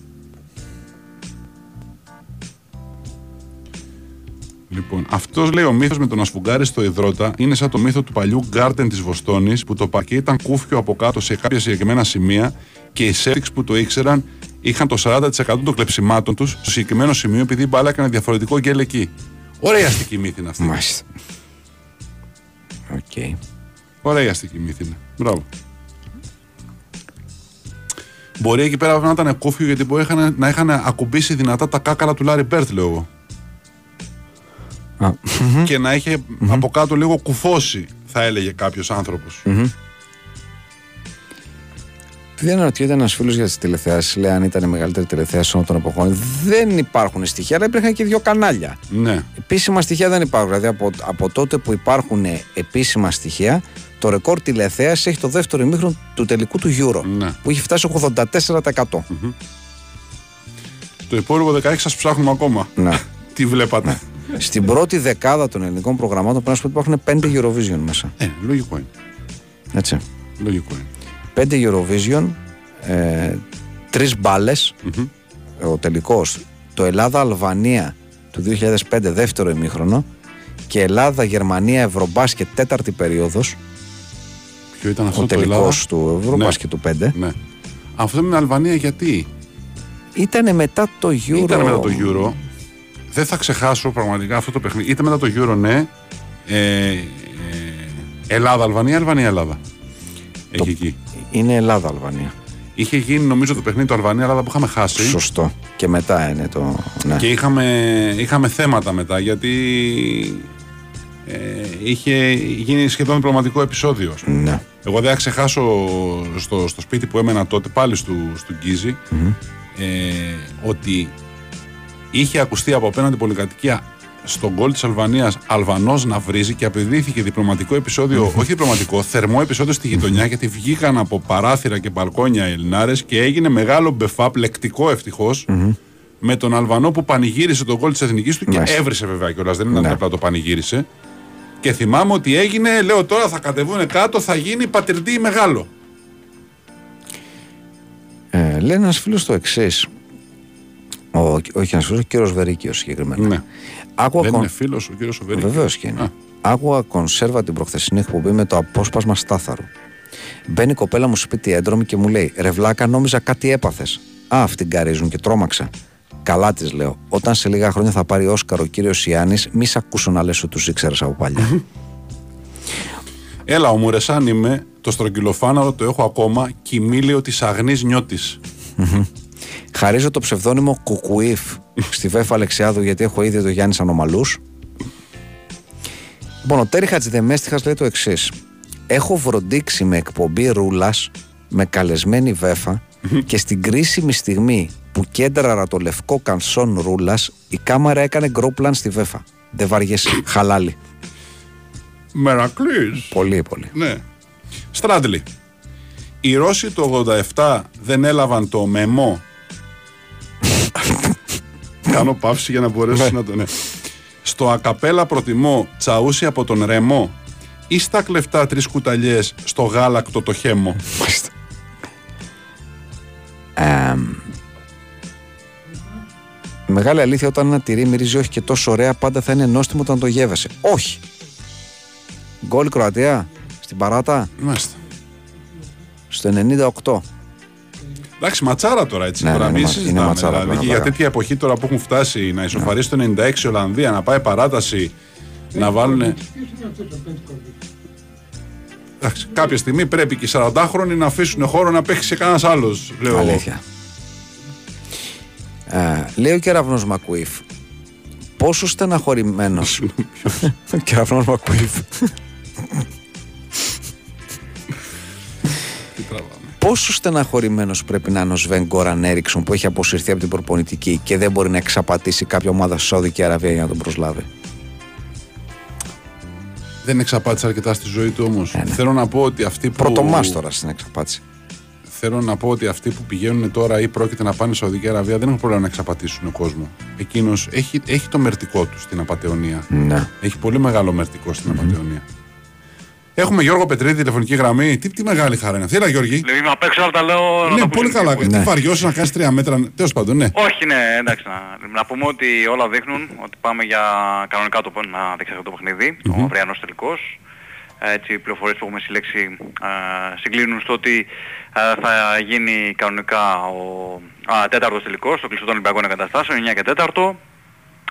Λοιπόν, αυτός λέει ο μύθος με τον Ασφουγγάρι στο υδρότα είναι σαν το μύθο του παλιού γκάρτεν της Βοστόνης που το παρκέ ήταν κούφιο από κάτω σε κάποια συγκεκριμένα σημεία και οι Celtics που το ήξεραν είχαν το 40% των κλεψιμάτων τους στο συγκεκριμένο σημείο επειδή η μπάλα έκανε διαφορετικό γκέλ εκεί. Ωραία αστική μύθη είναι αυτή. Μάλιστα. Οκ. Ωραία αστική μύθη είναι. Μπράβο. Μπορεί εκεί πέρα να ήταν κούφιο γιατί μπορεί είχαν- να είχαν ακουμπήσει δυνατά τα κάκαλα του Λάρι Μπερντ, λέω εγώ. Α, και να είχε από κάτω λίγο κουφώσει, θα έλεγε κάποιος άνθρωπος. Δεν αναρωτιέται ένας φίλος για τις τηλεθεάσεις. Λέει αν ήταν η μεγαλύτερη τηλεθέαση όλων των εποχών. Δεν υπάρχουν στοιχεία, αλλά υπήρχαν και δύο κανάλια. Ναι. Επίσημα στοιχεία δεν υπάρχουν. Δηλαδή από, από τότε που υπάρχουν επίσημα στοιχεία, το ρεκόρ τηλεθέασης έχει το δεύτερο ημίχρονο του τελικού του Euro. Ναι. Που έχει φτάσει 84%. Το υπόλοιπο 16 σας ψάχνουμε ακόμα. Να. Τι βλέπατε; Στην πρώτη δεκάδα των ελληνικών προγραμμάτων πρέπει να σου πω ότι υπάρχουν 5 Eurovision μέσα. Ε, λογικό είναι. Έτσι. Λογικό είναι. 5 Eurovision, ε, 3 μπάλες. Ο τελικός. Το Ελλάδα-Αλβανία του 2005 δεύτερο ημίχρονο και Ελλάδα-Γερμανία Ευρωμπάσκετ τέταρτη περίοδος. Ποιο ήταν αυτό Ο το τελικός Ελλάδα. του Ευρωμπάσκετ του 5. Ναι. Αυτό με την Αλβανία γιατί; Ήταν μετά το Euro. Ήταν μετά το Euro. Δεν θα ξεχάσω πραγματικά αυτό το παιχνίδι. Ήταν μετά το Euro, ναι. Ε, ε, Ελλάδα-Αλβανία, Αλβανία-Ελλάδα. Έχει εκεί. Είναι Ελλάδα-Αλβανία. Είχε γίνει νομίζω το παιχνίδι του Αλβανία-Ελλάδα που είχαμε χάσει. Σωστό. Και μετά είναι το. Ναι. Και είχαμε, είχαμε θέματα μετά γιατί ε, είχε γίνει σχεδόν διπλωματικό επεισόδιο. ας πούμε. ναι. Εγώ δεν θα ξεχάσω στο, στο σπίτι που έμενα τότε, πάλι στο, στο γκιζι ε, ότι είχε ακουστεί από απέναντι πολυκατοικία στον κόλ της Αλβανίας Αλβανός να βρίζει και απειδήθηκε διπλωματικό επεισόδιο, όχι διπλωματικό, θερμό επεισόδιο στη γειτονιά, γιατί βγήκαν από παράθυρα και μπαλκόνια οι Ελληνάρες και έγινε μεγάλο μπεφάπ, λεκτικό ευτυχώς, με τον Αλβανό που πανηγύρισε τον κόλ της εθνικής του και Μάλιστα. έβρισε βέβαια κιόλας. Δεν ήταν Ναι. απλά το πανηγύρισε. Και θυμάμαι ότι έγινε, λέω τώρα θα κατεβούν κάτω, θα γίνει πατριντή μεγάλο. Ε, λέει ένας φίλος το εξής. Ο, όχι ένας φίλος, ο κύριος Βερίκιος συγκεκριμένα. Ναι. Άκουγα Δεν κον- είναι φίλος ο κύριος Σοβερή. Βεβαίως και είναι. Α. Άκουγα κονσέρβα την προχθεσινή εκπομπή με το απόσπασμα στάθαρου. Μπαίνει η κοπέλα μου σπίτι έντρομη και μου λέει: Ρευλάκα, νόμιζα κάτι έπαθες. Α, αυτήν καρίζουν και τρόμαξα. Καλά της λέω. Όταν σε λίγα χρόνια θα πάρει Όσκαρο ο κύριος Ιάννης, μη σ' ακούσω να λες ότι τους ήξερες από παλιά. Έλα, ο Μουρεσάν είμαι, το στρογγυλοφάναρο το έχω ακόμα, κοιμήλιο της αγνής νιώτης. Χαρίζω το ψευδόνυμο Κουκουίφ στη Βέφα Αλεξιάδου γιατί έχω ήδη το Γιάννης Ανομαλούς. Λοιπόν, ο Τέρι Χατζηδεμέστιχας λέει το εξής. Έχω βροντίξει με εκπομπή ρούλας με καλεσμένη Βέφα και στην κρίσιμη στιγμή που κέντραρα το λευκό κανσόν ρούλας, η κάμερα έκανε γκρόπλαν στη Βέφα. Δεν βαριέσαι. Χαλάλι. Μερακλής. Πολύ, πολύ. Ναι. Στράντλι. Οι Ρώσοι το 87 δεν έλαβαν το μεμό. Κάνω παύση για να μπορέσω να το. Ναι. Στο ακαπέλα προτιμώ τσαούσι από τον ρεμό ή στα κλεφτά τρεις κουταλιές στο γάλακτο το χέμο. Μάλιστα. Εμ, η μεγάλη αλήθεια όταν ένα τυρί μυρίζει όχι και τόσο ωραία πάντα θα είναι νόστιμο όταν το γεύεσαι. Όχι. Γκολ Κροατία στην παράτα Μάλιστα. στο 98. Εντάξει, ματσάρα τώρα έτσι. Ναι, τώρα ναι, μην είναι μα- συζητάμε, είναι ματσάρα δηλαδή, τώρα, και για τώρα. τέτοια εποχή τώρα που έχουν φτάσει να ισοφαρίσει το 96 η Ολλανδία, να πάει παράταση, να βάλουν. Ποιος είναι αυτός ο πέντε κορδί. Εντάξει, κάποια στιγμή πρέπει και οι 40χρονοι να αφήσουν χώρο να παίξει σε κανένας άλλος. Λέω. εγώ. Αλήθεια. Ε, λέει ο κεραυνός Μακουίφ. Πόσο στεναχωρημένος. *laughs* Ο κεραυνός Μακουίφ. *laughs* Πόσο στεναχωρημένος πρέπει να είναι ο Σβέν Γκόραν Έριξον που έχει αποσυρθεί από την προπονητική και δεν μπορεί να εξαπατήσει κάποια ομάδα στη Σαουδική Αραβία για να τον προσλάβει; Δεν εξαπάτησε αρκετά στη ζωή του όμως. Ε, ναι. Θέλω να πω ότι αυτοί που. Πρωτομάστορας στην εξαπάτηση. Θέλω να πω ότι αυτοί που πηγαίνουν τώρα ή πρόκειται να πάνε στη Σαουδική Αραβία δεν έχουν πρόβλημα να εξαπατήσουν κόσμο. Εκείνος έχει, έχει το μερτικό του στην απαταιωνία. Ναι. Έχει πολύ μεγάλο μερτικό στην απαταιωνία. Έχουμε Γιώργο Πετρίδη, τηλεφωνική γραμμή. Τι, τι μεγάλη χαρά είναι αυτή. Έλα, Γιώργη. Δηλαδή να παίξω όλα τα λέω. να ναι, τα πολύ πούμε. καλά. Ναι. Τι βαριώσει να κάνεις τρία μέτρα. Τέλος πάντων, ναι. Όχι, ναι, εντάξει. Να, να πούμε ότι όλα δείχνουν ότι πάμε για κανονικά το να δείξει αυτό το παιχνίδι, ο αυριανός τελικός. Έτσι, οι πληροφορίες που έχουμε συλλέξει ε, συγκλίνουν στο ότι ε, θα γίνει κανονικά ο α, τέταρτος τελικός, στο κλειστό των Ολυμπιακών Εγκαταστάσεων, 9 και 4.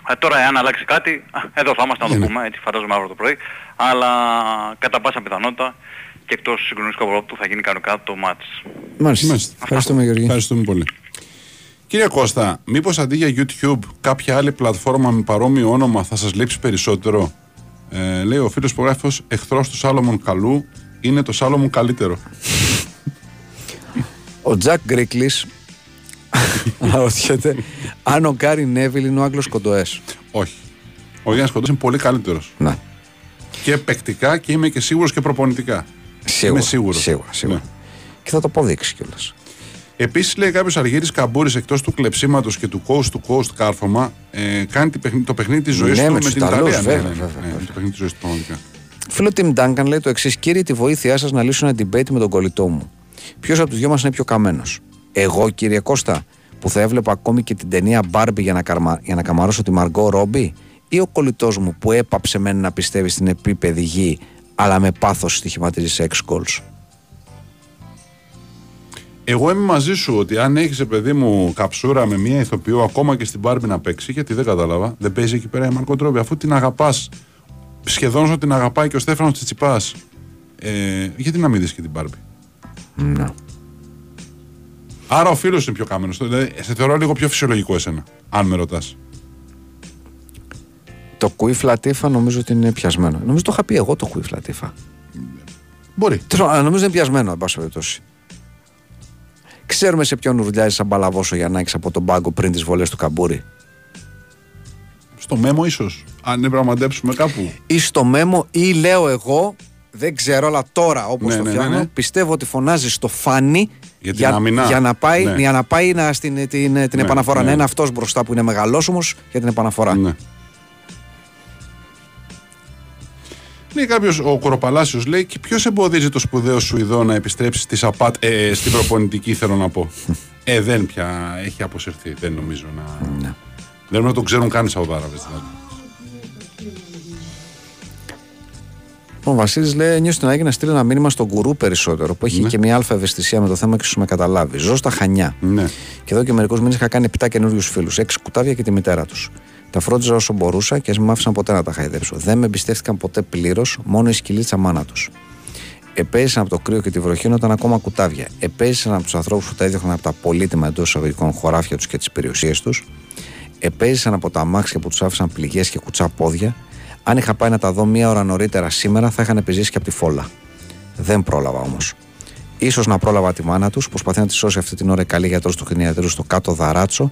Ε, τώρα εάν αλλάξει κάτι, α, εδώ θα είμαστε να το Ναι, ναι. πούμε, έτσι φαντάζομαι αύριο το πρωί, αλλά κατά πάσα πιθανότητα και εκτός συγκλονιστικού απορρόπτου θα γίνει κανονικά το μάτς. Μάλιστα. Μάλιστα. Ευχαριστούμε Γιώργη. Ευχαριστούμε πολύ. Κύριε Κώστα, μήπως αντί για YouTube κάποια άλλη πλατφόρμα με παρόμοιο όνομα θα σας λείψει περισσότερο; Ε, λέει ο φίλος υπογράφος, εχθρός του Σάλομον Καλού είναι το Σάλομον καλύτερο. Ο Τζακ Γκρίκλης αναρωτιέται αν ο Γκάρι Νέβιλ είναι ο Άγγλος Κοντοές. Όχι. Ο Γιάννης Κοντός είναι πολύ καλύτερος. Ναι. Και παικτικά και είμαι και σίγουρος και προπονητικά. Σίγουρα. Είμαι σίγουρος. Σίγουρα, σίγουρα. Ναι. Και θα το αποδείξει κιόλας. Επίσης, λέει κάποιος Αργύρης Καμπούρης εκτός του κλεψίματος και του coast to coast κάρφωμα, ε, κάνει τη παιχνί- το παιχνίδι της ζωής Ναι, του με με, τους την Ιταλούς, Ιταλία. βέβαια, ναι, ναι, βέβαια, ναι, βέβαια. το παιχνίδι της ζωής του πραγματικά. Φίλο Tim Duncan λέει το εξής: Κύριε, τη βοήθειά σας να λύσω ένα debate με τον κολλητό μου. Ποιος από τους δυο μας είναι πιο καμένος; Εγώ, κύριε Κώστα, που θα έβλεπα ακόμη και την ταινία Barbie για να, καρμα... για να καμαρώσω τη Μαργκό Ρόμπι, ή ο κολλητός μου που έπαψε μεν να πιστεύει στην επίπεδη γη, αλλά με πάθος στοιχηματίζει σε ex goals; Εγώ είμαι μαζί σου ότι αν έχεις παιδί μου καψούρα με μία ηθοποιό ακόμα και στην Μπάρμπι να παίξει, γιατί δεν κατάλαβα, δεν παίζει εκεί πέρα η Μαρκό Τρόμπι, αφού την αγαπάς, σχεδόν όσο την αγαπάει και ο Στέφανος Τσιτσιπά. Ε, γιατί να μην δεις και την Μπάρμπι; Ναι. Άρα ο φίλος είναι πιο καμένο. Δηλαδή, σε θεωρώ λίγο πιο φυσιολογικό εσένα, αν με ρωτάς. Το Κουίφ Λατίφα νομίζω ότι είναι πιασμένο. Νομίζω το είχα πει εγώ το Κουίφ Λατίφα. Μπορεί. Τέλος πάντων, Νομίζω είναι πιασμένο, εν πάση περιπτώσει. Ξέρουμε σε ποιον ουρλιάζει σαν παλαβόσο για να έχει από τον πάγκο πριν τις βολές του καμπούρι. Στο μέμο, ίσως. Αν έπρεπε να μαντέψουμε κάπου. Ή στο μέμο, ή λέω εγώ, δεν ξέρω, αλλά τώρα όπως Ναι, το ναι, ναι, φτιάχνω, ναι. πιστεύω ότι φωνάζει στο φάνη Για την αμυνά. για να πάει, Ναι. για να, πάει να, στην, την, την Ναι, επαναφορά. ναι. Να είναι αυτός μπροστά που είναι μεγαλόσωμος για την επαναφορά. Ναι. Λέει κάποιος, ο Κοροπαλάσιο λέει, και ποιος εμποδίζει το σπουδαίο Σουηδό να επιστρέψει στη Σαπάτ, ε, στην προπονητική, θέλω να πω. ε, δεν πια έχει αποσυρθεί. Δεν νομίζω να. Ναι. Δεν νομίζω να το ξέρουν καν οι Σαουδάραβες δηλαδή. Ο Βασίλης λέει: Νιώθω την ανάγκη να στείλει ένα μήνυμα στον γκουρού περισσότερο που έχει Ναι. και μια αλφα ευαισθησία με το θέμα και σου με καταλάβει. Ζω στα χανιά. Ναι. Και εδώ και μερικούς μήνες είχα κάνει 7 καινούριους φίλους, 6 κουτάβια και τη μητέρα τους. Τα φρόντιζα όσο μπορούσα και α με άφησαν ποτέ να τα χαϊδέψω. Δεν με εμπιστεύτηκαν ποτέ πλήρως, μόνο η σκυλίτσα μάνα τους. Επέζησαν από το κρύο και τη βροχή όταν ήταν ακόμα κουτάβια. Επέζησαν από τους ανθρώπους που τα έδιωχναν από τα πολύτιμα εντός εισαγωγικών χωράφια τους και τις περιουσίες τους. Επέζησαν από τα αμάξια που τους άφησαν πληγές και κουτσά πόδια. Αν είχα πάει να τα δω μία ώρα νωρίτερα σήμερα, θα είχαν επιζήσει και από τη φόλα. Δεν πρόλαβα όμως. σω να πρόλαβα τη μάνα τους, προσπαθεί να τη σώσει αυτή την ώρα η καλή γιατρός του κτηνιατρού στο κάτω δαράτσο.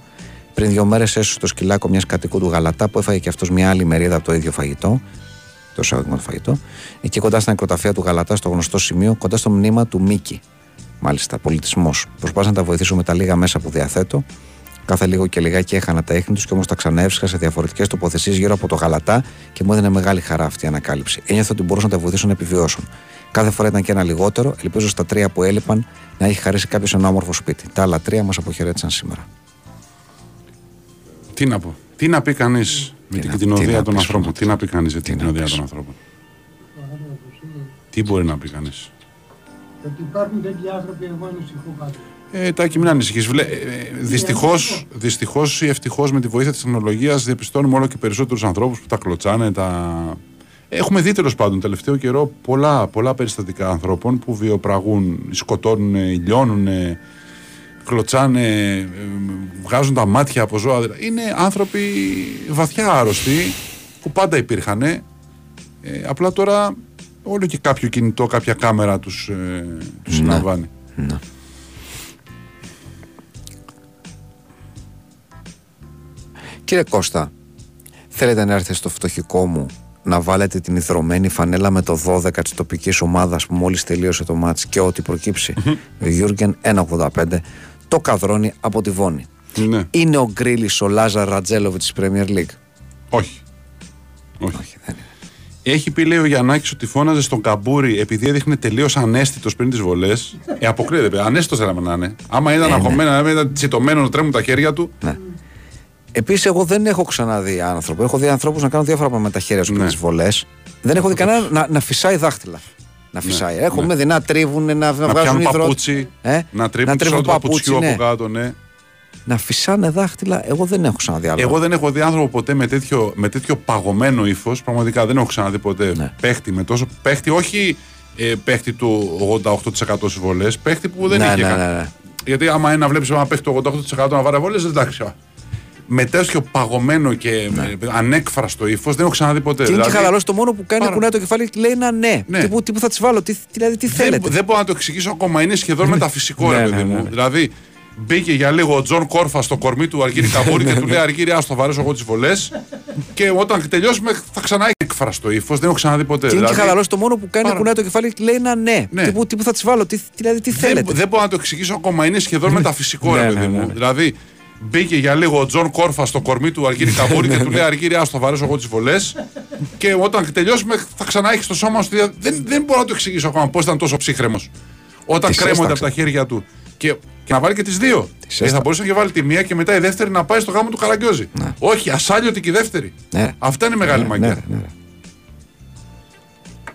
Πριν δύο μέρες έσωσε το σκυλάκο μιας κατοικού του Γαλατά που έφαγε και αυτός μια άλλη μερίδα από το ίδιο φαγητό. Το εισαγωγικό του φαγητό. Εκεί κοντά στην νεκροταφεία του Γαλατά, στο γνωστό σημείο, κοντά στο μνήμα του Μίκη. Μάλιστα, πολιτισμός. Προσπάθησα να τα βοηθήσω με τα λίγα μέσα που διαθέτω. Κάθε λίγο και λιγάκι έχανα τα ίχνη τους και όμως τα ξαναέβρισκα σε διαφορετικές τοποθεσίες γύρω από το γαλατά και μου έδινε μεγάλη χαρά αυτή η ανακάλυψη. Ένιωθα ότι μπορούσα να τα βοηθήσω να επιβιώσουν. Κάθε φορά ήταν και ένα λιγότερο, ελπίζω στα τρία που έλειπαν να έχει χαρίσει κάποιος ένα όμορφο σπίτι. Τα άλλα τρία μας αποχαιρέτησαν σήμερα. Τι να πω. Τι να πει κανείς με Τι την να- κτηνοδία τι να των πεις, ανθρώπων. Ρώμα, Τι να πει κανείς με τι την να κτηνοδία πεις. των ανθρώπων. Παράδοξος είναι Τι μπορεί να πει κανείς. ότι υπάρχουν τέτοιοι άνθρωποι εγώ ανησυχώ πάντα. Ε, Τάκη, μην ανησυχείς. Δυστυχώς δυστυχώς ή ευτυχώς με τη βοήθεια της τεχνολογίας διαπιστώνουμε όλο και περισσότερους ανθρώπους που τα κλωτσάνε. Τα... Έχουμε δει τέλος πάντων τελευταίο καιρό πολλά, πολλά περιστατικά ανθρώπων που βιοπραγούν, σκοτώνουν, λιώνουν, κλωτσάνε, ε, βγάζουν τα μάτια από ζώα. Είναι άνθρωποι βαθιά άρρωστοι που πάντα υπήρχαν. Ε, απλά τώρα όλο και κάποιο κινητό, κάποια κάμερα τους, ε, τους Ναι. συναμβάνει. Ναι. Κύριε Κώστα, θέλετε να έρθετε στο φτωχικό μου να βάλετε την ιδρωμένη φανέλα με το 12 της τοπικής ομάδας που μόλις τελείωσε το μάτς και ό,τι προκύψει. Ο Γιούργεν 1,85 το καδρώνει από τη Βόνη. Ναι. Είναι ο Γκρίλης ο Λάζαρ Ρατζέλοβιτς της Premier League. Όχι. Όχι. Όχι, δεν είναι. Έχει πει, λέει ο Γιαννάκης, ότι φώναζε στον Καμπούρη επειδή έδειχνε τελείως αναίσθητος πριν τις βολές. Ε, αποκλείεται, παιδιά. Αναίσθητος θέλαμε να είναι. Άμα ήταν Ε, ναι. αγχωμένο, άμα ήταν τσιτωμένο να τρέμουν τα χέρια του. Ναι. Επίσης, εγώ δεν έχω ξαναδεί άνθρωπο. Έχω δει ανθρώπους να κάνουν διάφορα πράγματα με τα χέρια τους Ναι. και τις βολές. Δεν έχω δει κανένα να, να φυσάει δάχτυλα. Να φυσάει. Έχω με δεινά τρίβουν, να, να, Να βγάζουν πιάνουν υδρό- παπούτσι. Ε; Να τρίβουν το τρίβουν παπούτσιου ναι. από κάτω, ναι. Να φυσάνε δάχτυλα, εγώ δεν έχω ξαναδεί άλλο. Εγώ δεν έχω δει άνθρωπο ποτέ με τέτοιο, με τέτοιο παγωμένο ύφος. Πραγματικά δεν έχω ξαναδεί ποτέ Ναι. παίχτη με τόσο. Παίχτη, όχι ε, παίχτη του 88% στις βολές, παίχτη που δεν Ναι, είχε ναι, κα- ναι, ναι. Γιατί άμα ένα βλέπεις ένα παίχτη του 88% να βάρε βολές, εντάξει. Α. Με τέτοιο παγωμένο και με ανέκφραστο ύφος δεν έχω ξαναδεί ποτέ. Ναι. Και είναι και Δηλαδή, χαλαρός το μόνο που κάνει πάρα- κουνάει το κεφάλι και λέει ένα ναι. Ναι. Τι, που, τι που θα της βάλω, τι, δηλαδή τι δεν, θέλετε; δεν μπορώ να το εξηγήσω ακόμα. Είναι σχεδόν μεταφυσικό, Ναι, ρε ναι, παιδί ναι, μου. ναι. Δηλαδή, μπήκε για λίγο ο Τζον Κόρφα στο κορμί του Αργύρι Καμπούρη και του λέει Αργύρι, άστο βαρέσω εγώ τις βολές. και όταν τελειώσουμε θα ξανά έχει εκφραστό ύφος. Δεν έχω ξαναδεί ποτέ. Και είναι και Δηλαδή, χαλαρός το μόνο που κάνει πάρα- κουνάει το κεφάλι και λέει ένα ναι. Ναι. Τι, που, τι που θα της βάλω, τι, δηλαδή τι δεν, θέλετε; δεν μπορώ να το εξηγήσω ακόμα. Είναι σχεδόν μεταφυσικό, ρε Ναι, παιδί ναι, ναι, μου. ναι. Δηλαδή, μπήκε για λίγο ο Τζον Κόρφα στο κορμί του Αργύρι Καμπούρη και του λέει Αργύρι, άστο βαρέσω εγώ τις βολές. και όταν τελειώσουμε θα ξανά έχεις το σώμα σου. δια- Δεν, δεν μπορώ να το εξηγήσω ακόμα πώς ήταν τόσο ψύχραιμος. Όταν Τις κρέμονται από έσταξε. τα χέρια του. Και, και να βάλει και τις δύο. Τις Ε, θα έστα- μπορούσε να βάλει τη μία και μετά η δεύτερη να πάει στο γάμο του Καραγκιόζη. Όχι, ασάλιωτη και η δεύτερη. Ναι. Αυτά είναι μεγάλη Ναι, μαγιά. ναι, ναι, ναι.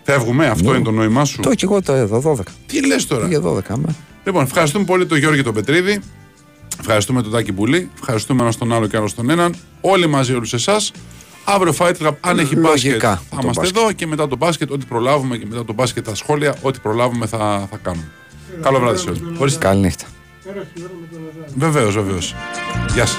Φεύγουμε, αυτό είναι το νόημά σου. Το και εγώ το εδώ 12. Τι λες τώρα; Για 12 άμα. Λοιπόν, ευχαριστούμε πολύ τον Γιώργη τον Πετρίδη. Ευχαριστούμε τον Τάκη Πουλή. Ευχαριστούμε ένα τον άλλο και άλλο τον έναν. Όλοι μαζί, όλους εσάς. Αύριο Fight Club, αν έχει Λογικά, μπάσκετ, θα το είμαστε μπάσκετ. εδώ και μετά το μπάσκετ, ό,τι προλάβουμε και μετά το μπάσκετ τα σχόλια, ό,τι προλάβουμε θα, θα κάνουμε. Καλό βράδυ σε όλους. Ορίστε. Καληνύχτα. Πέρασε η ώρα με τον Λαζάρη. Βεβαίως, βεβαίως. Γεια σας.